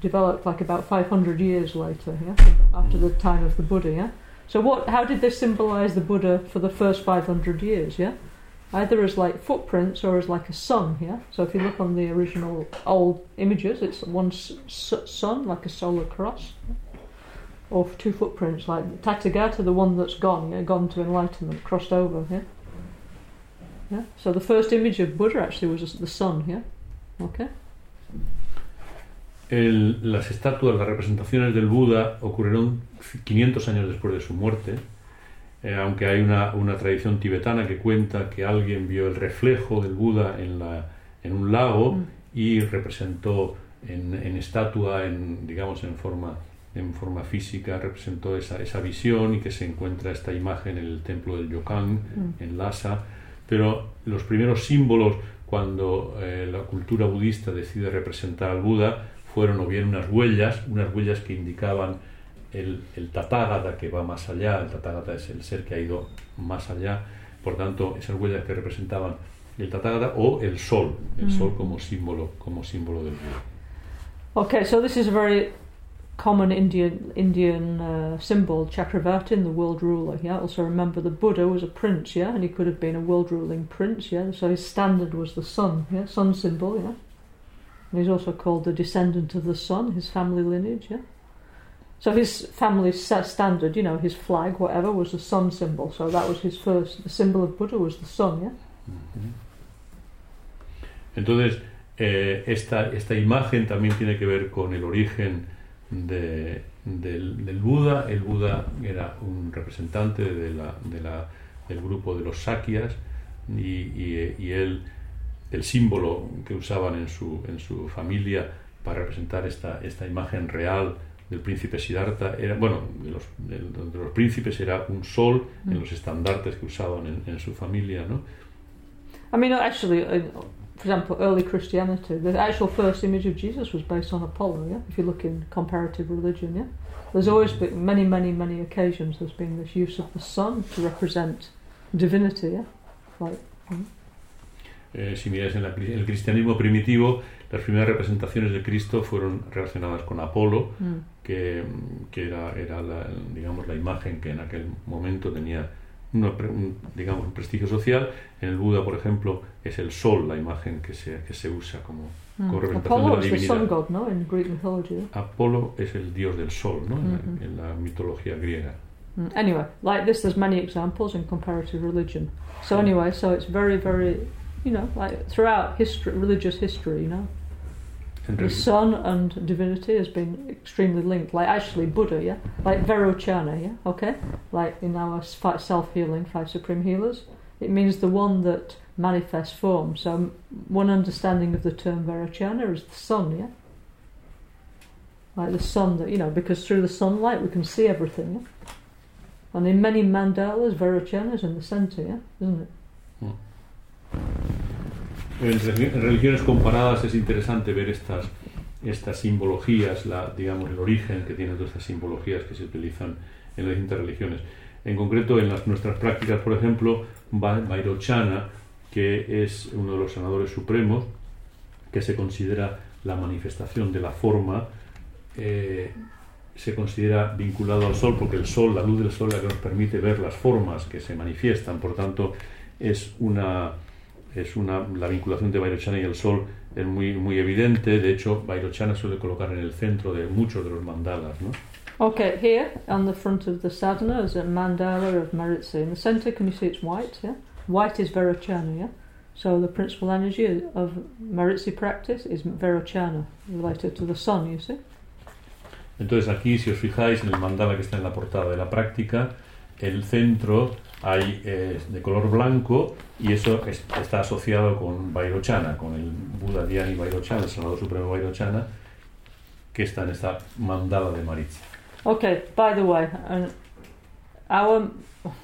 developed like about 500 years later, yeah, after the time of the Buddha, yeah. So what? How did they symbolize the Buddha for the first 500 years, yeah? either as like footprints or as like a sun. Yeah. So if you look on the original old images, it's one sun like a solar cross, or two footprints like Tathagata, the one that's gone, yeah, gone to enlightenment, crossed over. Yeah. Yeah. So the first image of Buddha actually was the sun. Yeah. Okay. El- las estatuas, las representaciones del Buda ocurrieron 500 años después de su muerte, eh, aunque hay una, una tradición tibetana que cuenta que alguien vio el reflejo del Buda en, la, en un lago Mm. y representó en, en estatua, en, digamos en forma, en forma física, representó esa, esa visión y que se encuentra esta imagen en el templo del Yokan, Mm. en Lhasa. Pero los primeros símbolos cuando eh, la cultura budista decide representar al Buda fueron o bien unas huellas, unas huellas que indicaban el, el Tathagata que va más allá, el Tathagata es el ser que ha ido más allá, por tanto esas huellas que representaban el Tathagata o el sol, el Mm. sol como símbolo, como símbolo del Buda. Okay, so this is very common Indian Indian uh, symbol, Chakravarti, the world ruler. Yeah. Also remember the Buddha was a prince. Yeah, and he could have been a world ruling prince. Yeah. So his standard was the sun. Yeah, sun symbol. Yeah. And he's also called the descendant of the sun. His family lineage. Yeah. So his family standard, you know, his flag, whatever, was the sun symbol. So that was his first. The symbol of Buddha was the sun. Yeah. Entonces, eh, esta, esta imagen también tiene que ver con el origen de- del, del Buda. El Buda era un representante de la- de la- del grupo de los Sakyas y, y- y él, el símbolo que usaban en su, en su familia para representar esta, esta imagen real del príncipe Siddhartha, era, bueno, de los, de- los príncipes era un sol en Mm. los estandartes que usaban en, en su familia, ¿no? I mean, actually, uh, for example, early Christianity, the actual first image of Jesus was based on Apollo, yeah? If you look in comparative religion, yeah? There's always been many, many, many occasions there's been this use of the sun to represent divinity, yeah? Like, Eh, si miráis en la cri- el cristianismo primitivo, las primeras representaciones de Cristo fueron relacionadas con Apolo, mm, que, que era, era la, digamos, la imagen que en aquel momento tenía una digamos, un prestigio social. En el Buda, por ejemplo, es el sol la imagen que se, que se usa como, mm. como representación Apollo de la the sun divinidad. god, no? In Greek mythology. Apolo es el dios del sol ¿no? en, la, Ujú. en la mitología griega. Mm. Anyway, like this, there's many examples in comparative religion. So anyway, so it's very, very, you know, like throughout history, religious history, you know, En the sun and divinity has been extremely linked. Like actually Buddha, yeah, like Vairocana, yeah, okay, like in our self healing five supreme healers, it means the one that manifests form. So one understanding of the term Vairocana is the sun, yeah, like the sun that you know because through the sunlight we can see everything. Yeah? And in many mandalas, Vairocana is in the centre, yeah, isn't it? En, religi- en religiones comparadas es interesante ver estas, estas simbologías, digamos, el origen que tienen todas estas simbologías que se utilizan en las distintas religiones. En concreto, en las, nuestras prácticas, por ejemplo, Vairochana, que es uno de los sanadores supremos, que se considera la manifestación de la forma, eh, se considera vinculado al sol, porque el sol, la luz del sol, es la que nos permite ver las formas que se manifiestan. Por tanto, es una, es una, la vinculación de Vairochana y el sol es muy, muy evidente. De hecho, Vairochana suele colocar en el centro de muchos de los mandalas. ¿no? Okay, here on the front of the sadhana is a mandala of Maritza. In the centre, can you see it's white? Yeah, white is Vairocana. Yeah, so the principal energy of Maritzi practice is Vairocana, related to the sun. You see. Entonces aquí, si os fijáis en el mandala que está en la portada de la práctica, el centro hay eh, de color blanco y eso es- está asociado con Vairochana, con el Buda Dhyani Vairochana, el Salvador Supremo Vairochana, que está en esta mandala de Maritza. Okay. By the way, uh, our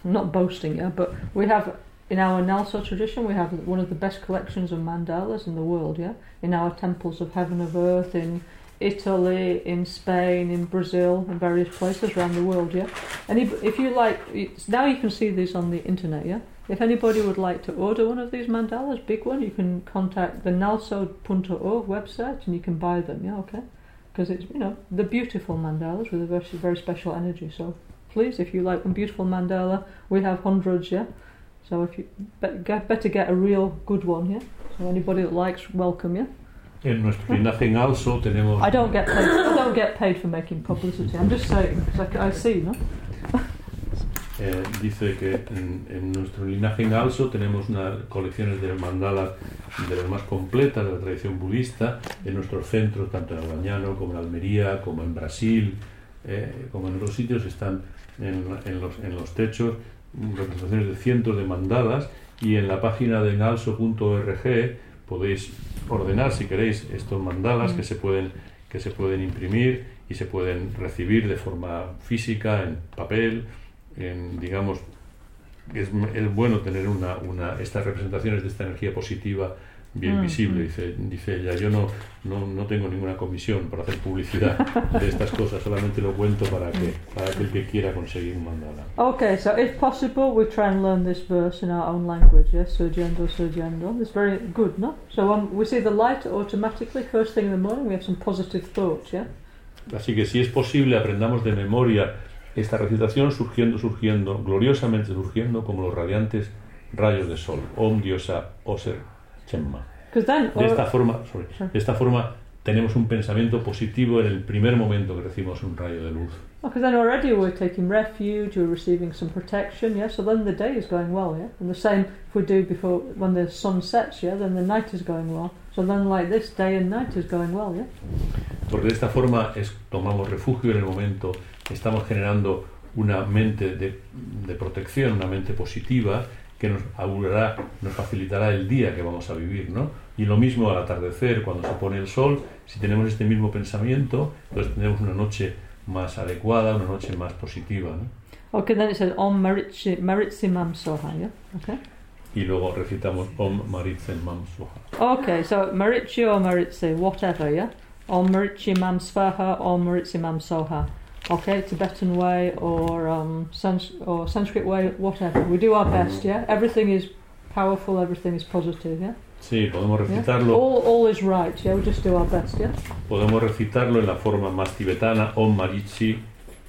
not boasting, yeah, but we have in our Nalso tradition we have one of the best collections of mandalas in the world. Yeah, in our temples of heaven of earth in Italy, in Spain, in Brazil, in various places around the world. Yeah, and if, you like, now you can see these on the internet. Yeah, if anybody would like to order one of these mandalas, big one, you can contact the nalso.org website and you can buy them. Yeah, okay, because it's you know the beautiful mandalas with a very very special energy. So please, if you like one beautiful mandala, we have hundreds. Yeah, So if you better get a real good one, yeah. So anybody that likes, welcome, yeah. En nuestro linaje en Also tenemos I don't get paid. I don't get paid for making publicity. I'm just saying because I, I see, no. Eh, dice que en, en nuestro linaje en Also tenemos unas colecciones de mandalas de las más completas de la tradición budista en nuestros centros, tanto en Albañano como en Almería, como en Brasil, eh, como en otros sitios, están en, en los, en los techos representaciones de cientos de mandalas y en la página de enalso.org podéis ordenar si queréis estos mandalas Mm. que se pueden que se pueden imprimir y se pueden recibir de forma física en papel en, digamos, es, es bueno tener una, una, estas representaciones de esta energía positiva bien Mm, visible, dice, dice ella. Yo no, no, no tengo ninguna comisión para hacer publicidad de estas cosas, solamente lo cuento para que, para que el que quiera conseguir un mandala. Okay, so if possible, we try and learn this verse in our own language. Yes, surgendo, surgendo. It's very good, no? So um, we see the light automatically first thing in the morning. We have some positive thoughts, yeah. Así que si es posible, aprendamos de memoria esta recitación surgiendo, surgiendo, gloriosamente surgiendo como los radiantes rayos de sol. Om Diosa Oser Chemma. De esta or- forma, sorry, Sure. de esta forma tenemos un pensamiento positivo en el primer momento que recibimos un rayo de luz. because then already we're taking refuge, we're receiving some protection, yeah. So then the day is going well, yeah. And the same if we do before when the sun sets, yeah. Then the night is going well. So then, like this, day and night is going well, yeah. Porque de esta forma es, tomamos refugio en el momento, estamos generando una mente de, de protección, una mente positiva que nos augurará, nos facilitará el día que vamos a vivir, ¿no? Y lo mismo al atardecer, cuando se pone el sol, si tenemos este mismo pensamiento, entonces tendremos una noche más adecuada, una noche más positiva, ¿no? Okay, then it says Om Maritsi Maritsi Mam Soha, yeah. Okay. Y luego recitamos Om Maritzen Mam Soha. Okay, so Maritchi or Maritsi, whatever, yeah? Or Maritchi Mam Svaha or Maritsi Mam Soha. Okay, Tibetan way or um, Sans- or Sanskrit way, whatever. We do our best, yeah? Everything is powerful, everything is positive, yeah? Sí, podemos yeah? recitarlo. All, all is right, yeah? We just do our best, yeah? Podemos recitarlo en la forma más tibetana, Om Marichi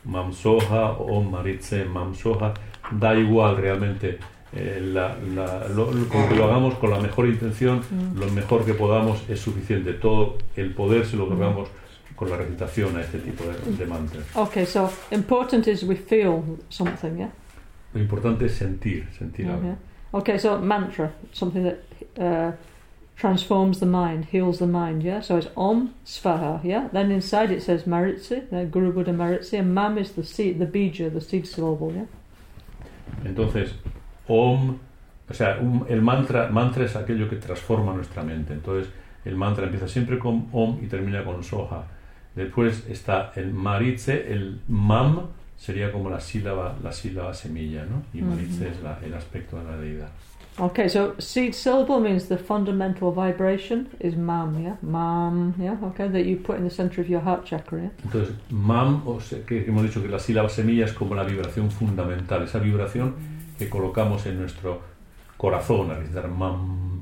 Mamsoha, Om Maritze Mamsoha. Da igual realmente. eh, la- la- lo, lo- con que lo hagamos con la mejor intención, Mm. lo mejor que podamos es suficiente. Todo el poder se lo otorgamos con la recitación a este tipo de, de mantras. Okay, so important is we feel something, yeah? Lo importante es sentir, sentir algo. Okay, so mantra, something that uh, transforms the mind, heals the mind, yeah? So it's Om Svaha, yeah? Then inside it says Maritsi, Guru Buddha Maritsi, and Mam is the seed, the bija, the seed syllable, yeah? Entonces, Om, o sea, un- el mantra, mantra es aquello que transforma nuestra mente. Entonces, el mantra empieza siempre con Om y termina con Soha. Después está el Maritze, el Mam sería como la sílaba, la sílaba semilla, ¿no? Y Maritze es la- el aspecto de la deidad. Okay, so seed syllable means the fundamental vibration is Mam, yeah? Mam, yeah? Okay, that you put in the center of your heart chakra, yeah? Entonces, Mam, o sea, que hemos dicho que la sílaba semilla es como la vibración fundamental, esa vibración que colocamos en nuestro corazón al recitar Mam.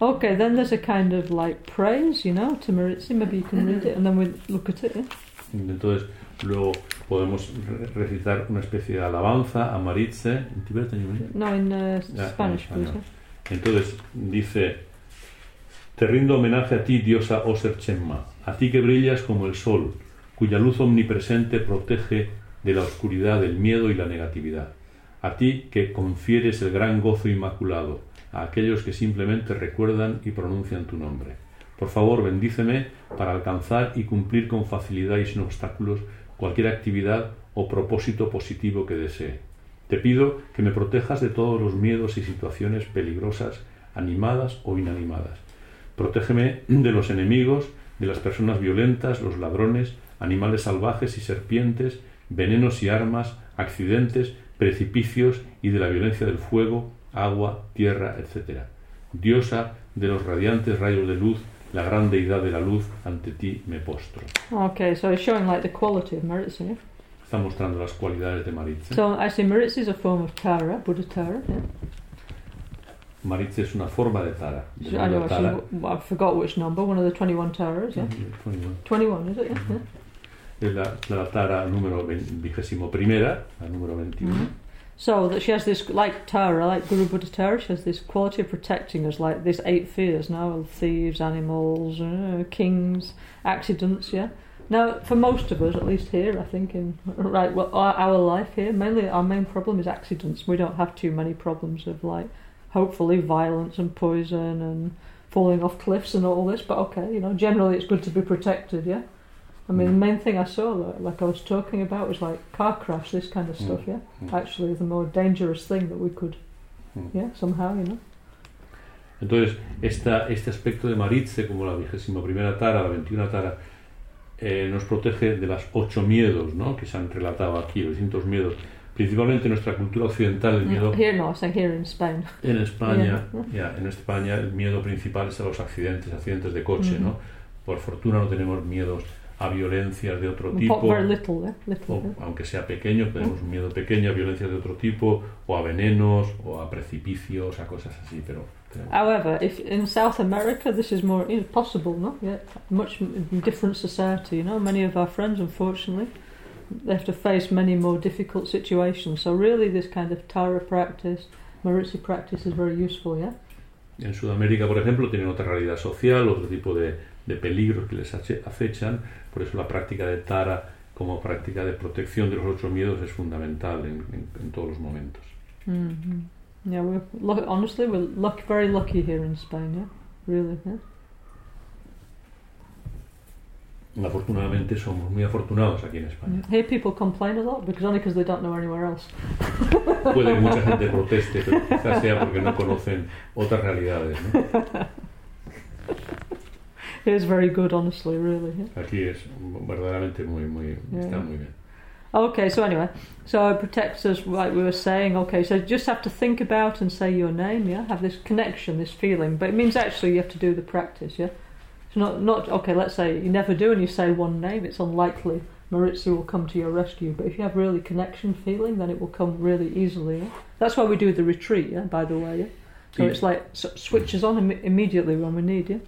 Okay, then there's a kind of like praise, you know, to Maritsi. Maybe you can read it and then we look at it, yeah? Entonces, luego podemos re- recitar una especie de alabanza a Maritze. ¿En tibetano, Yuri? No, in uh, Ya, Spanish, en. Entonces, dice: Te rindo homenaje a ti, diosa Oser Chemma, a ti que brillas como el sol, cuya luz omnipresente protege de la oscuridad, del miedo y la negatividad. A ti que confieres el gran gozo inmaculado a aquellos que simplemente recuerdan y pronuncian tu nombre. Por favor, bendíceme para alcanzar y cumplir con facilidad y sin obstáculos cualquier actividad o propósito positivo que desee. Te pido que me protejas de todos los miedos y situaciones peligrosas, animadas o inanimadas. Protégeme de los enemigos, de las personas violentas, los ladrones, animales salvajes y serpientes, venenos y armas, accidentes, precipicios y de la violencia del fuego, agua, tierra, etc. Diosa de los radiantes rayos de luz, la gran deidad de la luz, ante ti me postro. Okay, so it's showing like the quality of Maritsi, yeah? Está mostrando las cualidades de Maritze. So actually, Maritsi is a form of Tara, Buddha Tara. Yeah. Maritze es una forma de Tara. de So I know Tara. actually, I forgot which number. One of the twenty-one Taras. Yeah. Bueno, Twenty-one, is it? Yeah. yeah. Es la, la Tara número vigésimo primera, la número 21. Mhm. So that she has this, like Tara, like Guru Buddha Tara, she has this quality of protecting us, like this eight fears now thieves, animals, uh, kings, accidents, yeah. Now, for most of us, at least here, I think, in right, well, our, our life here, mainly our main problem is accidents. We don't have too many problems of like, hopefully, violence and poison and falling off cliffs and all this. But okay, you know, generally it's good to be protected, yeah. I mean, the main thing I saw, like, like I was talking about, was like car crash, this kind of stuff, yeah. Mm. Actually, the more dangerous thing that we could, Mm. yeah, somehow, you know. Entonces, esta, este aspecto de Maritze, como la vigésima primera tara, la 21 tara, eh, nos protege de las ocho miedos ¿no? que se han relatado aquí, los distintos miedos. Principalmente en nuestra cultura occidental, el miedo Here, no, saying here in Spain. en España, Yeah. ya, en España el miedo principal es a los accidentes, accidentes de coche, Ujú. ¿no? Por fortuna no tenemos miedos a violencias de otro Po- tipo, little, yeah, little. o, yeah. aunque sea pequeño, tenemos un miedo pequeño a violencias de otro tipo, o a venenos, o a precipicios, a cosas así, pero... However, if in South America this is more you know, possible, no? Yeah, much different society. You know, many of our friends, unfortunately, they have to face many more difficult situations. So really, this kind of Tara practice, Maritzi practice, is very useful. Yeah. En Sudamérica, por ejemplo, tienen otra realidad social, otro tipo de, de peligros que les acechan, por eso la práctica de Tara como práctica de protección de los ocho miedos es fundamental en, en- en todos los momentos. hmm Yeah, we're honestly we're luck- very lucky here in Spain. Yeah, really. Yeah. Afortunadamente somos muy afortunados aquí en España. Here people complain a lot because only because they don't know anywhere else. Puede que mucha gente proteste, pero quizás sea porque no conocen otras realidades. ¿no? It is very good, honestly, really. Yeah. Aquí es verdaderamente muy, muy, está muy bien. Oh, okay, so anyway, so it protects us, like we were saying. Okay, so just have to think about and say your name, yeah. Have this connection, this feeling, but it means actually you have to do the practice, yeah. It's not not okay. Let's say you never do and you say one name. It's unlikely Maritza will come to your rescue. But if you have really connection feeling, then it will come really easily. Yeah? That's why we do the retreat, yeah. By the way, yeah. So Yeah. it's like s- switches on Im- immediately when we need, yeah.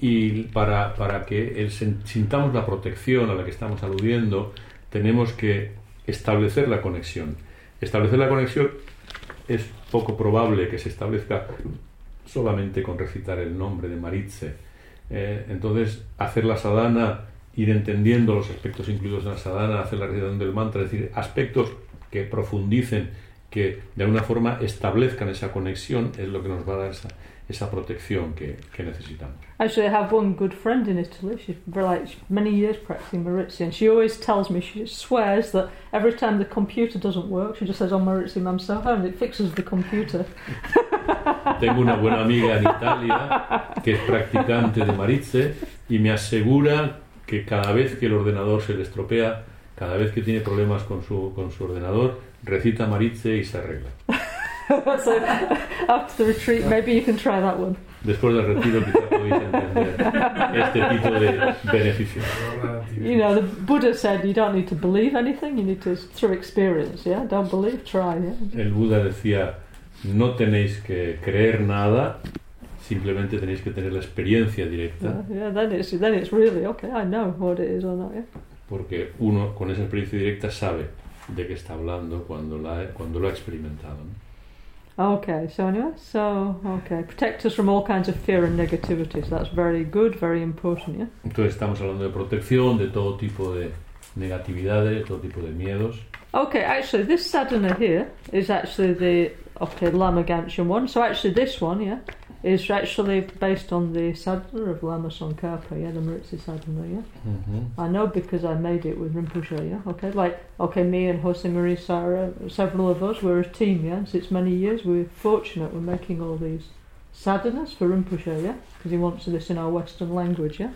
Y para, para que el sintamos la protección a la que estamos aludiendo, tenemos que establecer la conexión. Establecer la conexión es poco probable que se establezca solamente con recitar el nombre de Maritze. Eh, entonces, hacer la sadhana, ir entendiendo los aspectos incluidos en la sadhana, hacer la recitación del mantra, es decir, aspectos que profundicen, que de alguna forma establezcan esa conexión, es lo que nos va a dar esa, esa protección que, que necesitamos. Actually, I have one good friend in Italy. She's for like many years practicing and she always tells me, she swears that every time the computer doesn't work, she just says, "Oh, Maritzi, Mam Soho," and it fixes the computer. Tengo una buena amiga en Italia que es practicante de Maritze y me asegura que cada vez que el ordenador se le estropea, cada vez que tiene problemas con su, con su ordenador, recita Maritze y se arregla. so after the retreat, maybe you can try that one. Después del retiro quizá podéis entender este tipo de beneficios. You know, the Buddha said you don't need to believe anything; you need to through experience. Yeah, don't believe, try. Yeah. El Buda decía, no tenéis que creer nada, simplemente tenéis que tener la experiencia directa, Yeah, yeah, then it's then it's really okay. I know what it is or not. Yeah. porque uno con esa experiencia directa sabe de qué está hablando cuando, la, cuando lo ha experimentado. ¿no? Okay, so anyway, so okay, protect us from all kinds of fear and negativity. So that's very good, very important. Yeah. Entonces estamos hablando de protección, de todo tipo de negatividades, todo tipo de miedos. Okay, actually, this sadhana here is actually the okay Lama Ganchen one. So actually, this one, yeah, is actually based on the sadhana of Lama Tsongkhapa, yeah, the Maritzi sadhana, yeah. Mm-hmm. I know because I made it with Rinpoche, yeah. Okay, like okay, me and Jose Marie Sarah, several of us, we're a team, yeah. Since many years, we're fortunate we're making all these sadhanas for Rinpoche, yeah, because he wants this in our Western language, yeah.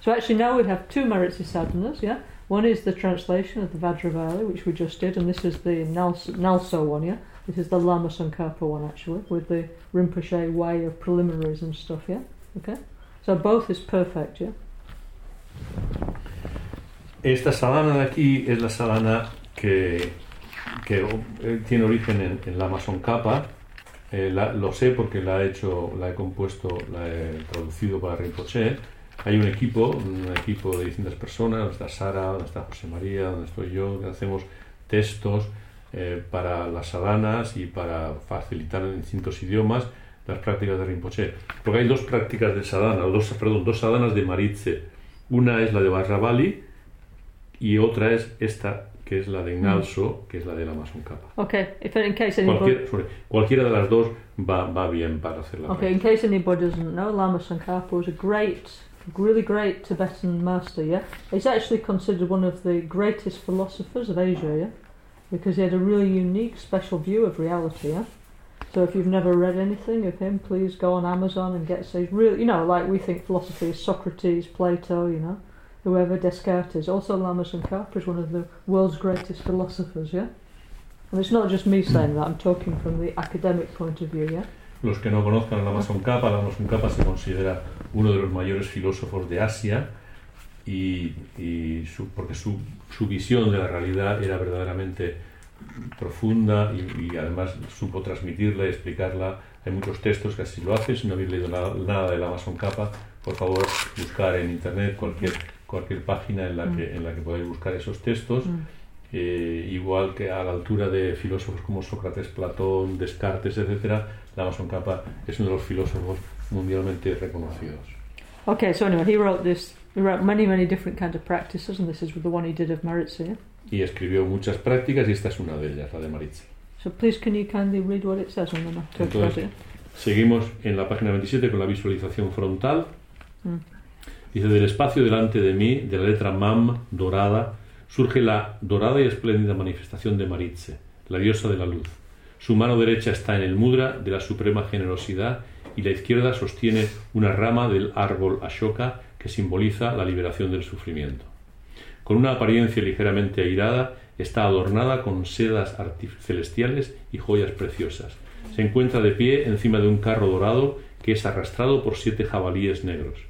So actually now we have two Maritzi sadhanas, yeah. One is the translation of the Vajravali, which we just did, and this is the Nalso, Nalso one, yeah. This is the Lama Tsongkhapa one actually, with the Rinpoche way of preliminaries and stuff, yeah. Okay, so both is perfect, yeah. Esta sadhana de aquí es la sadhana que, que eh, tiene origen en, en la Amazon Kappa. Eh, la- lo sé porque la he hecho, la he compuesto, la he traducido para Rinpoche. Hay un equipo, un equipo de distintas personas, donde está Sara, donde está José María, donde estoy yo, que hacemos textos eh, para las sadanas y para facilitar en distintos idiomas las prácticas de Rinpoche. Porque hay dos prácticas de sadhana, dos, perdón, dos sadanas de Maritze. Una es la de Barrabali y otra es esta que es la de Inalso, que es la de la Mason Kappa. Okay, if in case anybody, Cualquier- sorry, cualquiera de las dos va, va bien para hacer la okay, in case anybody doesn't know, Lama Tsongkhapa was a great, really great Tibetan master. Yeah, he's actually considered one of the greatest philosophers of Asia. Yeah, because he had a really unique, special view of reality. Yeah. So if you've never read anything of him, please go on Amazon and get. He's really, you know, like we think philosophy is Socrates, Plato, you know, whoever Descartes. Also, Lama Tsongkhapa is one of the world's greatest philosophers. Yeah. And it's not just me saying that. I'm talking from the academic point of view. Yeah. Los que no conozcan a la Mason Kappa, la Mason Kappa se considera uno de los mayores filósofos de Asia y, y su- porque su, su visión de la realidad era verdaderamente profunda y, y además supo transmitirla y explicarla. Hay muchos textos que así lo hacen. Si no habéis leído nada, nada de la Mason Kappa, por favor buscar en internet cualquier, cualquier página en la, que, en la que podáis buscar esos textos. Eh, igual que a la altura de filósofos como Sócrates, Platón, Descartes, etcétera, la Mason Kappa es uno de los filósofos mundialmente reconocidos. Okay, so anyway, he wrote this. He wrote many, many different kinds of practices, and this is the one he did of Maritza. Y escribió muchas prácticas y esta es una de ellas, la de Maritza. So please, can you kindly read what it says on the map? Entonces, Seguimos en la página 27 con la visualización frontal. Mm. Dice, del espacio delante de mí, de la letra MAM dorada, surge la dorada y espléndida manifestación de Maritze, la diosa de la luz. Su mano derecha está en el mudra de la suprema generosidad y la izquierda sostiene una rama del árbol Ashoka que simboliza la liberación del sufrimiento. Con una apariencia ligeramente airada, está adornada con sedas celestiales y joyas preciosas. Se encuentra de pie encima de un carro dorado que es arrastrado por siete jabalíes negros.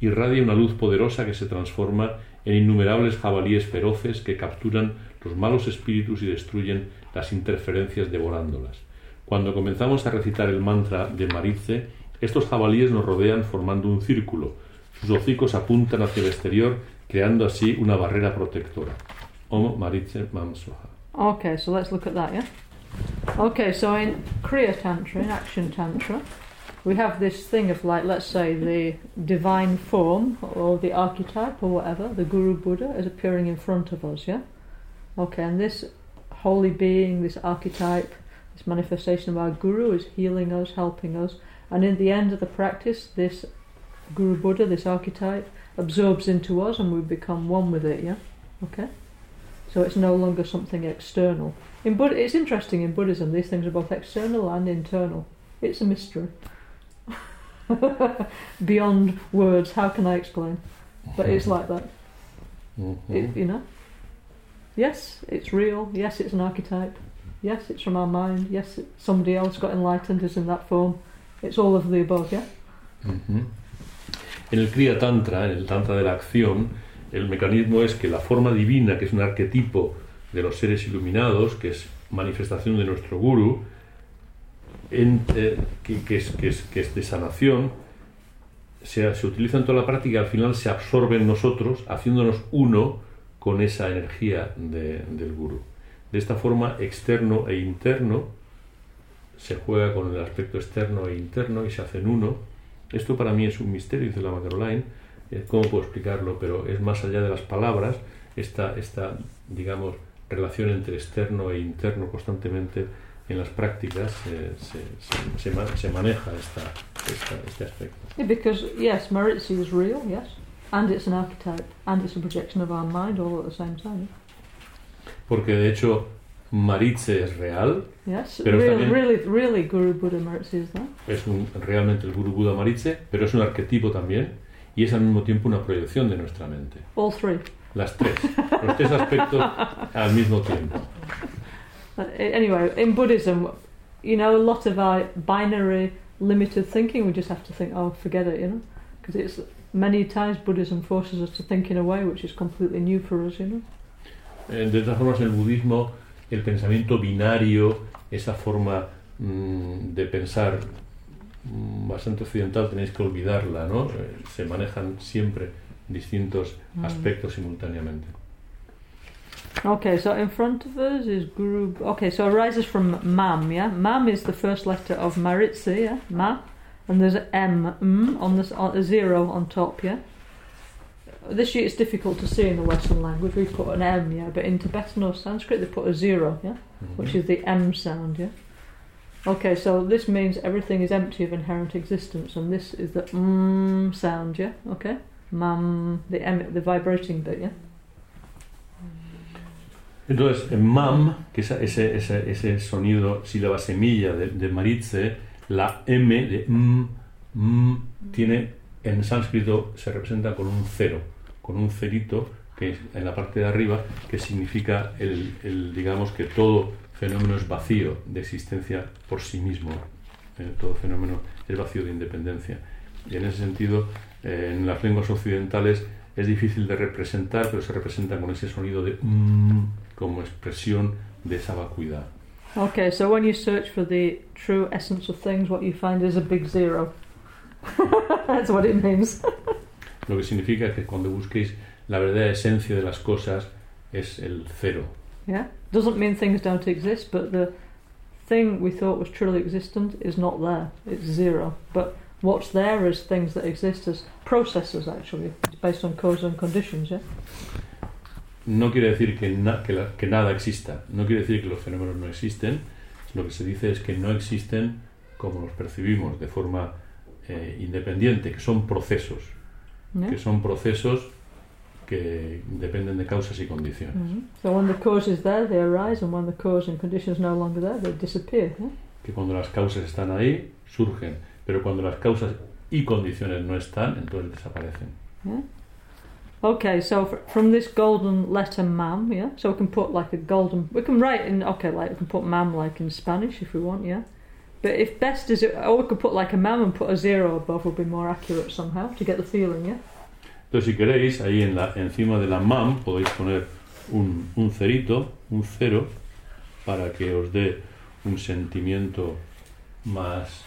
Irradia una luz poderosa que se transforma en innumerables jabalíes feroces que capturan los malos espíritus y destruyen las interferencias devorándolas. Cuando comenzamos a recitar el mantra de Maritze, estos jabalíes nos rodean formando un círculo. Sus hocicos apuntan hacia el exterior, creando así una barrera protectora. Om Okay, so let's look at that, yeah? Okay, so in Kriya Tantra, in Action Tantra, we have this thing of like, let's say, the divine form or the archetype or whatever, the Guru Buddha is appearing in front of us, yeah? Okay, and this holy being, this archetype, this manifestation of our Guru is healing us, helping us, and in the end of the practice, this Guru Buddha, this archetype, absorbs into us and we become one with it, yeah? Okay? So it's no longer something external. In Bud- it's interesting in Buddhism, these things are both external and internal. It's a mystery. Beyond words, how can I explain? But it's like that. Mhm. It, you know? Yes, it's real. Yes, it's an archetype. Yes, it's from our mind. Yes, it, somebody else got enlightened is in that form. It's all of the above, yeah? Ujú. En el Kriya Tantra, en el Tantra de la acción, el mecanismo es que la forma divina, que es un arquetipo de los seres iluminados, que es manifestación de nuestro guru, eh, que, es, que, de sanación, se, utiliza en toda la práctica al final se absorbe en nosotros, haciéndonos uno con esa energía de- del guru. De esta forma, externo e interno, se juega con el aspecto externo e interno y se hacen uno. Esto para mí es un misterio, dice la Caroline. Eh, ¿Cómo puedo explicarlo? Pero es más allá de las palabras, esta, esta, digamos, relación entre externo e interno constantemente en las prácticas eh, se, se- se se maneja esta, esta- este aspecto. Yeah, because, yes, Maritzi is real, yes, and it's an archetype, and it's a projection of our mind all at the same time. Porque de hecho Maritze es real, Yes, Pero really, también- really, really Guru Buddha Maritzi is that. es un- realmente el Guru Buda Maritze, pero es un arquetipo también y es al mismo tiempo una proyección de nuestra mente. All three. Las tres, los tres aspectos al mismo tiempo. Uh, anyway, in Buddhism, you know, a lot of our binary, limited thinking, we just have to think, oh, forget it, you know, because it's many times Buddhism forces us to think in a way which is completely new for us, you know. Eh, De todas formas, el budismo, el pensamiento binario, esa forma mm, de pensar mm, bastante occidental, tenéis que olvidarla, ¿no? Eh, Se manejan siempre distintos Mm. aspectos simultáneamente. Okay, so in front of us is Guru. Okay, so arises from Mam, yeah? Mam is the first letter of Maritzi, yeah? Ma. And there's an M, M on this, a zero on top, yeah? This year it's difficult to see in the Western language. We put an M, yeah? But in Tibetan or Sanskrit they put a zero, yeah? Which is the M sound, yeah? Okay, so this means everything is empty of inherent existence, and this is the mm sound, yeah? Okay? Mam, the M, the vibrating bit, yeah? Entonces, en mam, que es ese, ese, ese sonido, sílaba semilla de, de Maritze, la M de m, m, tiene, en sánscrito se representa con un cero, con un cerito que es en la parte de arriba, que significa el, el, digamos que todo fenómeno es vacío de existencia por sí mismo. Eh, todo fenómeno es vacío de independencia. Y en ese sentido, eh, en las lenguas occidentales es difícil de representar, pero se representa con ese sonido de mm, como expresión de esa vacuidad. Okay, so when you search for the true essence of things, what you find is a big zero. That's what it means. Lo que significa que cuando busquéis la verdadera esencia de las cosas es el cero. Yeah? Doesn't mean things don't exist, but the thing we thought was truly existent is not there. It's zero. But what's there is things that exist as processes, actually. Based on cause and conditions, yeah? No quiere decir que, na- que, la- que nada exista, no quiere decir que los fenómenos no existen, lo que se dice es que no existen como los percibimos, de forma eh, independiente, que son procesos, Yeah? que son procesos que dependen de causas y condiciones. Mhm. So when the cause is there, they arise, and when the cause and conditions no longer there, they disappear. Yeah? Que cuando las causas están ahí, surgen, pero cuando las causas y condiciones no están, entonces desaparecen. Yeah. Okay, so fr- from this golden letter mam, yeah. So we can put like a golden. We can write in okay, like we can put mam like in Spanish if we want, yeah. But if best is, or we could put like a mam and put a zero above would be more accurate somehow to get the feeling, yeah. Entonces, si queréis, ahí en la, encima de la mam podéis poner un, un cerito, un cero, para que os dé un sentimiento más,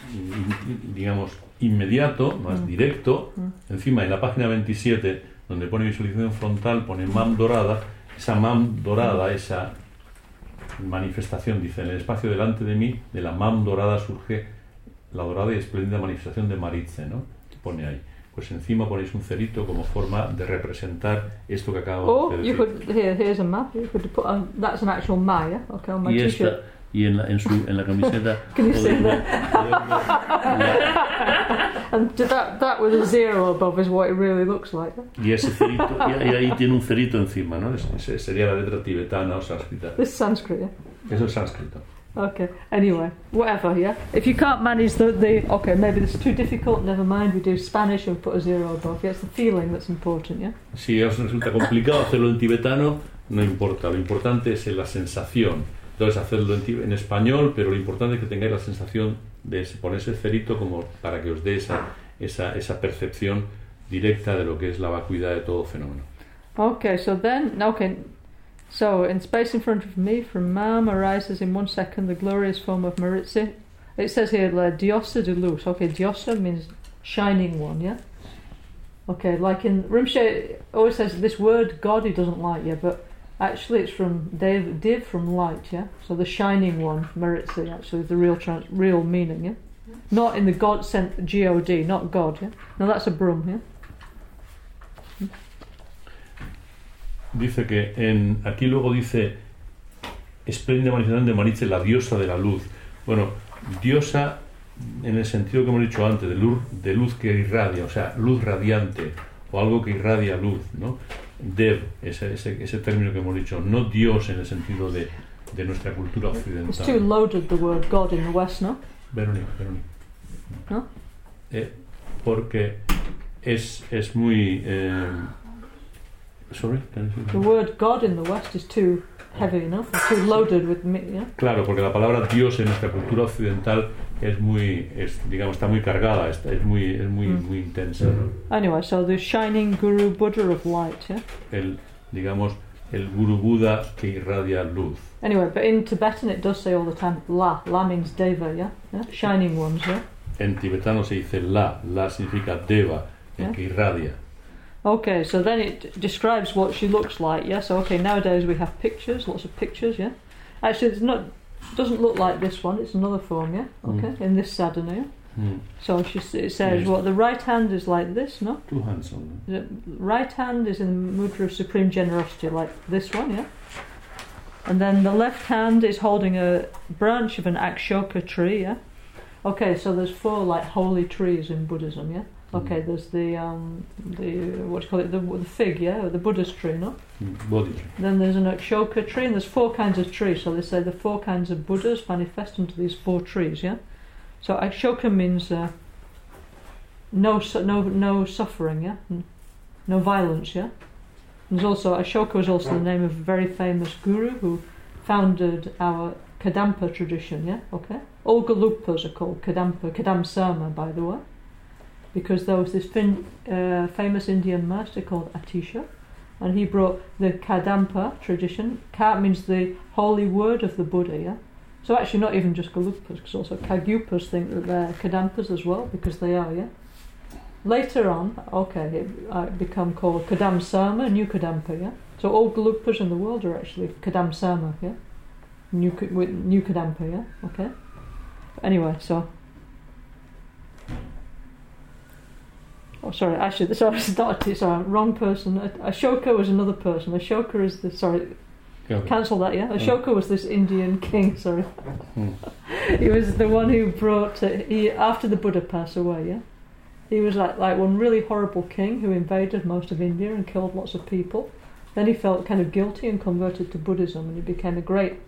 digamos, inmediato, más Mm. directo. Mm. Encima, en la página 27, donde pone visualización frontal, pone mam dorada. Esa mam dorada, esa manifestación, dice, en el espacio delante de mí, de la mam dorada surge la dorada y espléndida manifestación de Maritze, ¿no? Pone ahí. Pues encima ponéis un cerito como forma de representar esto que acabo Or de you decir. could here. Here's a map. You could put a, that's an actual ma, yeah. Okay, on my y t-shirt. esta, y en la, en, su, en la camiseta Can you ver- that? And that that with a zero above is what it really looks like. yeah? y ese cerito, y, y ahí tiene un cerito encima, ¿no? Es- ese sería la letra tibetana o sánscrita. This is Sanskrit, yeah. Eso es sánscrito. Okay. Anyway, whatever. Yeah. If you can't manage the the okay, maybe this is too difficult. Never mind. We do Spanish and put a zero above. Yeah, it's the feeling that's important. Yeah. Si os resulta complicado hacerlo en tibetano, no importa. Lo importante es la sensación. Entonces, hacerlo en, en español, pero lo importante es que tengáis la sensación de ese- poner ese cerito como para que os dé esa, esa, esa percepción directa de lo que es la vacuidad de todo fenómeno. Okay. So then, okay. So in space in front of me, from Mam arises in one second the glorious form of Maritzi. It says here la diosa de luz. Okay, diosa means shining one. Yeah. Okay, like in Rimshay always says this word God he doesn't like, yeah, but actually it's from Div, div from light, yeah. So the shining one, Meritzi, actually the real trans, real meaning, yeah. Not in the God sent G O D, not God, yeah. No, that's a brum, yeah. Dice que en, aquí luego dice espléndida manifestación de Maritze, la diosa de la luz. Bueno, diosa en el sentido que hemos dicho antes, de luz, de luz que irradia, o sea, luz radiante, o algo que irradia luz, ¿no? Dev, ese, ese, ese término que hemos dicho, no Dios en el sentido de, de nuestra cultura It's too occidental. loaded the word God in the West, no? Verónica, Verónica. ¿No? Eh, porque es, es muy... eh, sorry, can you- The word God in the West is too heavy enough, it's too loaded with me, yeah. Claro, porque la palabra Dios en nuestra cultura occidental es muy, es, digamos, está muy cargada, está- es muy, es muy, Mm. muy intensa. Anyway, so the shining Guru Buddha of light, yeah. El, digamos, el Guru Buda que irradia luz. Anyway, but in Tibetan it does say all the time La. La means Deva, yeah? yeah? Shining ones, yeah? En tibetano se dice la, la significa deva, el ¿Eh? que irradia. Okay, so then it describes what she looks like. Yeah. So okay, nowadays we have pictures, lots of pictures. Yeah. Actually, it's not. Doesn't look like this one. It's another form. Yeah. Mm. Okay. In this sadhana. Mm. So she it says Yes. what the right hand is like this. No. Two hands on. The right hand is in the mudra of supreme generosity, like this one, yeah. And then the left hand is holding a branch of an akshoka tree, yeah. Okay, so there's four like holy trees in Buddhism, yeah. Okay, there's the um the what do you call it the, the fig, yeah, the Buddhist tree, no. Mm. Body. Then there's an akshoka tree, and there's four kinds of trees. So they say the four kinds of Buddhas manifest into these four trees, yeah. So akshoka means uh, no su- no no suffering, yeah, no violence, yeah. And there's also Ashoka was also the name of a very famous guru who founded our Kadampa tradition, yeah. Okay, all Galupas are called Kadampa, Kadam Sama, by the way, because there was this fin- uh, famous Indian master called Atisha and he brought the Kadampa tradition. Ka means the holy word of the Buddha, yeah? So actually not even just Galupas, because also Kagyupas think that they're Kadampas as well, because they are, yeah? Later on, okay, it uh, become called Kadam Sama, New Kadampa, yeah? So all Galupas in the world are actually Kadam Sama, yeah? New, New Kadampa, yeah? Okay? Anyway, so... Oh, sorry, actually, sorry, it's not, sorry, wrong person. Ashoka was another person. Ashoka is the, sorry, cancel that, yeah? Ashoka was this Indian king, sorry. Mm. he was the one who brought, uh, he, after the Buddha passed away, yeah? He was like, like one really horrible king who invaded most of India and killed lots of people. Then he felt kind of guilty and converted to Buddhism and he became a great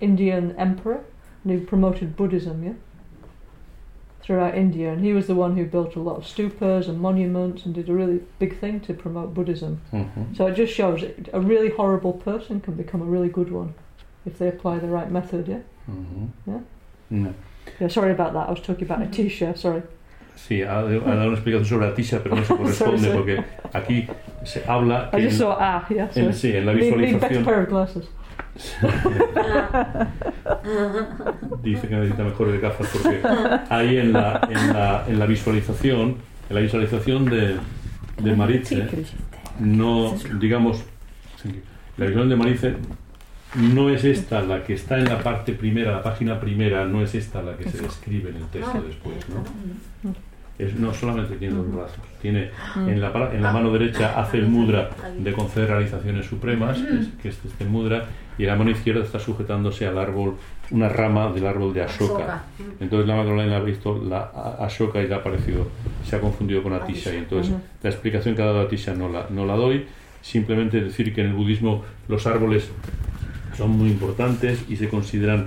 Indian emperor and he promoted Buddhism, yeah? Throughout India, and he was the one who built a lot of stupas and monuments and did a really big thing to promote Buddhism. Mhm. So it just shows it- a really horrible person can become a really good one if they apply the right method, yeah? Mhm. Yeah. No. Yeah, sorry about that. I was talking about a t-shirt, sorry. Sí, ha, ha dado una explicación sobre la tisha, pero no se corresponde Sorry, sorry. porque aquí se habla I que just en, saw ah, yeah, en- sorry. sí, en la Need, need visualización dice que necesita mejores gafas porque ahí en la, en la, en la visualización, en la visualización de, de Maritze, no, digamos, la visión de Maritze no es esta la que está en la parte primera, la página primera, no es esta la que se describe en el texto después, ¿no? Es, no solamente tiene dos brazos, tiene en la, en la mano derecha hace el mudra de conceder realizaciones supremas, que es, que es este mudra, y en la mano izquierda está sujetándose al árbol, una rama del árbol de Ashoka. Entonces la Caroline ha visto la Ashoka y le ha parecido, se ha confundido con Atisha. Y entonces la explicación que ha dado Atisha no la, no la doy, simplemente decir que en el budismo los árboles son muy importantes y se consideran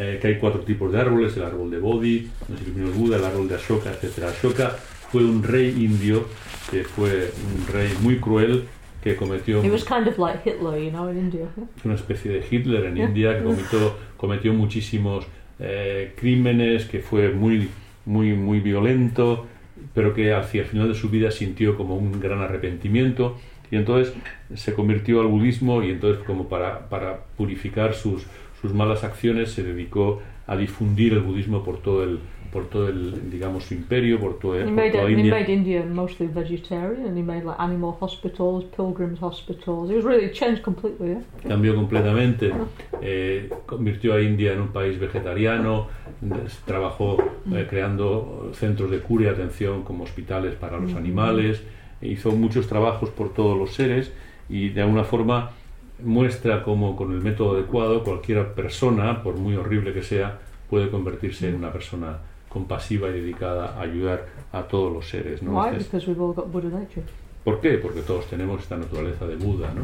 eh, que hay cuatro tipos de árboles, el árbol de Bodhi, no sé qué Buda, el árbol de Ashoka, etc. Ashoka fue un rey indio que fue un rey muy cruel que cometió He was kind of like Hitler, you know, in India. una especie de Hitler en. India que cometió, cometió muchísimos eh, crímenes, que fue muy, muy, muy violento, pero que hacia el final de su vida sintió como un gran arrepentimiento y entonces se convirtió al budismo y entonces como para, para purificar sus, sus malas acciones se dedicó a difundir el budismo por todo el por todo el digamos su imperio por, todo, He por made, toda it, he India. made India mostly vegetarian he made like animal hospitals, pilgrims hospitals. It was really changed completely, yeah? cambió completamente, eh, convirtió a India en un país vegetariano, trabajó eh, creando centros de cura y atención como hospitales para los animales, hizo muchos trabajos por todos los seres y de alguna forma muestra cómo con el método adecuado cualquier persona, por muy horrible que sea, puede convertirse en una persona compasiva y dedicada a ayudar a todos los seres. ¿no? Why? Because we've all got Buddha nature. ¿Por qué? Porque todos tenemos esta naturaleza de Buda. ¿no?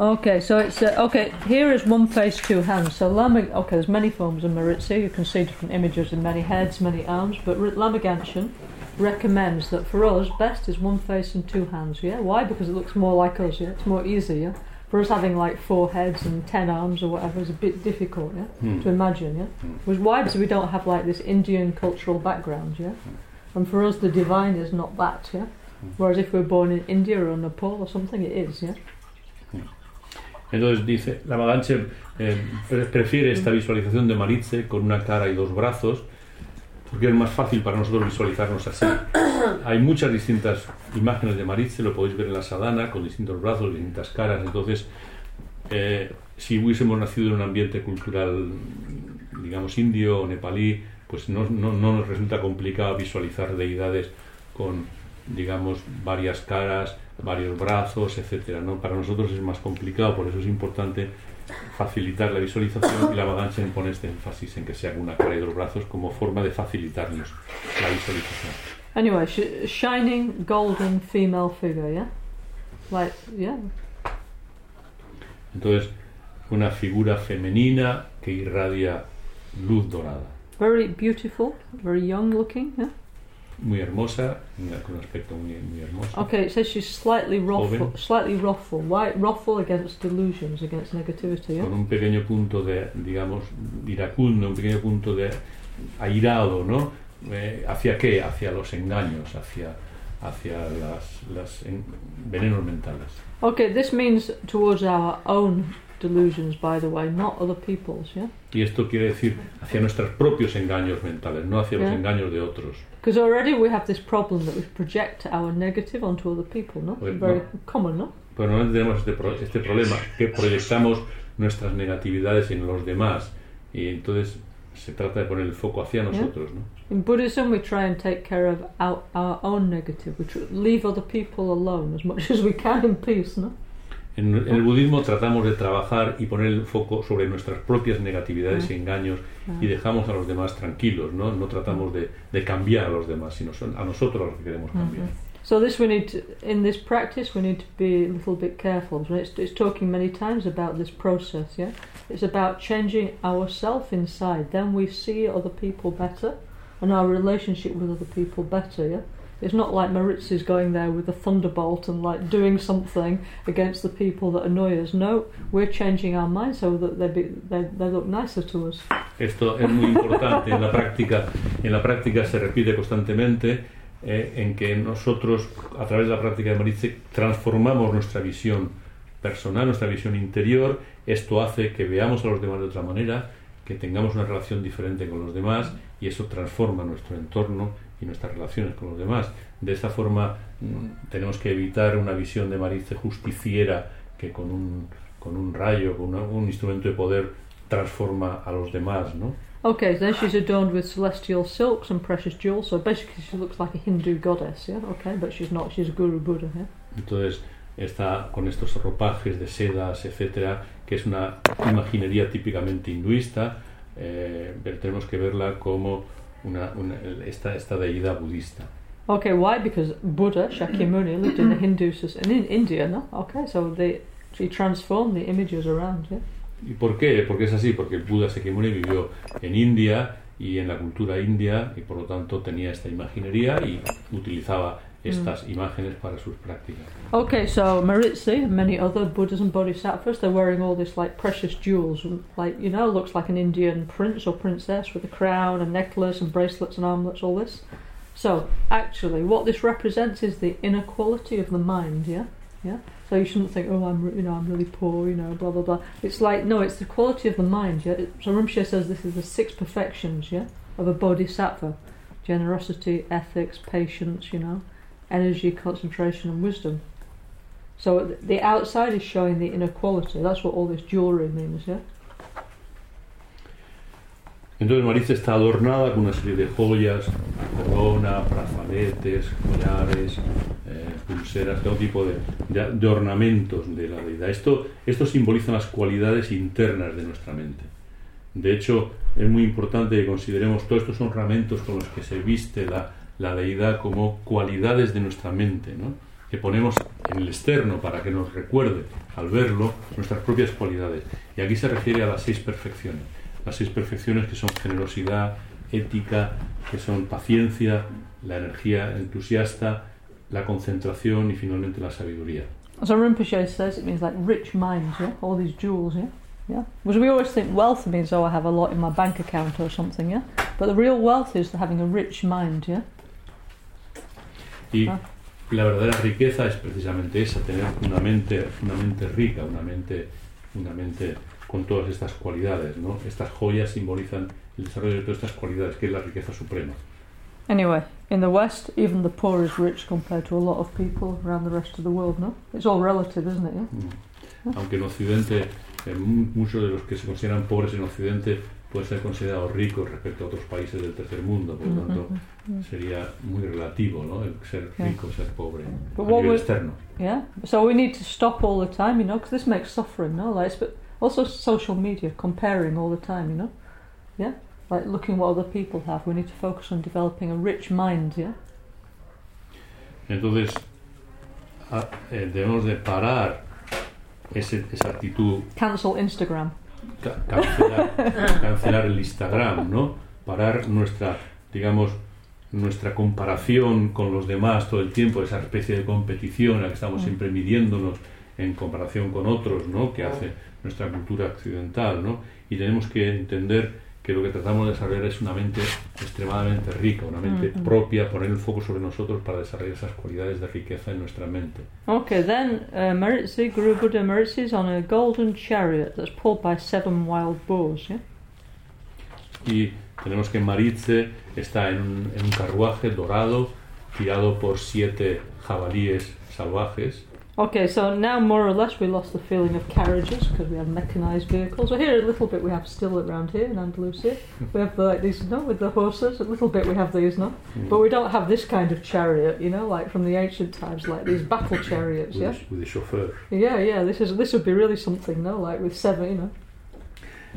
Okay, so it's uh, okay. Here is one face, two hands. So Lama, okay, there's many forms of Maritza. You can see different images in many heads, many arms. But R- Lama Ganshin recommends that for us, best is one face and two hands. Yeah, why? Because it looks more like us. Yeah, it's more easy. Yeah, for us having like four heads and ten arms or whatever is a bit difficult. Yeah, Hmm. to imagine. Yeah, was why? Because we don't have like this Indian cultural background. Yeah, and for us the divine is not that. Yeah, whereas if we're born in India or Nepal or something, it is. Yeah. Entonces dice, la Maganche eh, prefiere esta visualización de Maritze con una cara y dos brazos, porque es más fácil para nosotros visualizarnos así. Hay muchas distintas imágenes de Maritze, lo podéis ver en la sadana, con distintos brazos, distintas caras. Entonces, eh, si hubiésemos nacido en un ambiente cultural, digamos, indio o nepalí, pues no, no, no nos resulta complicado visualizar deidades con, digamos, varias caras, varios brazos, etcétera. ¿no? Para nosotros es más complicado, por eso es importante facilitar la visualización y la Badanchen pone este énfasis en que se haga una cara y dos brazos como forma de facilitarnos la visualización. Anyway, sh- shining golden female figure, yeah? Like, yeah. Entonces, una figura femenina que irradia luz dorada, Very beautiful, very young looking, yeah? Muy hermosa, con un aspecto muy, muy hermoso. Okay, it says she's slightly wrathful, slightly wrathful. Why wrathful against delusions, against negativity, yeah? con un pequeño punto de, digamos, iracundo, un pequeño punto de airado, ¿no? Eh, ¿Hacia qué? Hacia los engaños, hacia, hacia las, las en- venenos mentales. Okay, this means towards our own delusions, by the way, not other people's, yeah? Y esto quiere decir hacia nuestros propios engaños mentales, no hacia los Yeah. engaños de otros. Because already we have this problem that we project our negative onto other people, no? Well, Very no. common, no? Pero no tenemos este, pro- este problema, que proyectamos nuestras negatividades en los demás. Y entonces se trata de poner el foco hacia nosotros, ¿no? In Buddhism, we try and take care of our, our own negative. We leave other people alone as much as we can in peace, no? En, en el budismo tratamos de trabajar y poner el foco sobre nuestras propias negatividades ah. y engaños y ah. dejamos a los demás tranquilos, ¿no? No tratamos de, de cambiar a los demás, sino son a nosotros los que queremos cambiar. So this we need to, in this practice we need to be a little bit careful. It's, it's talking many times about this process. Yeah, it's about changing ourselves inside. Then we see other people better, and our relationship with other people better. Yeah, it's not like Maritza's going there with a thunderbolt and like doing something against the people that annoy us. No, we're changing our mind so that they be, they, they look nicer to us. Esto es muy importante en la práctica. En la práctica se repite constantemente eh, en que nosotros, a través de la práctica de Maritze, transformamos nuestra visión personal, nuestra visión interior. Esto hace que veamos a los demás de otra manera, que tengamos una relación diferente con los demás y eso transforma nuestro entorno y nuestras relaciones con los demás. De esta forma mm, tenemos que evitar una visión de Maritze justiciera que con un, con un rayo, con una- un instrumento de poder transforma a los demás, ¿no? Okay, then she's adorned with celestial silks and precious jewels. So basically, she looks like a Hindu goddess. Yeah, okay, but she's not. She's a Guru Buddha. Yeah. Entonces está con estos ropajes de sedas, etcétera, que es una imaginería típicamente hinduista, eh, pero tenemos que verla como una, una- esta, esta deidad budista. Okay, why? Because Buddha Shakyamuni lived in the Hindu in India, no? Okay, so they she transformed the images around. Yeah. ¿Y por qué? Porque es así, porque el Buda Sakyamuni vivió en India y en la cultura india y por lo tanto tenía esta imaginería y utilizaba estas imágenes para sus prácticas. Okay, so Maritzi and many other Buddhas and Bodhisattvas, they're wearing all this like precious jewels, like you know, looks like an Indian prince or princess with a crown, and necklace, and bracelets and armlets, all this. So actually, what this represents is the inequality of the mind. Yeah, yeah. So you shouldn't think, oh, I'm you know I'm really poor, you know, blah blah blah. It's like no, it's the quality of the mind. Yeah. So Rinpoche says this is the six perfections. Yeah, of a bodhisattva: generosity, ethics, patience. You know energy, concentration, and wisdom. So th- the outside is showing the inequality. That's what all this jewellery means, yeah? Entonces Maritza está adornada con una serie de joyas, corona, brazaletes, collares, eh, pulseras, todo tipo de, de- de ornamentos de la deidad. Esto, esto simboliza las cualidades internas de nuestra mente. De hecho, es muy importante que consideremos todos estos ornamentos con los que se viste la, la deidad como cualidades de nuestra mente, ¿no? que ponemos en el externo para que nos recuerde al verlo nuestras propias cualidades. Y aquí se refiere a las seis perfecciones. Las seis perfecciones que son generosidad, ética, que son paciencia, la energía entusiasta, la concentración y finalmente la sabiduría. So Rinpoche says it means like rich minds, yeah? All these jewels, yeah? Yeah? Because we always think wealth means, oh, I have a lot in my bank account or something, yeah? But the real wealth is having a rich mind, yeah? Y Ah. la verdadera riqueza es precisamente esa, tener una mente, una mente rica, una mente, una mente con todas estas cualidades, ¿no? Estas joyas simbolizan el desarrollo de todas estas cualidades, que es la riqueza suprema. Anyway, in the West, even the poor is rich compared to a lot of people around the rest of the world, no? It's all relative, isn't it? Yeah? Aunque en Occidente, mu- muchos de los que se consideran pobres en Occidente pueden ser considerados ricos respecto a otros países del tercer mundo, por lo tanto sería muy relativo, ¿no? El ser rico, ser pobre, But a nivel externo. Yeah. So we need to stop all the time, you know, because this makes suffering, no? Like, but also social media, comparing all the time, you know? Yeah? Like looking what other people have. We need to focus on developing a rich mind, yeah? Entonces, a- eh, debemos de parar ese- esa actitud Cancel Instagram. ca- cancelar, cancelar el Instagram, ¿no? Parar nuestra, digamos, nuestra comparación con los demás todo el tiempo, esa especie de competición en la que estamos siempre midiéndonos en comparación con otros, ¿no? Que hace nuestra cultura occidental, ¿no? Y tenemos que entender que lo que tratamos de desarrollar es una mente extremadamente rica, una mente propia, poner el foco sobre nosotros para desarrollar esas cualidades de riqueza en nuestra mente. Okay, then uh, Meritzi, Guru Buddha Meritzi is on a golden chariot that's pulled by seven wild boars, yeah? y tenemos que Maritze está en un, en un carruaje dorado tirado por siete jabalíes salvajes. Okay, so now more or less we lost the feeling of carriages because we have mechanized vehicles. Well, here a little bit we have still around here in Andalusia. We hmm. have the, like these, no, with the horses. A little bit we have these, no, hmm. but we don't have this kind of chariot, you know, like from the ancient times, like these battle chariots. with, Yeah, the, with the chauffeur. yeah, yeah. This is this would be really something, no, like with seven, you know.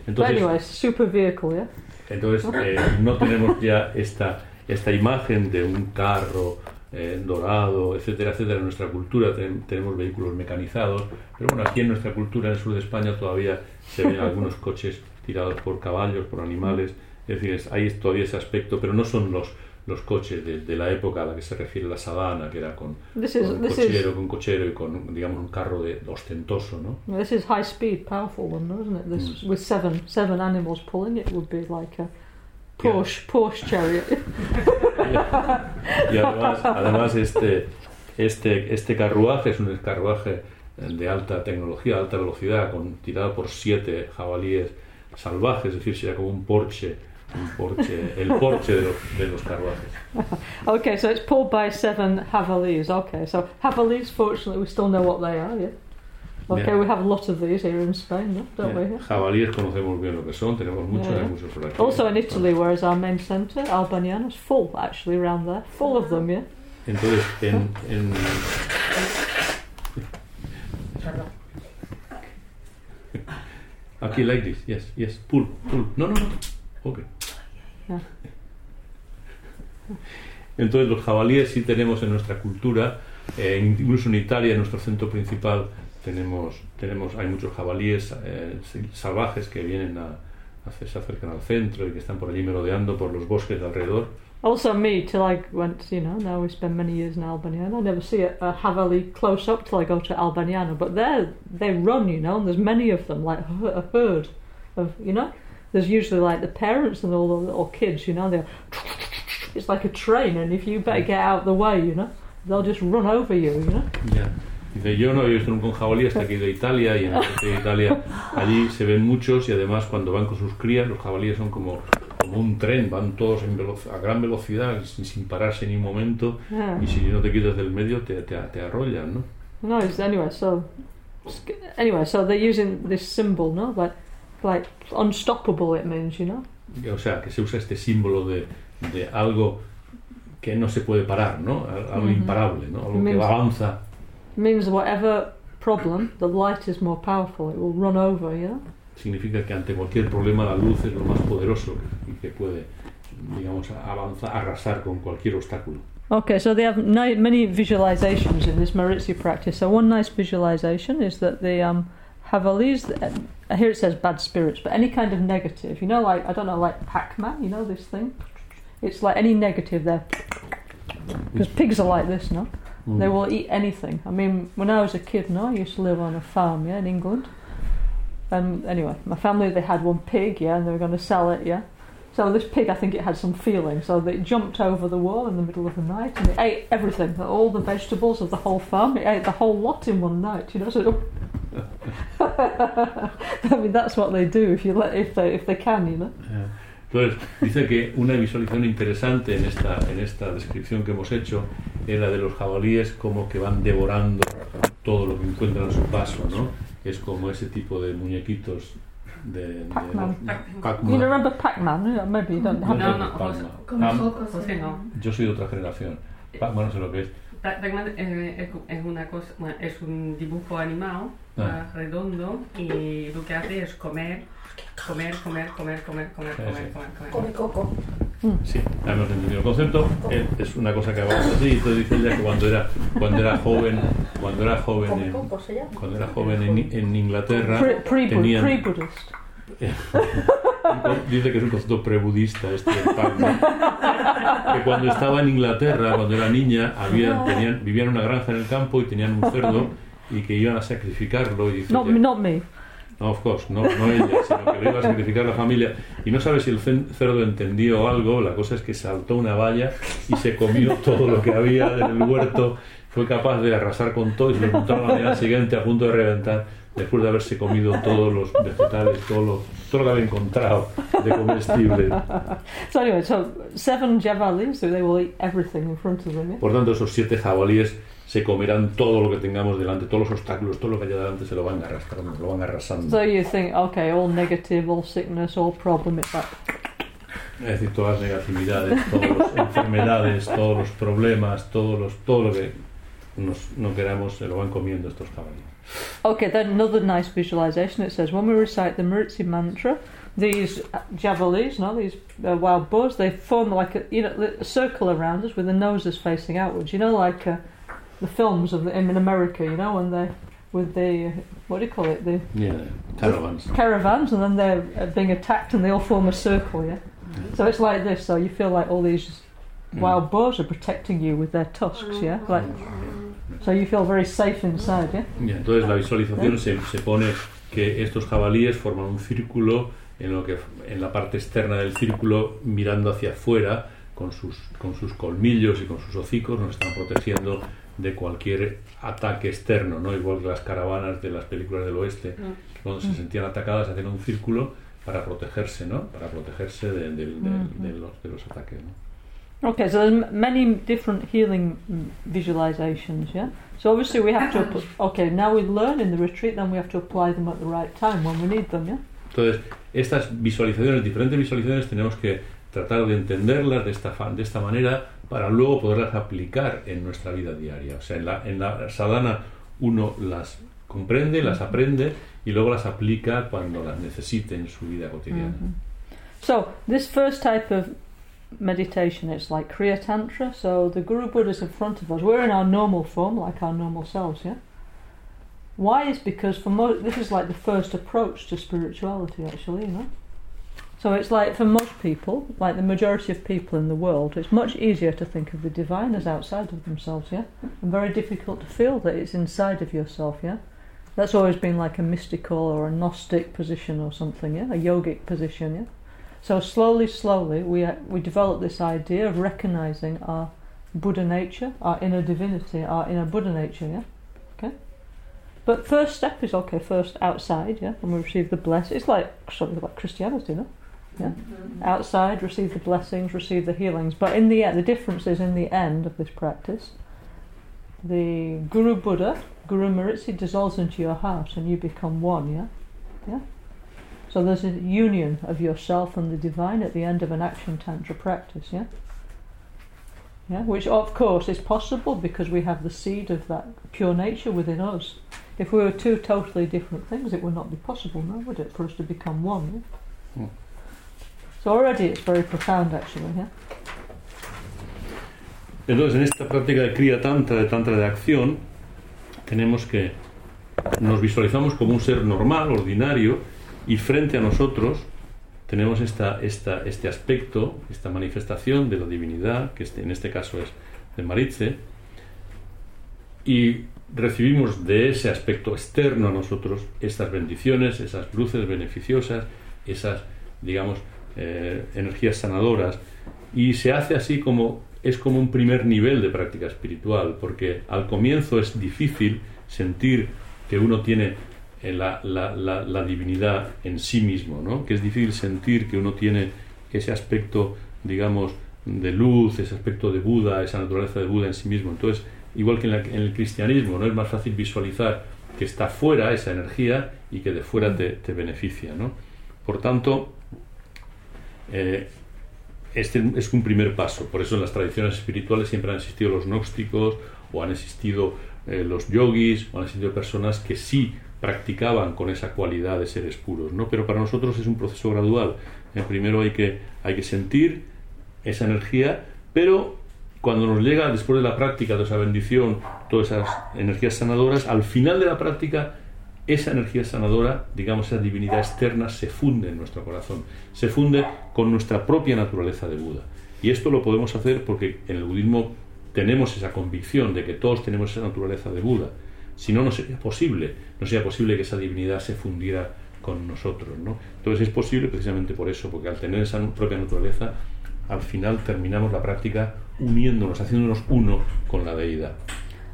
But anyway, super vehicle, yeah. Entonces eh, no tenemos ya esta, esta imagen de un carro eh, dorado, etcétera, etcétera. En nuestra cultura ten- tenemos vehículos mecanizados, pero bueno, aquí en nuestra cultura, en el sur de España, todavía se ven algunos coches tirados por caballos, por animales. Es decir, es- hay todavía ese aspecto, pero no son los, los coches de, de la época a la que se refiere la sabana, que era con, This is con this is cochero, con cochero y con, digamos, un carro de, ostentoso, ¿no? this is high speed, powerful one, though, isn't it? This with seven seven animals pulling it would be like a Yeah. Porsche Porsche chariot. Y además, además este, este, este carruaje es un carruaje de alta tecnología, alta velocidad, con, tirado por siete jabalíes salvajes, es decir, sería como un Porsche, un Porsche el Porsche de los, de los carruajes. Okay, so it's pulled by seven Havalis. Okay, so Havalis, fortunately, we still know what they are, yeah? Okay, Yeah. we have a lot of these here in Spain, no? don't we? Eh, Yeah? Jabalíes conocemos bien lo que son, tenemos muchos, Yeah, yeah. hay muchos por aquí. Also in Italy, where is our main centre, Albaniana's full, actually, around there. Full of them, yeah? Entonces, en, en, Aquí, like this, yes, yes, pull, pull. No, no, no. Ok. Entonces, los jabalíes sí tenemos en nuestra cultura, eh, incluso en Italia, en nuestro centro principal, tenemos, tenemos hay muchos jabalíes eh, salvajes que vienen a, a- se acercan al centro y que están por allí merodeando por los bosques de alrededor. Also, me, till I went, you know, now we spend many years in Albaniana, I never see a, a Havali close up till I go to Albaniana, but they they run, you know, and there's many of them, like a herd of, you know? There's usually like the parents and all the little kids, you know, they're. It's like a train, and if you better get out of the way, you know, they'll just run over you, you know? Ya. Dice, yo no he visto nunca un jabalí hasta que he ido a Italia y en el norte de Italia allí se ven muchos y además cuando van con sus crías los jabalíes son como, como un tren, van todos en velo- a gran velocidad sin, sin pararse ni un momento Yeah. y si no te quitas del medio te, te, te arrollan, ¿no? No, it's, anyway, so anyway, so they're using this symbol, no, like like unstoppable. It means, you know. O sea, que se usa este símbolo de, de algo que no se puede parar, ¿no? Al- Algo Ujú. imparable, ¿no? Algo que Means- avanza. Means whatever problem, the light is more powerful. It will run over, know. Significa que ante cualquier problema la luz es lo más poderoso y que puede, digamos, avanzar, arrasar con cualquier obstáculo. Okay, so they have many visualizations in this Maritzi practice. So one nice visualization is that the um, Havalis, uh, here it says bad spirits, but any kind of negative, you know, like I don't know, like Pac-Man, you know this thing. It's like any negative there, because pigs are like this, no? They will eat anything. I mean, when I was a kid, no, I used to live on a farm, yeah, in England. And anyway, my family they had one pig, yeah, and they were going to sell it, yeah. So this pig, I think it had some feeling, so it jumped over the wall in the middle of the night and it ate everything, all the vegetables of the whole farm. It ate the whole lot in one night, you know. So I mean, that's what they do if you let, if they if they can, you know. Eh, Entonces, dice que una visualización interesante en esta, en esta descripción que hemos hecho es la de los jabalíes como que van devorando todo lo que encuentran a su paso, ¿no? Es como ese tipo de muñequitos de... de- Pac-Man. Pac-Man. You remember Pac-Man? Yeah, Maybe you don't No, have. no, no, Pac-Man. Con Ah. José no. yo soy de otra generación. Pac-Man no sé lo que es. Pac-Man eh, es, una cosa, bueno, es un dibujo animado ah, redondo y lo que hace es comer, comer, comer, comer, comer, comer, Sí, comer, sí. comer, comer. Come coco. Sí, ya hemos entendido el concepto. Es una cosa que así. Entonces dice ella que cuando era, cuando era joven, cuando era joven en, coco se llama. cuando era joven en, en Inglaterra, tenían- dice que es un concepto prebudista este del Pac-Man. que cuando estaba en Inglaterra, cuando era niña, habían, tenían, vivían en una granja en el campo y tenían un cerdo y que iban a sacrificarlo y dice Not que- not me. No, of course, no, no ella, sino que lo iba a sacrificar la familia. Y no sabe si el cerdo entendió algo, la cosa es que saltó una valla y se comió todo lo que había en el huerto. Fue capaz de arrasar con todo y se lo encontró a la mañana siguiente a punto de reventar, después de haberse comido todos los vegetales, todo lo, todo lo que había encontrado de comestible. So anyway, so seven so they will eat everything in front of them. Por tanto, esos siete jabalíes se comerán todo lo que tengamos delante, todos los obstáculos, todo lo que haya delante se lo van arrastrando, lo van arrasando. So you think, okay, all negative, all sickness, all problem. It's like Es decir, todas las negatividades, todas las enfermedades, todos los problemas, todos los, todo lo que nos, no queramos se lo van comiendo estos jabalíes. Okay, then another nice visualization. It says when we recite the Maritzi mantra, these javalis, no, these uh, wild boars, they form like a you know a circle around us with the noses facing outwards. You know, like uh, the films of him in America. You know, when they with the uh, what do you call it, the Yeah, caravans. caravans, and then they're uh, being attacked, and they all form a circle. Yeah. So it's like this. So you feel like all these wild boars are protecting you with their tusks. Yeah. Like so you feel very safe inside. Yeah. Ya, entonces la visualización se, se pone que estos jabalíes forman un círculo en lo que en la parte externa del círculo mirando hacia afuera con sus con sus colmillos y con sus hocicos nos están protegiendo de cualquier ataque externo, ¿no? Igual que las caravanas de las películas del oeste, que cuando se sentían atacadas hacían un círculo para protegerse, ¿no? Para protegerse de, de- de- de los, de los ataques, ¿no? Okay, so there's m- many different healing mm, visualizations, yeah? So obviously we have to, okay, now we learn in the retreat, then we have to apply them at the right time when we need them, yeah? Entonces, estas visualizaciones, diferentes visualizaciones, tenemos que tratar de entenderlas de esta, fa- de esta manera para luego poderlas aplicar en nuestra vida diaria. O sea, en la, en la sadhana uno las comprende, las aprende y luego las aplica cuando las necesite en su vida cotidiana. So this first type of meditation, it's like Kriya Tantra, so the Guru Buddha's in front of us. We're in our normal form, like our normal selves, yeah? Why is because for mo- this is like the first approach to spirituality, actually, you know? So it's like for most people, like the majority of people in the world, it's much easier to think of the divine as outside of themselves, yeah? And very difficult to feel that it's inside of yourself, yeah? That's always been like a mystical or a Gnostic position or something, yeah? A yogic position, yeah? So slowly, slowly, we uh, we develop this idea of recognizing our Buddha nature, our inner divinity, our inner Buddha nature. Yeah, okay. But first step is okay. First outside, yeah, and we receive the bless. It's like sort of like Christianity, no? Yeah. Outside, receive the blessings, receive the healings. But in the end, the difference is in the end of this practice, the Guru Buddha, Guru Maritzi, dissolves into your heart, and you become one. Yeah, yeah. So there's a union of yourself and the divine at the end of an action tantra practice, yeah? Yeah, which of course is possible because we have the seed of that pure nature within us. If we were two totally different things, it would not be possible, no, would it, for us to become one? Yeah? Mm. So already it's very profound, actually, yeah? Entonces, en esta práctica de Kriya Tantra, de Tantra de acción, tenemos que nos visualizamos como un ser normal, ordinario, y frente a nosotros tenemos esta, esta, este aspecto, esta manifestación de la divinidad, que este- en este caso es de Maritze, y recibimos de ese aspecto externo a nosotros estas bendiciones, esas luces beneficiosas, esas, digamos, eh, energías sanadoras, y se hace así como es como un primer nivel de práctica espiritual, porque al comienzo es difícil sentir que uno tiene eh, la, divinidad en sí mismo, ¿no? que es difícil sentir que uno tiene ese aspecto, digamos, de luz, ese aspecto de Buda, esa naturaleza de Buda en sí mismo. Entonces, igual que en el cristianismo, ¿no? es más fácil visualizar que está fuera esa energía y que de fuera te, te beneficia. ¿no? Por tanto, eh, este es un primer paso. Por eso en las tradiciones espirituales siempre han existido los gnósticos o han existido eh, los yogis o han existido personas que sí practicaban con esa cualidad de seres puros. ¿no? Pero para nosotros es un proceso gradual. Eh, primero hay que, hay que sentir esa energía, pero cuando nos llega después de la práctica, de esa bendición, todas esas energías sanadoras, al final de la práctica, esa energía sanadora, digamos, esa divinidad externa, se funde en nuestro corazón, se funde con nuestra propia naturaleza de Buda. Y esto lo podemos hacer porque en el budismo tenemos esa convicción de que todos tenemos esa naturaleza de Buda. Si no, no sería posible, no sería posible que esa divinidad se fundiera con nosotros. ¿no? Entonces es posible precisamente por eso, porque al tener esa propia naturaleza, al final terminamos la práctica uniéndonos, haciéndonos uno con la deidad.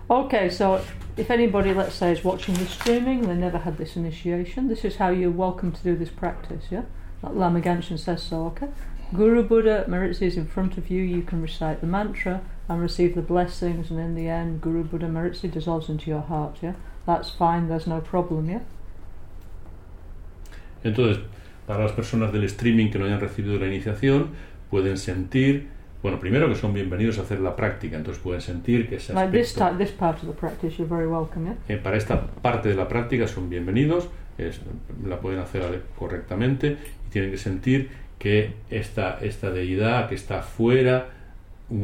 Okay, so if anybody, let's say, is watching the streaming, they never had this initiation, this is how you're welcome to do this practice, yeah? Like Lama says so, okay? Guru Buddha Maritzi is in front of you, you can recite the mantra and receive the blessings, and in the end, Guru Buddha Maritzi dissolves into your heart, yeah? That's fine, there's no problem, yeah? Entonces, para las personas del streaming que no hayan recibido la iniciación, pueden sentir, bueno, primero que son bienvenidos a hacer la práctica, entonces pueden sentir que ese aspecto-? Eh, para esta parte de la práctica son bienvenidos, es- la pueden hacer correctamente y tienen que sentir que esta, esta deidad que está fuera,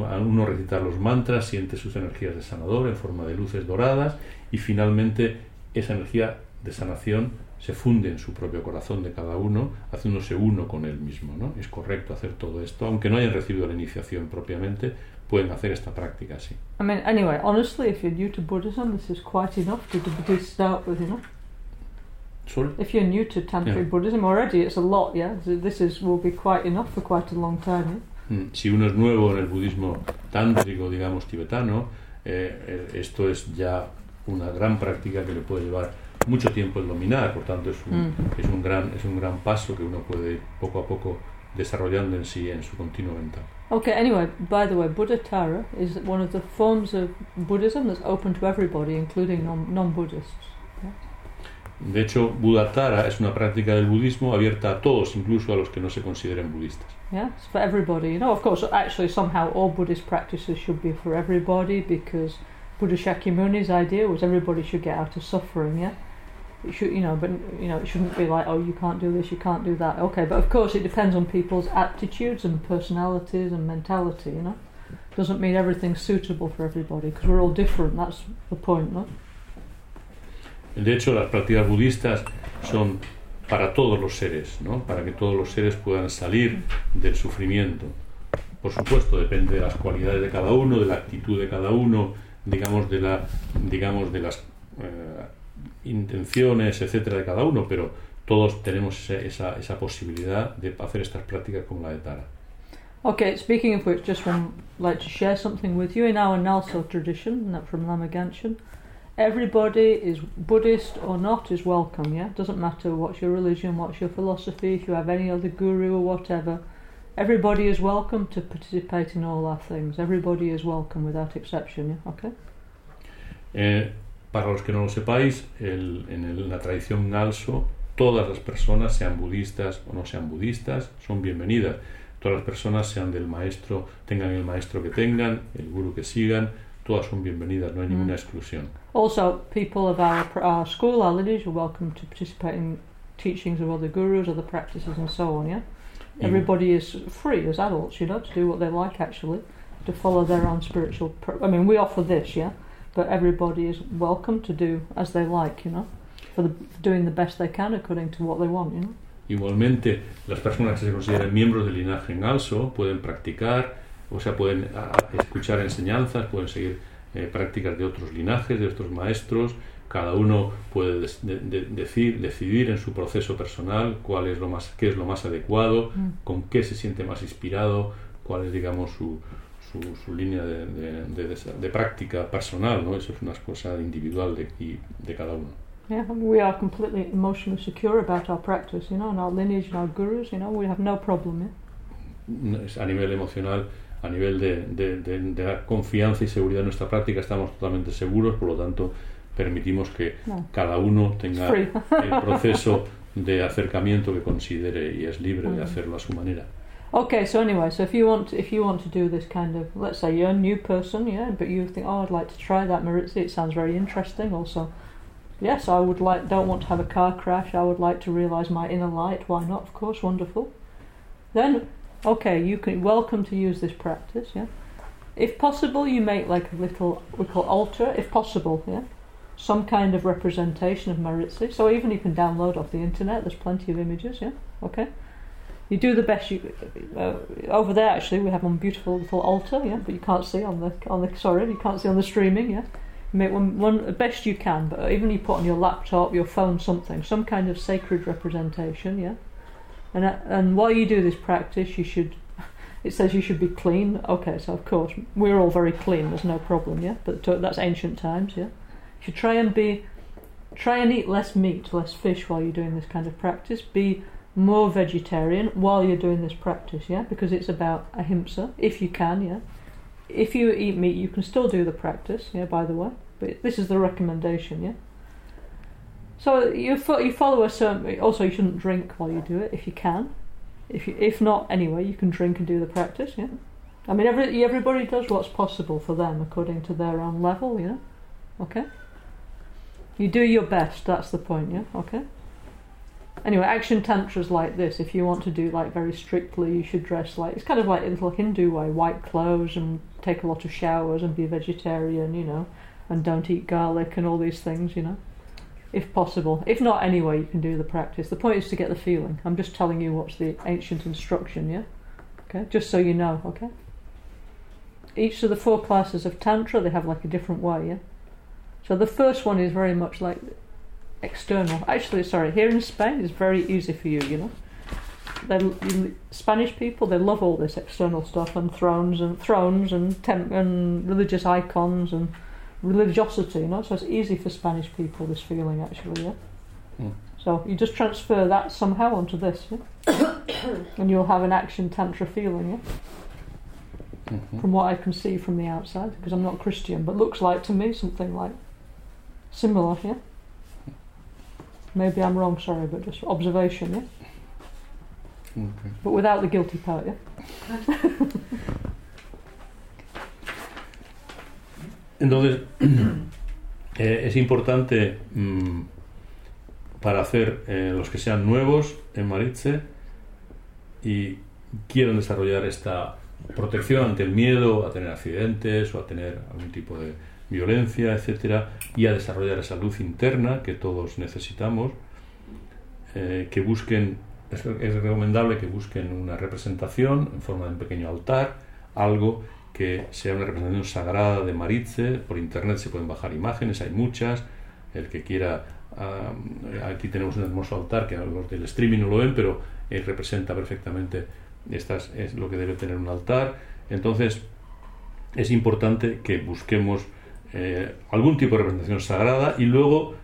al uno recitar los mantras, siente sus energías de sanador en forma de luces doradas y finalmente esa energía de sanación se funde en su propio corazón de cada uno, haciéndose uno con él mismo. ¿no? Es correcto hacer todo esto, aunque no hayan recibido la iniciación propiamente, pueden hacer esta práctica así. I mean, anyway, honestly, if you're new to Buddhism, this is quite enough to, to start with, you know? Sorry? If you're new to Tantric Yeah. Buddhism already, it's a lot, yeah. So this is will be quite enough for quite a long time. Yeah? Mm, Si uno es nuevo en el budismo tántrico, digamos, tibetano, eh, eh, esto es ya una gran práctica que le puede llevar mucho tiempo el dominar, por tanto es un, Mm. es un, gran, es un gran paso que uno puede ir poco a poco desarrollando en sí, en su continuo mental. Okay. Anyway, by the way, Buddha Tara is one of the forms of Buddhism that's open to everybody, including non non-Buddhists. De hecho, Buddhatara es una práctica del budismo abierta a todos, incluso a los que no se consideren budistas. Yeah, it's for everybody. You know, of course, actually, somehow all Buddhist practices should be for everybody because Buddha Shakyamuni's idea was everybody should get out of suffering. Yeah, it should, you know, but you know, it shouldn't be like, oh, you can't do this, you can't do that. Okay, but of course, it depends on people's aptitudes and personalities and mentality. You know, doesn't mean everything's suitable for everybody because we're all different. That's the point, no? De hecho, las prácticas budistas son para todos los seres, ¿no? para que todos los seres puedan salir del sufrimiento. Por supuesto, depende de las cualidades de cada uno, de la actitud de cada uno, digamos de, la, digamos de las eh, intenciones, etcétera, de cada uno, pero todos tenemos ese- esa, esa posibilidad de hacer estas prácticas como la de Tara. Okay, speaking of which, just one like to share something with you in our Nalso tradition, not from Lama Ganshin. Everybody is Buddhist or not is welcome. Yeah, doesn't matter what's your religion, what's your philosophy, if you have any other guru or whatever. Everybody is welcome to participate in all our things. Everybody is welcome without exception. Yeah, okay. Eh, para los que no lo sepáis, el- en el- la tradición Nalso, todas las personas, sean budistas o no sean budistas, son bienvenidas. Todas las personas, sean del maestro, tengan el maestro que tengan, el guru que sigan, todas son bienvenidas, no hay ninguna exclusión. Also, people of our our school, our lineage, are welcome to participate in teachings of other gurus, other practices, and so on. Yeah. Y- Everybody is free as adults, you know, to do what they like actually, to follow their own spiritual. I mean, we offer this, yeah, but everybody is welcome to do as they like, you know, for the, doing the best they can according to what they want, you know. Igualmente, las personas que se consideren miembros del linaje Nalso pueden practicar, o sea, pueden a- escuchar enseñanzas, pueden seguir eh, prácticas de otros linajes, de otros maestros. Cada uno puede de- de- decir, decidir en su proceso personal cuál es lo más, qué es lo más adecuado, con qué se siente más inspirado, cuál es, digamos, su, su, su línea de, de- de de práctica personal, ¿no? Eso es una cosa individual de, y de cada uno. Yeah, we are completely emotionally secure about our practice, you know, and our lineage and our gurus, you know, we have no problem, yeah. Es a nivel emocional, a nivel de, de, de, de la confianza y seguridad en nuestra práctica, estamos totalmente seguros, por lo tanto, permitimos que No. cada uno tenga el proceso de acercamiento que considere y es libre de Mm. hacerlo a su manera. Okay, so anyway, so if you want to, if you want to do this kind of, let's say you're a new person, yeah, but you think, oh, I'd like to try that Maritzi, it sounds very interesting. Also, yes, I would like, don't want to have a car crash. I would like to realize my inner light. Why not? Of course, wonderful. Then, okay, you can welcome to use this practice, yeah. If possible, you make like a little we call altar, if possible, yeah, some kind of representation of Maritzi. So even you can download off the internet. There's plenty of images, yeah. Okay you do the best you uh, over there actually we have one beautiful little altar yeah but you can't see on the on the sorry you can't see on the streaming yeah. You make one one best you can but even you put on your laptop your phone something some kind of sacred representation yeah. And uh, and while you do this practice you should it says you should be clean. Okay so of course we're all very clean there's no problem yeah but that's ancient times yeah. You should try and be try and eat less meat less fish while you're doing this kind of practice. Be more vegetarian while you're doing this practice, yeah? Because it's about ahimsa, if you can, yeah? If you eat meat, you can still do the practice, yeah, by the way. But this is the recommendation, yeah? So you, fo- you follow a certain... Also, you shouldn't drink while you do it, if you can. If, you, if not, anyway, you can drink and do the practice, yeah? I mean, every, everybody does what's possible for them according to their own level, know? Okay? You do your best, that's the point, yeah? Okay? Anyway, action tantras like this, if you want to do like very strictly, you should dress like it's kind of like in the Hindu way, white clothes and take a lot of showers and be vegetarian, you know, and don't eat garlic and all these things, you know, if possible. If not, anyway, you can do the practice. The point is to get the feeling. I'm just telling you what's the ancient instruction, yeah? Okay, just so you know, okay? Each of the four classes of Tantra, they have like a different way, yeah? So the first one is very much like external. Actually, sorry, here in Spain it's very easy for you, you know. They, you, Spanish people, they love all this external stuff and thrones and thrones and temp- and religious icons and religiosity, you know. So it's easy for Spanish people this feeling actually, yeah. Mm. So you just transfer that somehow onto this, yeah? and you'll have an action tantra feeling, yeah. Ujú. From what I can see from the outside, because I'm not Christian, but looks like to me something like similar, yeah. Maybe I'm wrong, sorry, but just observation, yeah. Ok. But without the guilty part, yeah. Entonces, eh, es importante mm, para hacer eh, los que sean nuevos en Maritze y quieran desarrollar esta protección ante el miedo a tener accidentes o a tener algún tipo de violencia, etcétera, y a desarrollar esa luz interna que todos necesitamos, eh, que busquen, es, recomendable que busquen una representación en forma de un pequeño altar, algo que sea una representación sagrada de Maritze. Por internet se pueden bajar imágenes, hay muchas. El que quiera, ah, aquí tenemos un hermoso altar que los del streaming no lo ven, pero eh, representa perfectamente es lo que debe tener un altar. Entonces, es importante que busquemos eh, algún tipo de representación sagrada y luego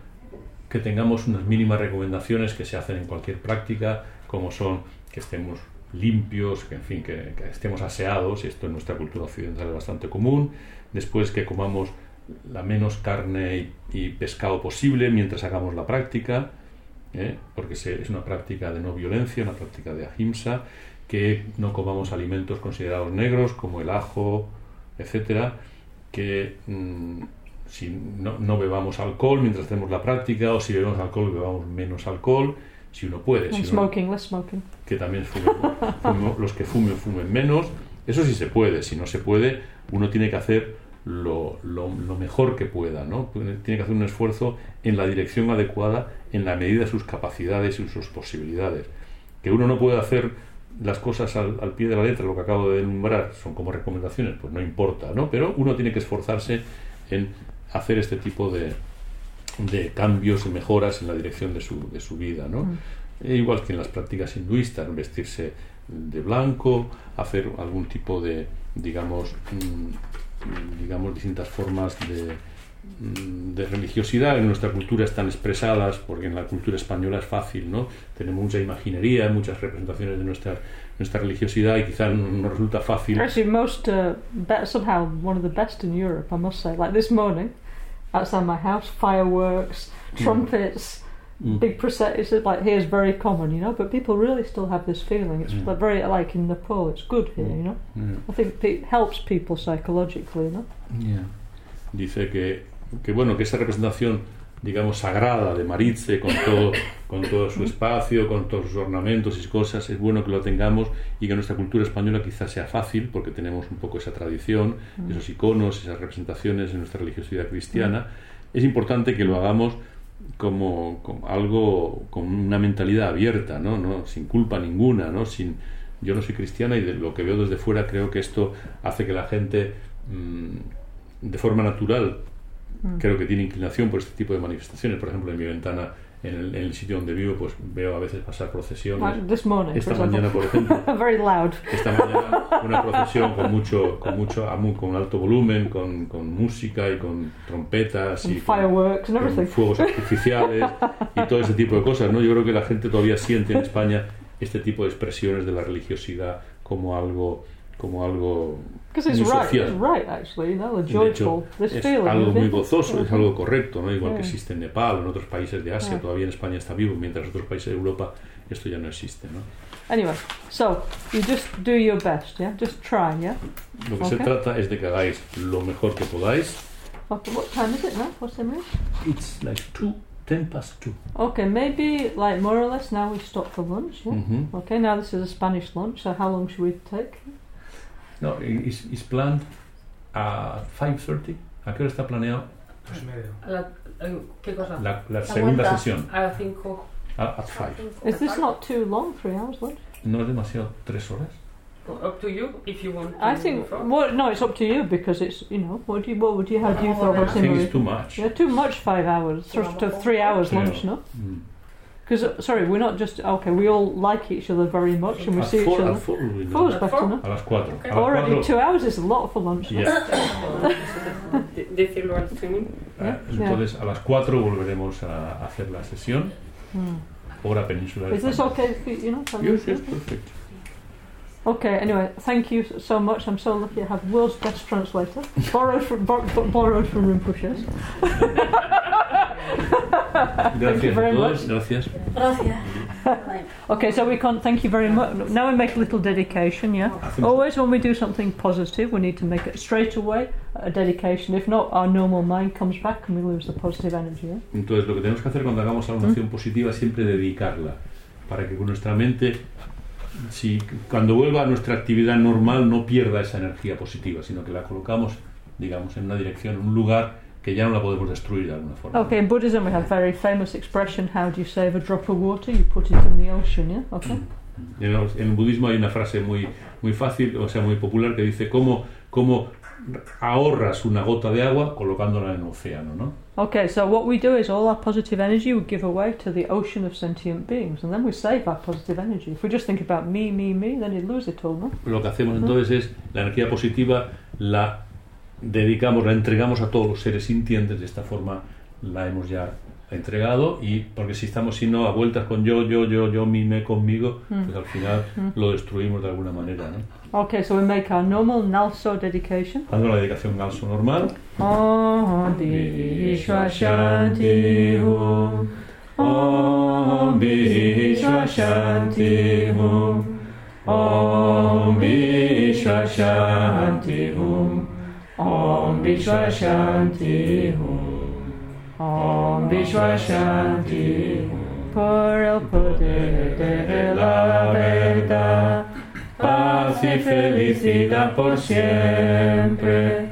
que tengamos unas mínimas recomendaciones que se hacen en cualquier práctica, como son que estemos limpios, que en fin, que, estemos aseados, y esto en nuestra cultura occidental es bastante común, después que comamos la menos carne y, y pescado posible mientras hagamos la práctica, ¿eh? porque se- es una práctica de no violencia, una práctica de ahimsa, que no comamos alimentos considerados negros como el ajo, etcétera, que mm, si no, no bebamos alcohol mientras hacemos la práctica, o si bebemos alcohol, bebamos menos alcohol, si uno puede. Si uno- smoking, less smoking. que también fumen, fumen- los que fumen, fumen menos. Eso sí se puede. Si no se puede, uno tiene que hacer lo, lo- lo mejor que pueda, ¿no? Tiene que hacer un esfuerzo en la dirección adecuada, en la medida de sus capacidades y sus posibilidades. Que uno no puede hacer las cosas al, al pie de la letra, lo que acabo de enumerar, son como recomendaciones, pues no importa, ¿no? Pero uno tiene que esforzarse en hacer este tipo de, de cambios y mejoras en la dirección de su, de su vida, ¿no? E igual que en las prácticas hinduistas, vestirse de blanco, hacer algún tipo de, digamos, mm, digamos distintas formas de, mm, de religiosidad en nuestra cultura están expresadas, porque en la cultura española es fácil, ¿no? Tenemos mucha imaginería, muchas representaciones de nuestra, nuestra religiosidad y quizá no nos resulta fácil. Actually, most uh, be- somehow one of the best in Europe, I must say. Like this morning, outside my house, fireworks, trumpets, Mm. big processions. Like here's very common, you know. But people really still have this feeling. It's Mm. like very like in Nepal. It's good here, you know. Mm. I think it helps people psychologically, you know. Dice que, que bueno, que esa representación, digamos, sagrada de Maritze, con todo, con todo su espacio, con todos sus ornamentos y cosas, es bueno que lo tengamos y que nuestra cultura española quizás sea fácil, porque tenemos un poco esa tradición, esos iconos, esas representaciones en nuestra religiosidad cristiana. Es importante que lo hagamos como, como algo con una mentalidad abierta, ¿no? ¿no? sin culpa ninguna, ¿no? sin yo no soy cristiana y de lo que veo desde fuera creo que esto hace que la gente mm, de forma natural creo que tiene inclinación por este tipo de manifestaciones. Por ejemplo, en mi ventana, en el, en el sitio donde vivo, pues veo a veces pasar procesiones. Like this morning, Esta mañana, por ejemplo, very loud. esta mañana una procesión con mucho, con mucho, con alto volumen, con, con música y con trompetas y And con- fireworks fuegos artificiales y todo ese tipo de cosas, ¿no? Yo creo que la gente todavía siente en España este tipo de expresiones de la religiosidad como algo como algo Because it's muy right, social. it's right actually, you know, the De joyful, hecho, this es feeling. algo muy gozoso, es algo correcto, ¿no? Igual que Yeah. existe en Nepal o en otros países de Asia, Yeah. todavía en España está vivo, mientras en otros países de Europa esto ya no existe, ¿no? Anyway, so you just do your best, yeah? Just try, yeah? Lo que se Ok. trata es de que hagáis lo mejor que podáis. Okay, what time is it now? What's the minute? It's like two, ten past two. Okay, maybe like more or less now we stop for lunch, yeah? Mhm. Okay, now this is a Spanish lunch, so how long should we take? No, is, is planned at 5.30. ¿A qué hora está planeado Dos y medio. La- eh, ¿Qué cosa? la, la La segunda vuelta sesión? A las 5. At 5. Is this not too long, three hours lunch? ¿No es demasiado tres horas? Up to you if you want to I think, go. well, no, it's up to you because it's, you know, what do you, what would you, how do you feel I think it's too much. Yeah, too much five hours, th- to three hours Yeah. lunch, no? Mm. Because, sorry, we're not just, okay, we all like each other very much and we At see each four, other. at four will be Four's nice. At better, four? no? A las 4. A las Already cuatro- two hours is a lot for lunch. no? Yes. De- Decirlo al streaming. Yeah. Entonces a las 4 volveremos a hacer la sesión. Hmm. Hora peninsular. Is this okay for you, you know? for Yes, you? yes, perfect. Okay, anyway, thank you so much. I'm so lucky to have the world's best translator. borrowed from, bor- borrowed from Rinpoche's. Gracias a very todos. Gracias. Okay, so we can't thank you very much. Now we make a little dedication, yeah? Hacemos- Always when we do something positive, we need to make it straight away a dedication. If not, our normal mind comes back and we lose the positive energy. Yeah? Entonces lo que tenemos que hacer cuando hagamos alguna acción positiva es siempre dedicarla. Para que con nuestra mente, si cuando vuelva a nuestra actividad normal, no pierda esa energía positiva, sino que la colocamos, digamos, en una dirección, en un lugar que ya no la podemos destruir de alguna forma. Okay, in Buddhism we have very famous expression how do you save a drop of water? You put it in the ocean, yeah? Okay? En el, en el budismo hay una frase muy, muy fácil, o sea, muy popular, que dice cómo, cómo ahorras una gota de agua colocándola en el océano, ¿no? Okay, so what we do is all our positive energy we give away to the ocean of sentient beings, and then we save our positive energy. If we just think about me, me, me, then you lose it all, no? Lo que hacemos entonces es la energía positiva la dedicamos, la entregamos a todos los seres sintientes, de esta forma la hemos ya entregado y porque si estamos sino a vueltas con yo, yo, yo, yo, mi, me, conmigo, pues al final lo destruimos de alguna manera, ¿no? Okay, so we make our normal Nalso dedication. Dando la dedicación galso normal. Om Vishwa Shanti Om Om Vishwa Shanti Om Om Vishwa Shanti Om Om Shanti Om. Om Vishwa Shanti Om. Por el poder de la verdad Paz y felicidad por siempre.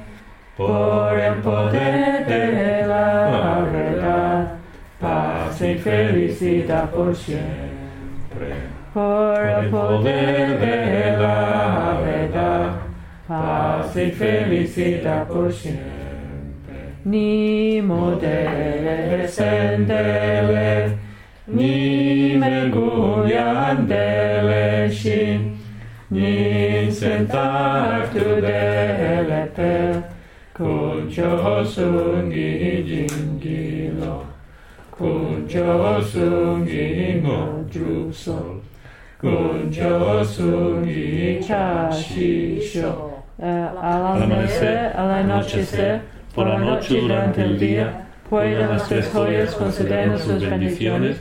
Por el poder de la verdad, paz y felicidad por siempre. Por el poder de la verdad, Paz y felicidad por siempre. Ni Nimo dele sendele, nime gujandele shin, nin sen tartu delete, kuncho sungi jingilo, con sungi mojuso, kuncho sungi chashisho, al amanecer, al anochecer, por la noche durante el día, puedan las tres joyas concedernos sus bendiciones,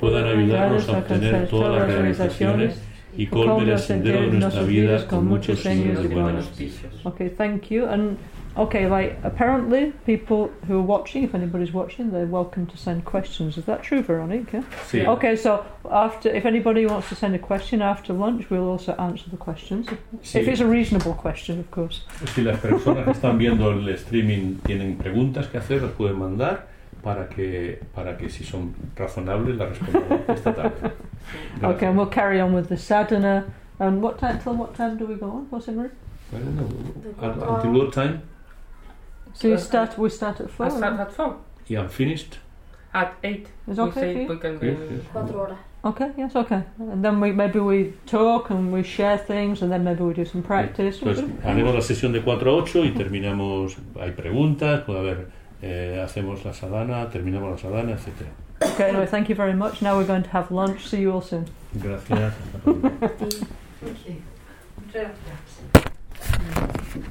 puedan ayudarnos a obtener todas las realizaciones y colmen el sendero de nuestra vida con muchos signos de buenos auspicios. Okay, thank you. And okay, like apparently, people who are watching, if anybody's watching, they're welcome to send questions. Is that true, Veronica? Yeah? Sí. Okay, so after, if anybody wants to send a question after lunch, we'll also answer the questions. Sí. If it's a reasonable question, of course. Si las personas que están viendo el streaming tienen preguntas que hacer, las pueden mandar para que, para que si son razonables las respondamos esta tarde. Gracias. Okay, and we'll carry on with the sadhana. And what time? Till what time do we go on? What's it, Marie? I don't know. At- Until what time? So you start. We start at four. I start at 4. Yeah, I'm finished. At 8. Is we okay say for you? we can Yes, yes. Quattro ore. Okay, yes, okay. And then we maybe we talk and we share things, and then maybe we do some practice. Pues haremos la sesión de 4 a 8 y terminamos. Hay preguntas, puede haber. eh, hacemos la sadhana, terminamos la sadhana, etcétera. Okay, anyway, thank you very much. Now we're going to have lunch. See you all soon. Gracias. Hasta pronto. Thank you. Muchas gracias.